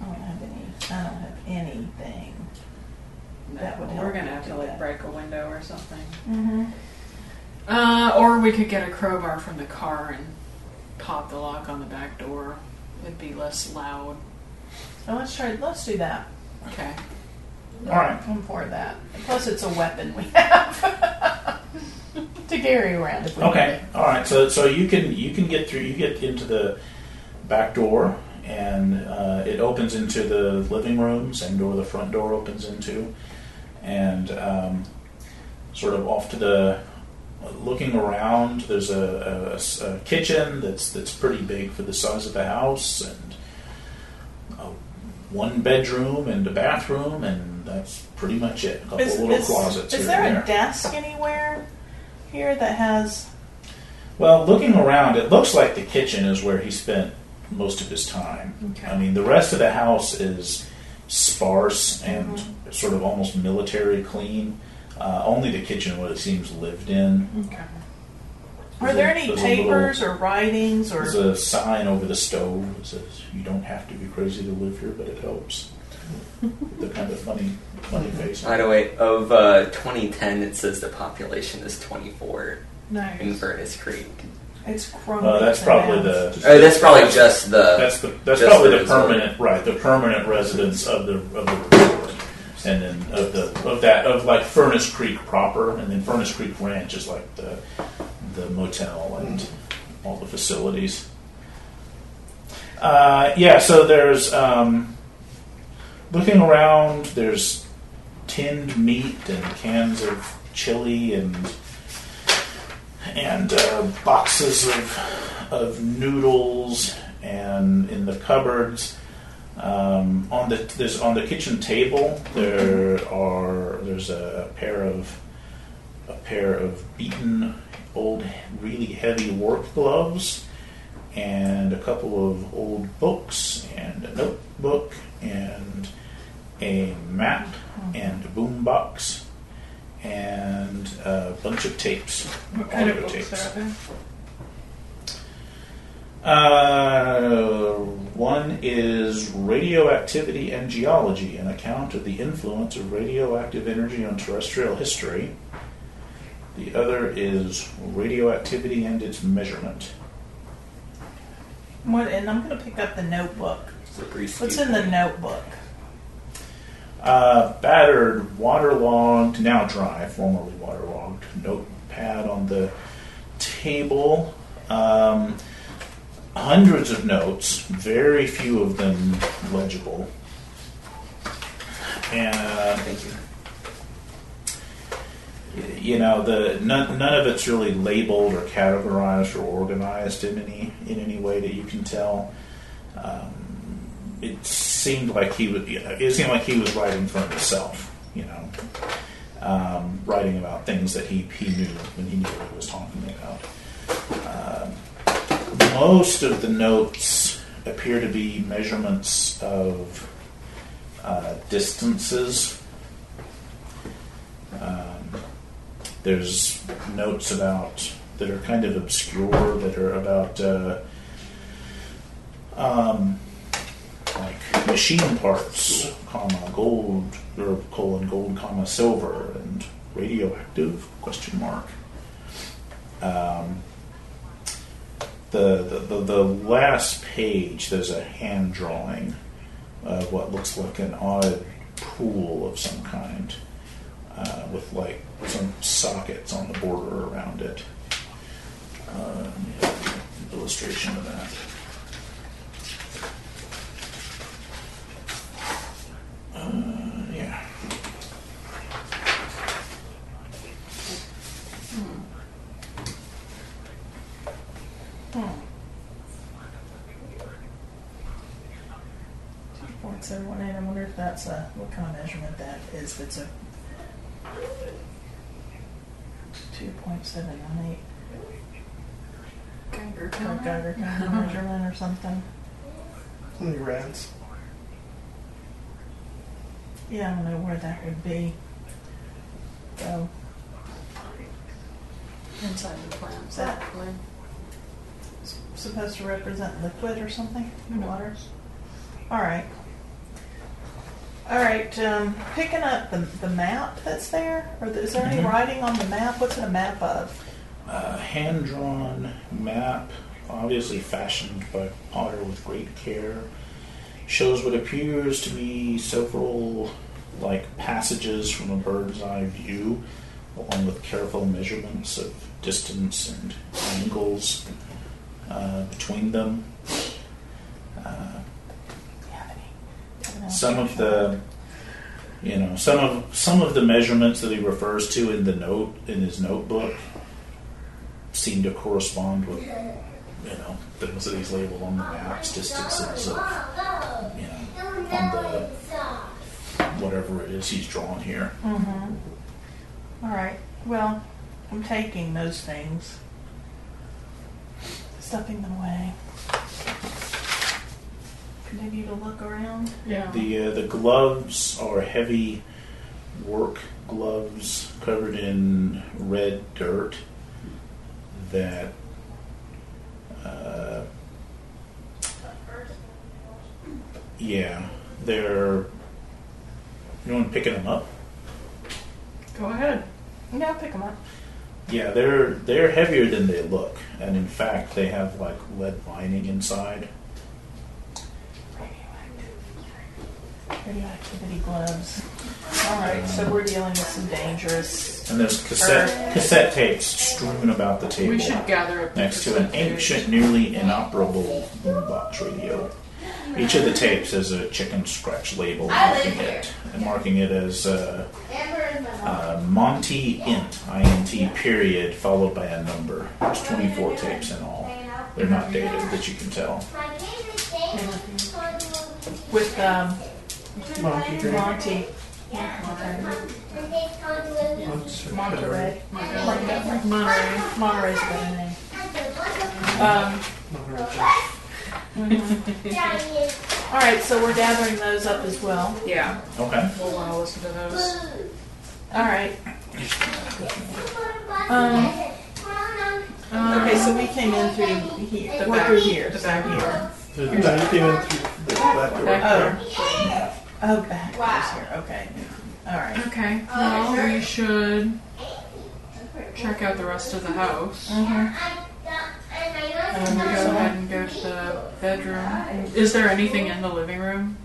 I don't have any. I don't have anything. That would help we're gonna me have do to like that. break a window or something. Mm-hmm. Uh, or we could get a crowbar from the car and pop the lock on the back door. It'd be less loud. So let's try. Let's do that. Okay. All right. I'm for that. Plus, it's a weapon we have to carry around if we Okay. it. All right. So so you can you can get through. You get into the back door, and uh, it opens into the living room. Same door the front door opens into, and um, sort of off to the looking around. There's a kitchen that's that's pretty big for the size of the house, and a one bedroom and a bathroom, and that's pretty much it. A couple Is, little is- closets. is here there and a desk anywhere here that has? Well, looking around, it looks like the kitchen is where he spent most of his time. Okay. I mean, the rest of the house is sparse and Mm-hmm. sort of almost military clean. Uh, only the kitchen, what it seems, lived in. Okay. Are there a- any a little- papers or writings or? There's a sign over the stove that says, "You don't have to be crazy to live here, but it helps." The kind of funny, funny face. By the way, of uh, 2010, it says the population is 24 in Furnace Creek. It's grown. Uh, that's probably bounds. the. Oh, that's probably just the. That's the that's Just probably the the resort. permanent right, the permanent residents of the of the resort, and then of the of that of like Furnace Creek proper, and then Furnace Creek Ranch is like the the motel and all the facilities. Uh, yeah, so there's um, looking around. There's tinned meat and cans of chili and and uh, boxes of of noodles and in the cupboards. Um, on the there's on the kitchen table there are there's a, pair of a pair of beaten old really heavy work gloves and a couple of old books and a notebook and a map and a boombox and a bunch of tapes. What kind of audio books tapes. are there? Uh, one is Radioactivity and Geology, an account of the influence of radioactive energy on terrestrial history. The other is Radioactivity and its Measurement. What, and I'm going to pick up the notebook. Slippery What's in the notebook? Uh, battered, waterlogged, now dry, formerly waterlogged notepad on the table. Um, hundreds of notes, very few of them legible. And Thank you. you know the none, none of it's really labeled or categorized or organized in any in any way that you can tell. Um, it seemed like he would. It seemed like he was writing for himself. You know, um, writing about things that he he knew when he knew what he was talking about. Um, most of the notes appear to be measurements of uh, distances. Um, there's notes about that are kind of obscure that are about uh, um, like machine parts, comma gold or colon gold, comma silver, and radioactive question mark. Um, the, the, the, the last page, there's a hand drawing of what looks like an odd pool of some kind uh, with like some sockets on the border around it. Uh, illustration of that. Yeah. Hmm. Two point seven one eight. I wonder if that's a what kind of measurement that is. If it's a two point seven one eight. Geiger counter? Geiger kind of measurement or something. Any rads? Yeah, I don't know where that would be. So Inside the plant. Is that- probably. it's supposed to represent liquid or something. Who knows? Water. All right. All right. Um, picking up the the map that's there. Or is there any Mhm. writing on the map? What's it a map of? uh, hand drawn map, obviously fashioned by Potter with great care, shows what appears to be several like passages from a bird's eye view, along with careful measurements of distance and angles uh, between them. Uh, some of the you know some of some of the measurements that he refers to in the note in his notebook seem to correspond with you know things that he's labeled on the maps distances of you know on the whatever it is he's drawn here Mm-hmm. All right. Well, I'm taking those things, stuffing them away. Continue to look around. Yeah. the uh, the gloves are heavy work gloves covered in red dirt that uh, yeah they're you want picking them up Go ahead. Yeah, I'll pick them up. yeah they're they're heavier than they look and in fact they have like lead lining inside Radioactivity gloves. All right, so we're dealing with some dangerous. and there's cassette cassette tapes strewn about the table We should gather up next to an ancient, nearly inoperable boombox radio. Each of the tapes has a chicken scratch label marking it, and marking it as uh, uh, Monty Int, INT period, followed by a number. There's 24 tapes in all. They're not dated that you can tell. With um, Monkey drink. Monty. Monterey. Monterey. Monterey's a better name. Um, all right, so we're gathering those up as well. Yeah. Okay. We'll want to listen to those. All right. Um, okay, so we came in through here. The back- through here. the back here. door. You came in through the back door. Back Oh. door. Oh, back doors here. Okay. All right. Okay. Well, we should check out the rest of the house. Mm-hmm. And we go ahead and go to the bedroom. Is there anything in the living room?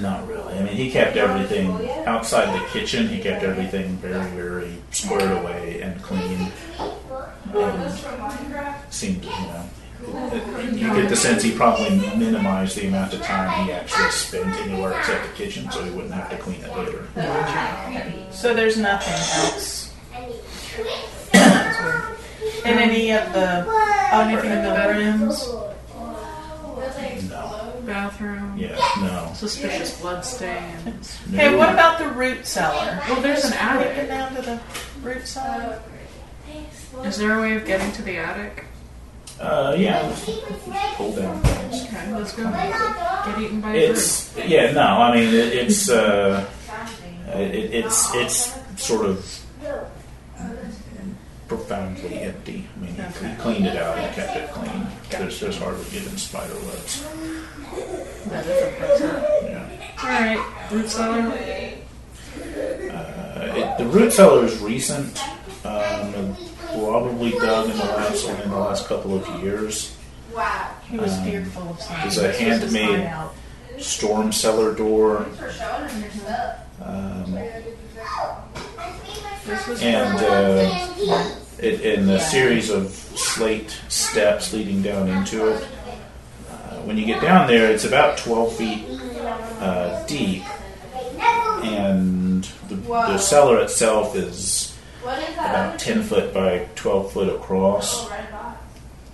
Not really. I mean, he kept everything outside the kitchen. He kept everything very, very squared away and clean. And seemed, you know, you get the sense he probably minimized the amount of time he actually spent anywhere except the kitchen, so he wouldn't have to clean it later. So there's nothing else in any of the anything in the rooms. No. Bathroom. Yeah. No. Suspicious blood stains. no. Okay, what about the root cellar? Well, there's an Looking attic. down to the root cellar. Is there a way of getting to the attic? Uh, yeah. let's- let's Pull down things. Okay, let's go. Get eaten by a bird. It's yeah. No. I mean, it, it's uh, it, it's it's sort of profoundly empty. I mean, he, he cleaned it out and kept it clean. There's there's hardly even spider webs. That is impressive. Yeah. All right, root cellar. Uh, it, the root cellar is recent. Um, probably dug in the last in the last couple of years. Wow. He was Um, fearful of something. it's a This was his handmade- Storm cellar door. Um, This was and uh, it, in a series of slate steps leading down into it. Uh, when you get down there, it's about 12 feet uh, deep, and the, the cellar itself is about 10 foot by 12 foot across.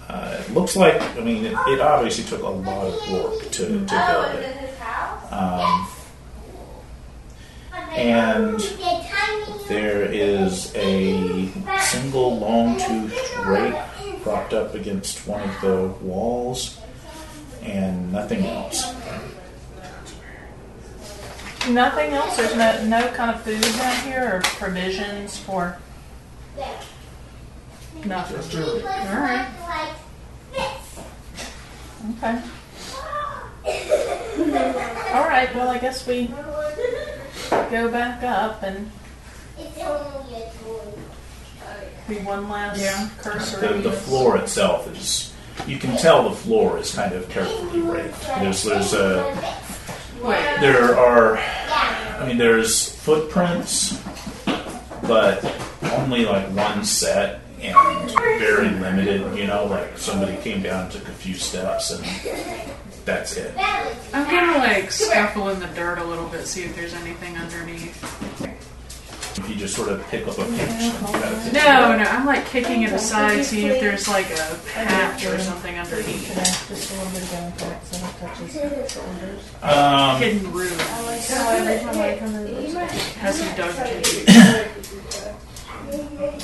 Uh, it looks like, I mean, it, it obviously took a lot of work to, to build it. Um, and there is a single long toothed rake propped up against one of the walls, and nothing else. nothing else. There's no no kind of food down here or provisions for. Nothing. All right. Okay. All right. Well, I guess we go back up and be one last Yeah. cursory. The, the floor itself is. You can tell the floor is kind of carefully raked. There's there's a Wait. there are I mean, there's footprints, but only like one set and very limited. You know, like somebody came down, took a few steps, and that's it. I'm gonna like scuffle in the dirt a little bit, see if there's anything underneath. If you just sort of pick up a pinch, then you gotta No, no, I'm like kicking it aside, see if there's like a patch or something underneath. Just a little bit of going back so it touches shoulders. Um, Hidden room. I like how every time I come in, Has some dug tissue.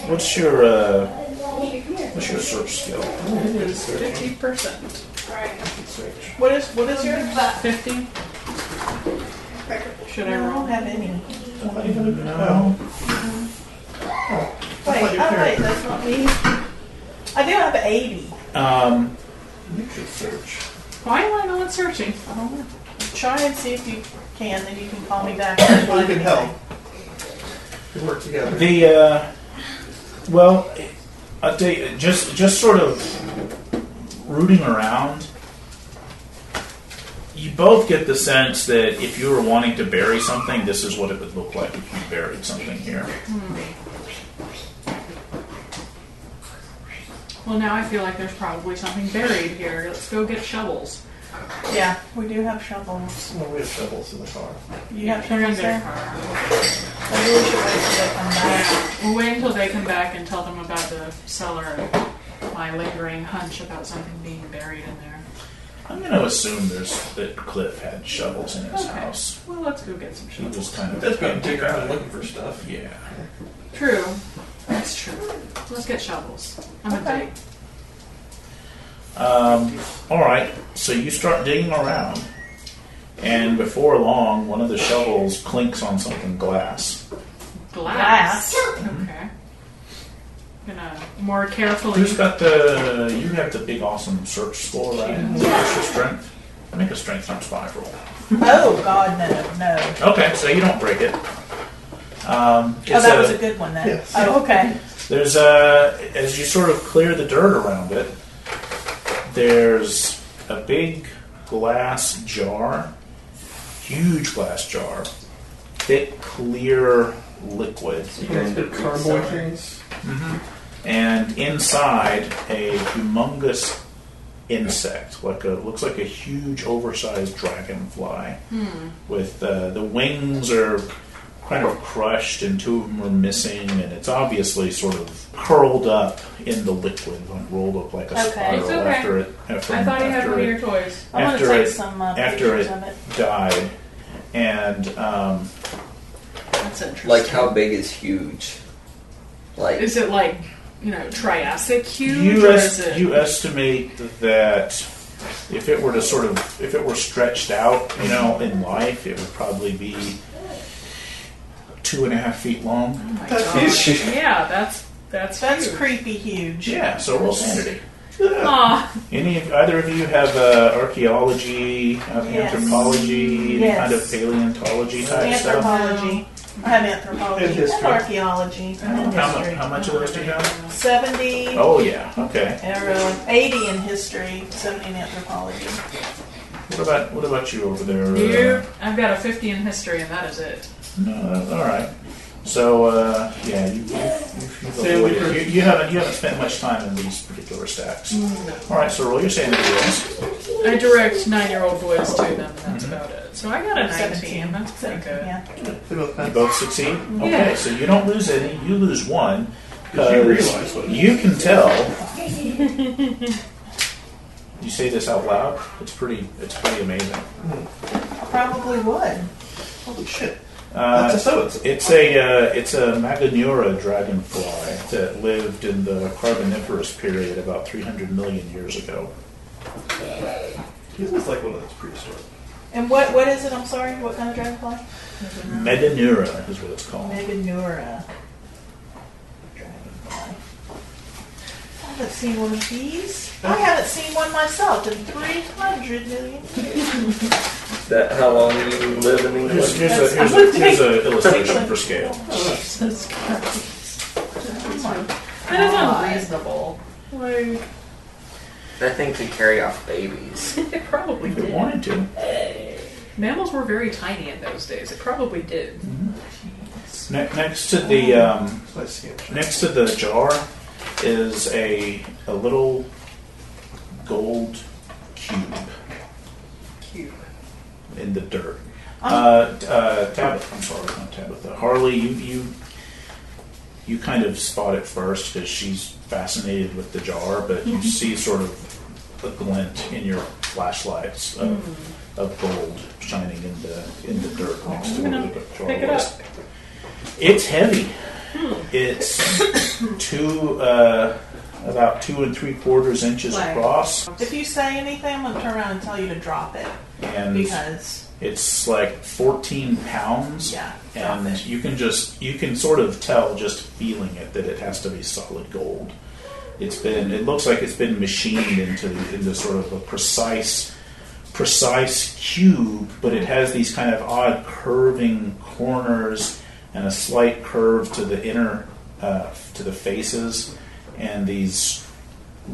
what's your uh, what's your search skill? It is fifty percent. What is what is your? Fifty? Should I I don't roll? have any. No. Wait, oh wait, that's not me. I do have eighty. Um, You could search. Why am I not searching? I don't know. Try and see if you can, then you can call me back. We can help. We work together. the uh, well, I'll tell you, just just sort of rooting around. You both get the sense that if you were wanting to bury something, this is what it would look like if you buried something here. Hmm. Well, now I feel like there's probably something buried here. Let's go get shovels. Yeah, we do have shovels. Well, we have shovels in the car. You have They're shovels there? I really should wait till they come back. We'll wait until they come back and tell them about the cellar and my lingering hunch about something being buried in there. I'm going to assume there's that Cliff had shovels in his Okay. house. Well, let's go get some He shovels. was kind of That's being dig around looking for stuff. Yeah. True. That's true. Let's get shovels. I'm a Okay. dig. Um, all right, so you start digging around, and before long, one of the shovels clinks on something glass. Glass. Okay. Gonna more carefully. Who's got the? You have the big, awesome search score, right? What's your strength? I make a strength times five roll. Oh God, no, no. Okay, so you don't break it. Um, Oh, that a- was a good one then. Yes. Oh, okay. There's a as you sort of clear the dirt around it. There's a big glass jar, huge glass jar, thick, clear liquid, You guys did carboy things. And inside a humongous insect, like a looks like a huge, oversized dragonfly, with uh, the wings are kind of crushed, and two of them are missing, and it's obviously sort of curled up in the liquid, like rolled up like a Okay. spiral okay. after it. After, I thought you had one of it your toys. I want After to take it- some uh, after it of it. died, and um, That's interesting. Like how big is huge? Like Is it like you know Triassic huge, you, or es- it? you estimate that if it were to sort of if it were stretched out, you know, in life, it would probably be two and a half feet long. oh That's huge. Yeah, that's that's That's huge. creepy huge. Yeah, so roll sanity. Aw, Any of either of you have uh, archaeology, uh, Yes. anthropology, any Yes. kind of paleontology type stuff? Anthropology. I have anthropology And and, history. archaeology and How, mu- history. how much of those do you have? Seventy Oh yeah, okay. or uh, eighty in history, seventy in anthropology. What about what about you over there? uh. I've got a 50 in history, and that is it. No, all right. So uh, yeah, you, you, you've, you've Sanity avoided- first. you, you haven't you haven't spent much time in these particular stacks. All right, so roll your sanity rolls. I direct nine-year-old boys to them, and that's Mm-hmm. about it. So I got a Seventeen. That's pretty good. Yeah. They both You passed. both succeed. Okay, Yeah. so you don't lose any. You lose one. Because you 'cause realize what it you can tell. you say this out loud. It's pretty. It's pretty amazing. I probably would. Holy shit. Uh, That's a so it's It's a uh, it's a Meganeura dragonfly that lived in the Carboniferous period about 300 million years ago. This is like one of those prehistoric. And what what is it? I'm sorry. What kind of dragonfly? Meganeura is what it's called. Meganeura. Dragonfly. I haven't seen one of these. I haven't seen one myself in 300 million years. that how long you live in Here's, England? here's, a, That's- here's, a, here's a illustration for scale. Jesus Christ. Oh That is God. unreasonable. Like, That thing could carry off babies. it probably If it did. wanted to. Mammals were very tiny in those days. It probably did. Ne- next to the um, So I see next to the jar is a a little gold cube Cube. in the dirt. Uh, uh, Tabitha, I'm sorry, not Tabitha. Harley, you you you kind of spot it first because she's fascinated with the jar, but you see sort of a glint in your flashlights of, of gold shining in the in the dirt next to where the jar pick it was. up. It's heavy. It's two, uh, about two and three quarters inches Like- across, If you say anything, I'm going to turn around and tell you to drop it and because it's like 14 pounds. yeah, drop and it. you can just you can sort of tell just feeling it that it has to be solid gold. It's been it looks like it's been machined into into sort of a precise precise cube, but it has these kind of odd curving corners and a slight curve to the inner uh, to the faces and these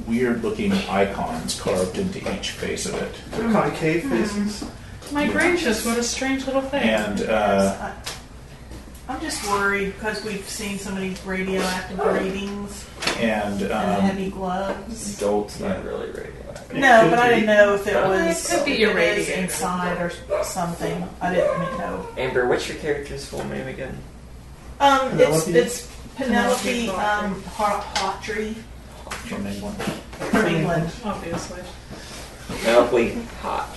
weird looking icons carved into each face of it. The concave faces. My gracious, what a strange little thing. And uh, I, I'm just worried because we've seen so many radioactive readings and and um, heavy gloves. Gold's not really radioactive. No, could but I didn't know if it Uh, was it could be if irradiated. inside or something. I didn't know. Amber, what's your character's full name again? Um, it's Penelope? it's Penelope Penelope um, Haw- Hawtrey from England. from England. Obviously. Penelope Hot.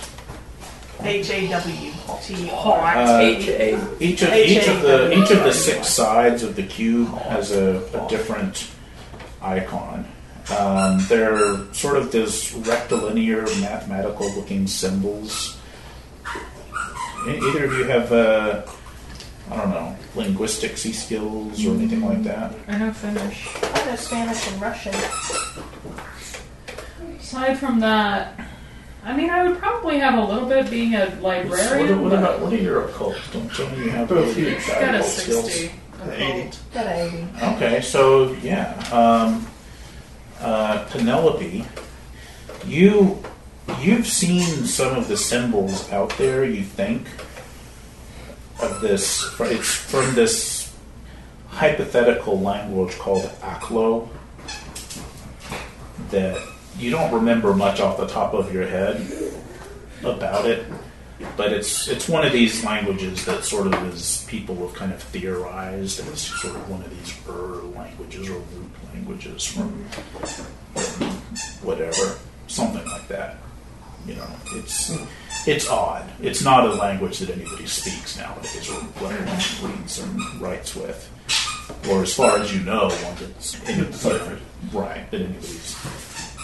H A W T R. Uh, H A. Each of each of the each of the six sides of the cube has a, a different icon. Um, they're sort of those rectilinear, mathematical-looking symbols. E- Either of you have, uh, I don't know, linguisticsy skills or anything like that? I know Finnish. I know Spanish and Russian. Aside from that, I mean, I would probably have a little bit being a What, librarian. what but about what are your occult? Don't tell me you have Both really huge. got a occult skills. 60. Eighty. Got a 80. Okay, so yeah, um, uh, Penelope, you you've seen some of the symbols out there. You think of this? It's from this hypothetical language called Aklo that you don't remember much off the top of your head about it. But it's it's one of these languages that sort of is people have kind of theorized as sort of one of these Ur languages or root languages from whatever, something like that. You know, it's it's odd. It's not a language that anybody speaks nowadays or reads and writes with, or as far as you know, one that's Deciphered. Right, that anybody's.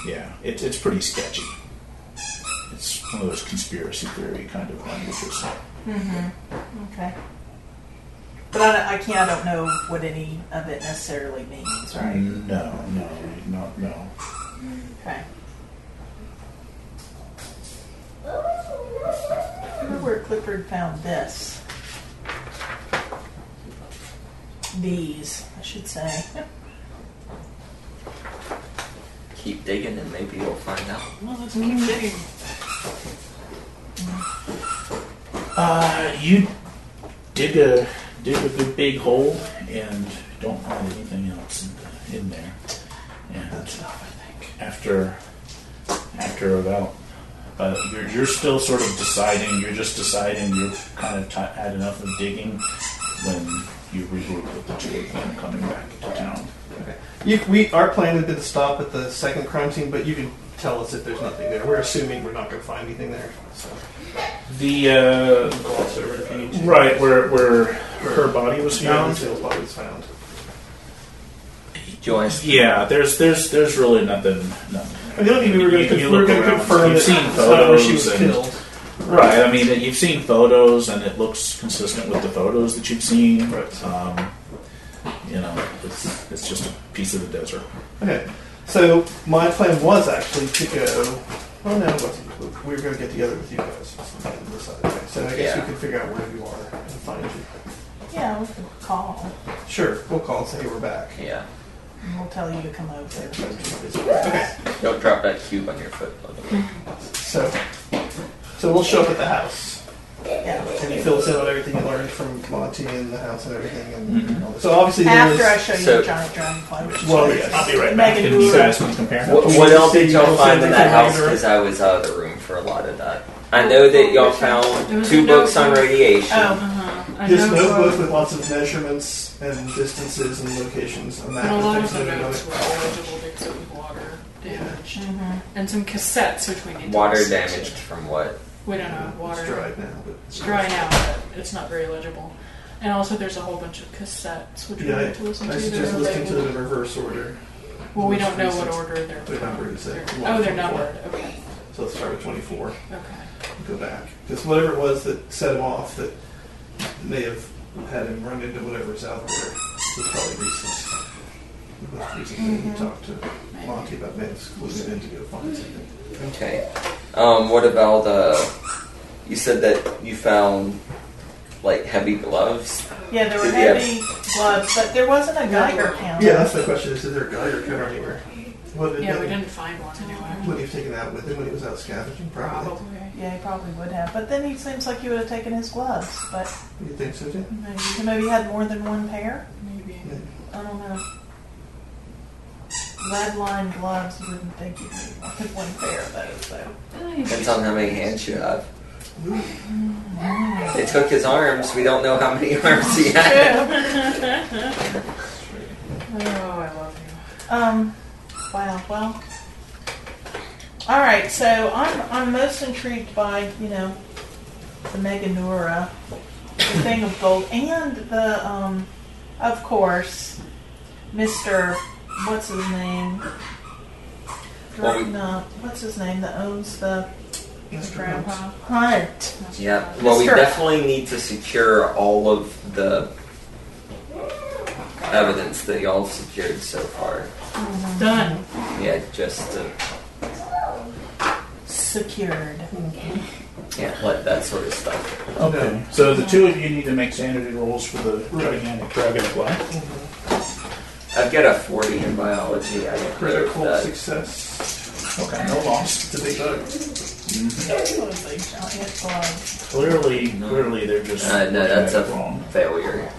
Yeah, it's it's pretty sketchy. It's one of those conspiracy theory kind of languages. Mm-hmm. Okay. But I, I can't. I don't know what any of it necessarily means, right? No, no, no, no. Okay. I wonder where Clifford found this. These, I should say. Keep digging and maybe you'll find out. Well, let's keep digging. Uh, you dig a dig a good big hole and don't find anything else in, the, in there. And That's enough, I think. after after about uh, you're you're still sort of deciding. You're just deciding. You've kind of ti had enough of digging when you regroup with the two of them coming back to town. Okay. You, we our plan had been to stop at the second crime scene, but you can tell us if there's nothing there. We're assuming we're not going to find anything there. So The uh, gloss over it if you need to. right where where her body was Yeah, found. Lucille's body was found. Do you want us Yeah, there's there's there's really nothing. nothing. And the only thing we were going You- to you we were look going to around, confirm you've that seen it's where she photos was and- killed. Right. I mean, you've seen photos, and it looks consistent with the photos that you've seen. Right. Um, you know, it's, it's just a piece of the desert. Okay, so my plan was actually to go. Oh no, it wasn't. We were going to get together with you guys. on the side. Okay, so I guess Yeah. we can figure out where you are and find you. Yeah, we can call. Sure, we'll call and say hey, we're back. Yeah. And we'll tell you to come over. Okay, Don't drop that cube on your foot. by the way. so so we'll show up at the house. Yeah. And he fills in on everything he learned from Monty and the house and everything. And all that. So obviously there After I is. show you So- the giant dragonfly, which is Well, great. yes. I'll be right back, Megan and you Moore. guys can compare. What, what else did y'all find in that house? Because I was out of the room for a lot of that. I know that y'all found two books on radiation. Oh, Uh-huh. A His notebook, notebook with lots of measurements and distances and locations. A map But a lot of the things that are notes were it. illegible because it was water damaged. mhm. And some cassettes, which we need to Water listen damaged To. from what? We don't know. Water. It's dried now, but It's dry now, but it's not very legible. And also, there's a whole bunch of cassettes, which Yeah, we need to listen I to. suggest They're listening to them in reverse order. Well, we don't know what order they're. They're numbered, is it? they're- One Oh, to they're 24. numbered. Okay. So let's start with 24. Okay. Go back. Because whatever it was that set him off that may have had him run into whatever's out there was probably recent. The most recent thing he talked to Monty about may have in to go find something. Okay. Um, what about uh? You said that you found like heavy gloves. Yeah, there were Yeah. heavy gloves, but there wasn't a Geiger counter. Yeah, that's my question. Is there a Geiger counter anywhere? What did Yeah, we he, didn't find one anywhere. would he have taken that with him when he was out scavenging? Probably. Probably. Yeah, he probably would have. But then he seems like he would have taken his gloves. But You think so, too? maybe he maybe had more than one pair. Maybe. I don't know. Lead line gloves, you wouldn't think you'd need more than one pair of those, though. Depends on how many hands you have. They took his arms. We don't know how many arms he had. Oh, I love you. Um, wow, well. All right, so I'm I'm most intrigued by you know the Meganeura, the thing of gold, and the um, of course, Mister, what's his name? Well, we- no, what's his name that owns the Mr. Grandpa. Hunt. Hunt? Yeah. Well, we definitely need to secure all of the evidence that y'all secured so far. Done. Yeah, just to Secured. yeah, let that sort of stuff. Okay, so the two of you need to make sanity rolls for the gigantic dragonfly. Mm-hmm. I've got a 40 in biology. I don't know Critical that. success. Okay, no loss. It's a big bug. Giant gloves. Clearly, clearly they're just Uh, no, that's a wrong. failure.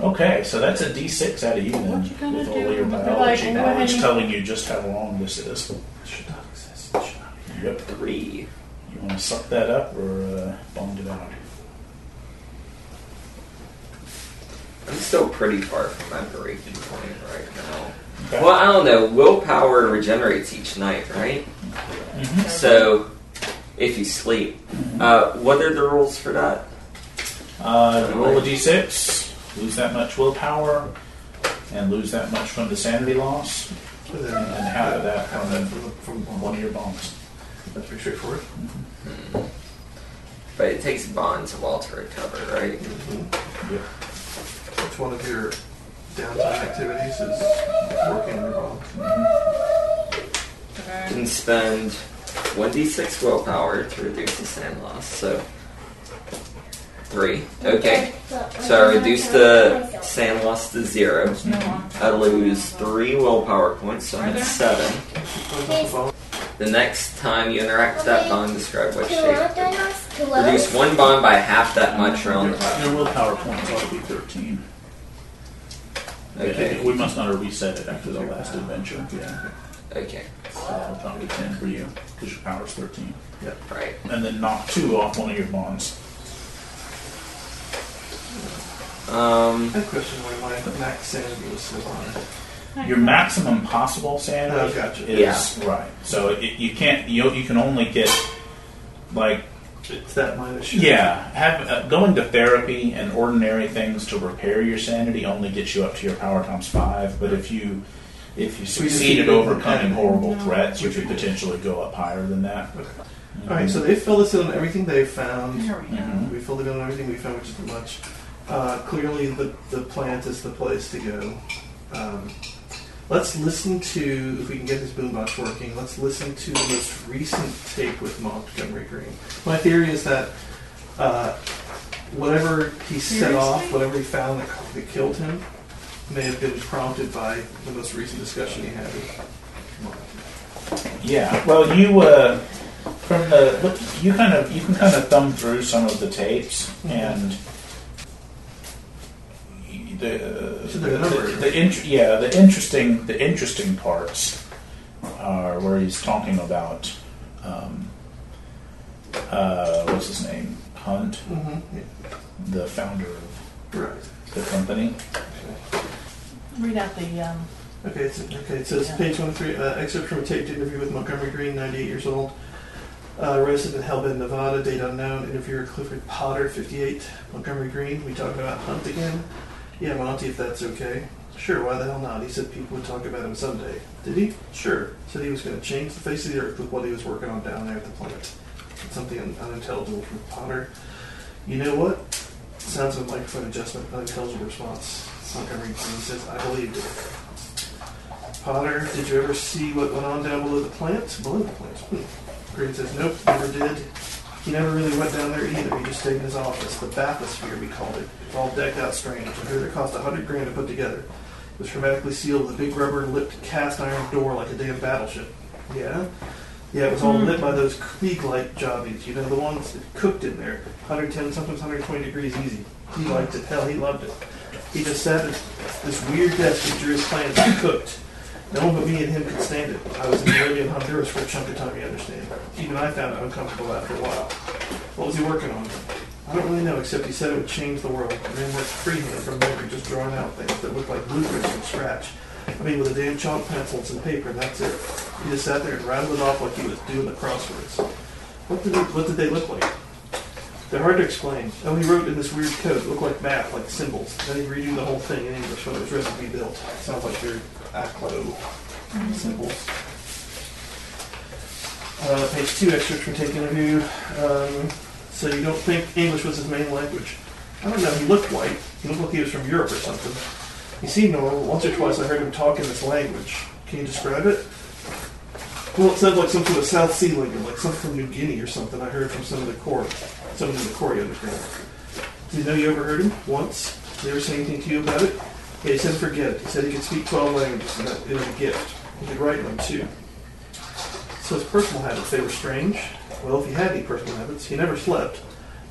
Okay, so that's a D6 out of you then, What you gonna with all do? your You'll like, biology "Go knowledge ahead." telling you just how long this is. Should not exist. Should not be. Yep. Three. You want to suck that up or uh, bond it out? I'm still pretty far from my breaking point right now. Okay. Well, I don't know. Willpower regenerates each night, right? Mhm. So, if you sleep, uh, what are the rules for that? Uh, roll a d6, lose that much willpower, and lose that much from the sanity loss, And then and half of that half from, that from, the- from one of your bonds. That's pretty straightforward. Mm-hmm. But it takes bonds a while to recover, right? Mm-hmm. Yep. Which one of your downtime activities is working on your bomb? Mm-hmm. Okay. can spend 1d6 willpower to reduce the sand loss. So, three. Okay. So I reduce the sand loss to zero. I lose three willpower points, so I'm at seven. The next time you interact with that bond, describe what shape. Reduce one bond by half that much around the top. Your willpower points ought to be 13. Okay. We must not have reset it after the last adventure. Yeah. Okay. So that'll probably be 10 for you, because your power's 13. Yep. Right. And then knock two off one of your bonds. Um. I have a question why my max sanity was so high. Your maximum possible sanity Oh, gotcha. is right. So it, you can't. You you can only get like It's that minus. yeah. Have uh, going to therapy and ordinary things to repair your sanity only gets you up to your power times five. But if you if you succeed at keep it overcoming horrible No. threats, you could potentially go up higher than that. All right, so they filled us in on everything they found. There we go. Mhm. We filled it in on everything we found, which isn't much. Uh, clearly, the, the plant is the place to go. Um, let's listen to, if we can get this boombox working, let's listen to the most recent tape with Montgomery Green. My theory is that uh, whatever he set off, whatever he found that, that killed him, may have been prompted by the most recent discussion he had with Monty. Yeah. Well, you uh, from the look, you kind of you can kind of thumb through some of the tapes and the So the, they're the, the int- yeah the interesting the interesting parts are where he's talking about um, uh, what's his name Hunt Mm-hmm. the founder of Right. the company Read out the, um, Okay, it's, okay, it says Yeah. page 23, uh, excerpt from a taped interview with Montgomery Green, 98 years old, uh, resident in Hellbend, Nevada, date unknown, interviewer Clifford Potter, 58, Montgomery Green. We talk about Hunt again? Yeah, Monty, if that's okay. Sure, why the hell not? He said people would talk about him someday. Did he? Sure. Said he was going to change the face of the earth with what he was working on down there at the plant. Something un- unintelligible from Potter. You know what? Sounds of microphone adjustment, unintelligible response. Montgomery Green says, I believed it. Potter, did you ever see what went on down below the plant? Below the plant? Hmm. Green says, nope, never did. He never really went down there either. He just stayed in his office. The bathysphere, we called it. It's all decked out strange. I heard it cost a hundred grand to put together. It was hermetically sealed with a big rubber-lipped cast iron door like a damn battleship. Yeah? Yeah, it was all hmm. lit by those Klieg-light jobbies. You know, the ones that cooked in there. 110, sometimes 120 degrees easy. He liked it. Hell, he loved it. He just sat at this weird desk and drew his plans and cooked. No one but me and him could stand it. I was in Bolivia and Honduras for a chunk of time, you understand. Even I found it uncomfortable after a while. What was he working on? I don't really know, except he said it would change the world. The man worked freehand from memory, just drawing out things that looked like blueprints from scratch. I mean, with a damn chalk pencil and some paper, and that's it. He just sat there and rattled it off like he was doing the crosswords. What did, it, what did they look like? They're hard to explain. Oh, he wrote in this weird code. It looked like math, like symbols. Then he'd redo the whole thing in English when it was ready to be built. Sounds like your Aklo symbols. Uh, page two, excerpt from Take Interview. Um, so you don't think English was his main language? I don't know. He looked white. He looked like he was from Europe or something. He seemed normal. Once or twice I heard him talk in this language. Can you describe it? Well, it sounds like some sort of South Sea lingo, like something from New Guinea or something. I heard from some of the court, some of the court. Did you know you overheard him once? Did he ever say anything to you about it? Yeah, he said forget it. He said he could speak 12 languages, and was a gift. He could write them, too. So his personal habits, they were strange. Well, if he had any personal habits, he never slept.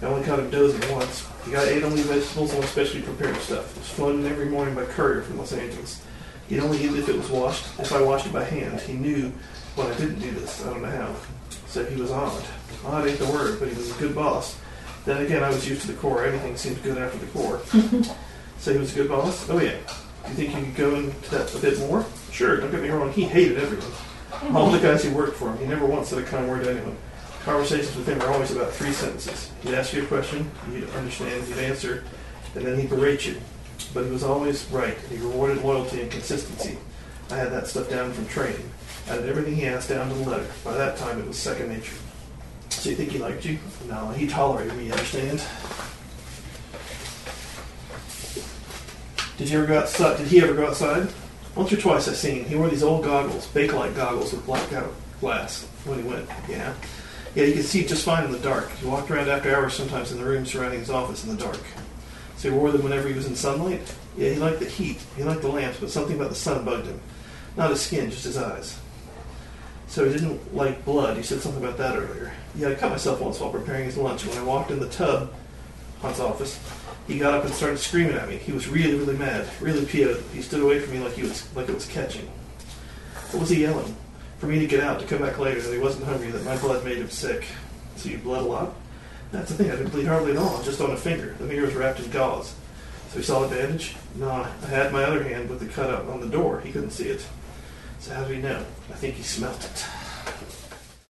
I only caught him dozing once. He got ate only vegetables and specially prepared stuff. It was flown in every morning by courier from Los Angeles. He'd only eat it if it was washed. If I washed it by hand, he knew when I didn't do this. I don't know how. So he was odd. Odd ain't the word, but he was a good boss. Then again, I was used to the Corps. Everything seemed good after the Corps. so he was a good boss? Oh, yeah. Do you think you could go into that a bit more? Sure, don't get me wrong. He hated everyone. All the guys who worked for him. He never once said a kind word to anyone. Conversations with him are always about three sentences. He'd ask you a question, you'd understand, you'd answer, and then he'd berate you. But he was always right. He rewarded loyalty and consistency. I had that stuff down from training. I did everything he asked down to the letter. By that time, it was second nature. So you think he liked you? No, he tolerated me, you understand? Did you ever go outside? Did he ever go outside? Once or twice I seen. Him. He wore these old goggles, bakelite goggles with blackout glass when he went. Yeah. Yeah, you could see just fine in the dark. He walked around after hours sometimes in the room surrounding his office in the dark. So he wore them whenever he was in sunlight? Yeah, he liked the heat. He liked the lamps, but something about the sun bugged him. Not his skin, just his eyes. So he didn't like blood. You said something about that earlier. Yeah, I cut myself once while preparing his lunch. When I walked in the tub, Hunt's office, he got up and started screaming at me. He was really, really mad, really PO'd. He stood away from me like he was like it was catching. What was he yelling? For me to get out, to come back later, that he wasn't hungry, that my blood made him sick. So you bled a lot? That's the thing, I didn't bleed hardly at all, just on a finger. The finger was wrapped in gauze. So he saw the bandage? Nah, I had my other hand with the cut out on the door. He couldn't see it. So how do we know? I think he smelt it.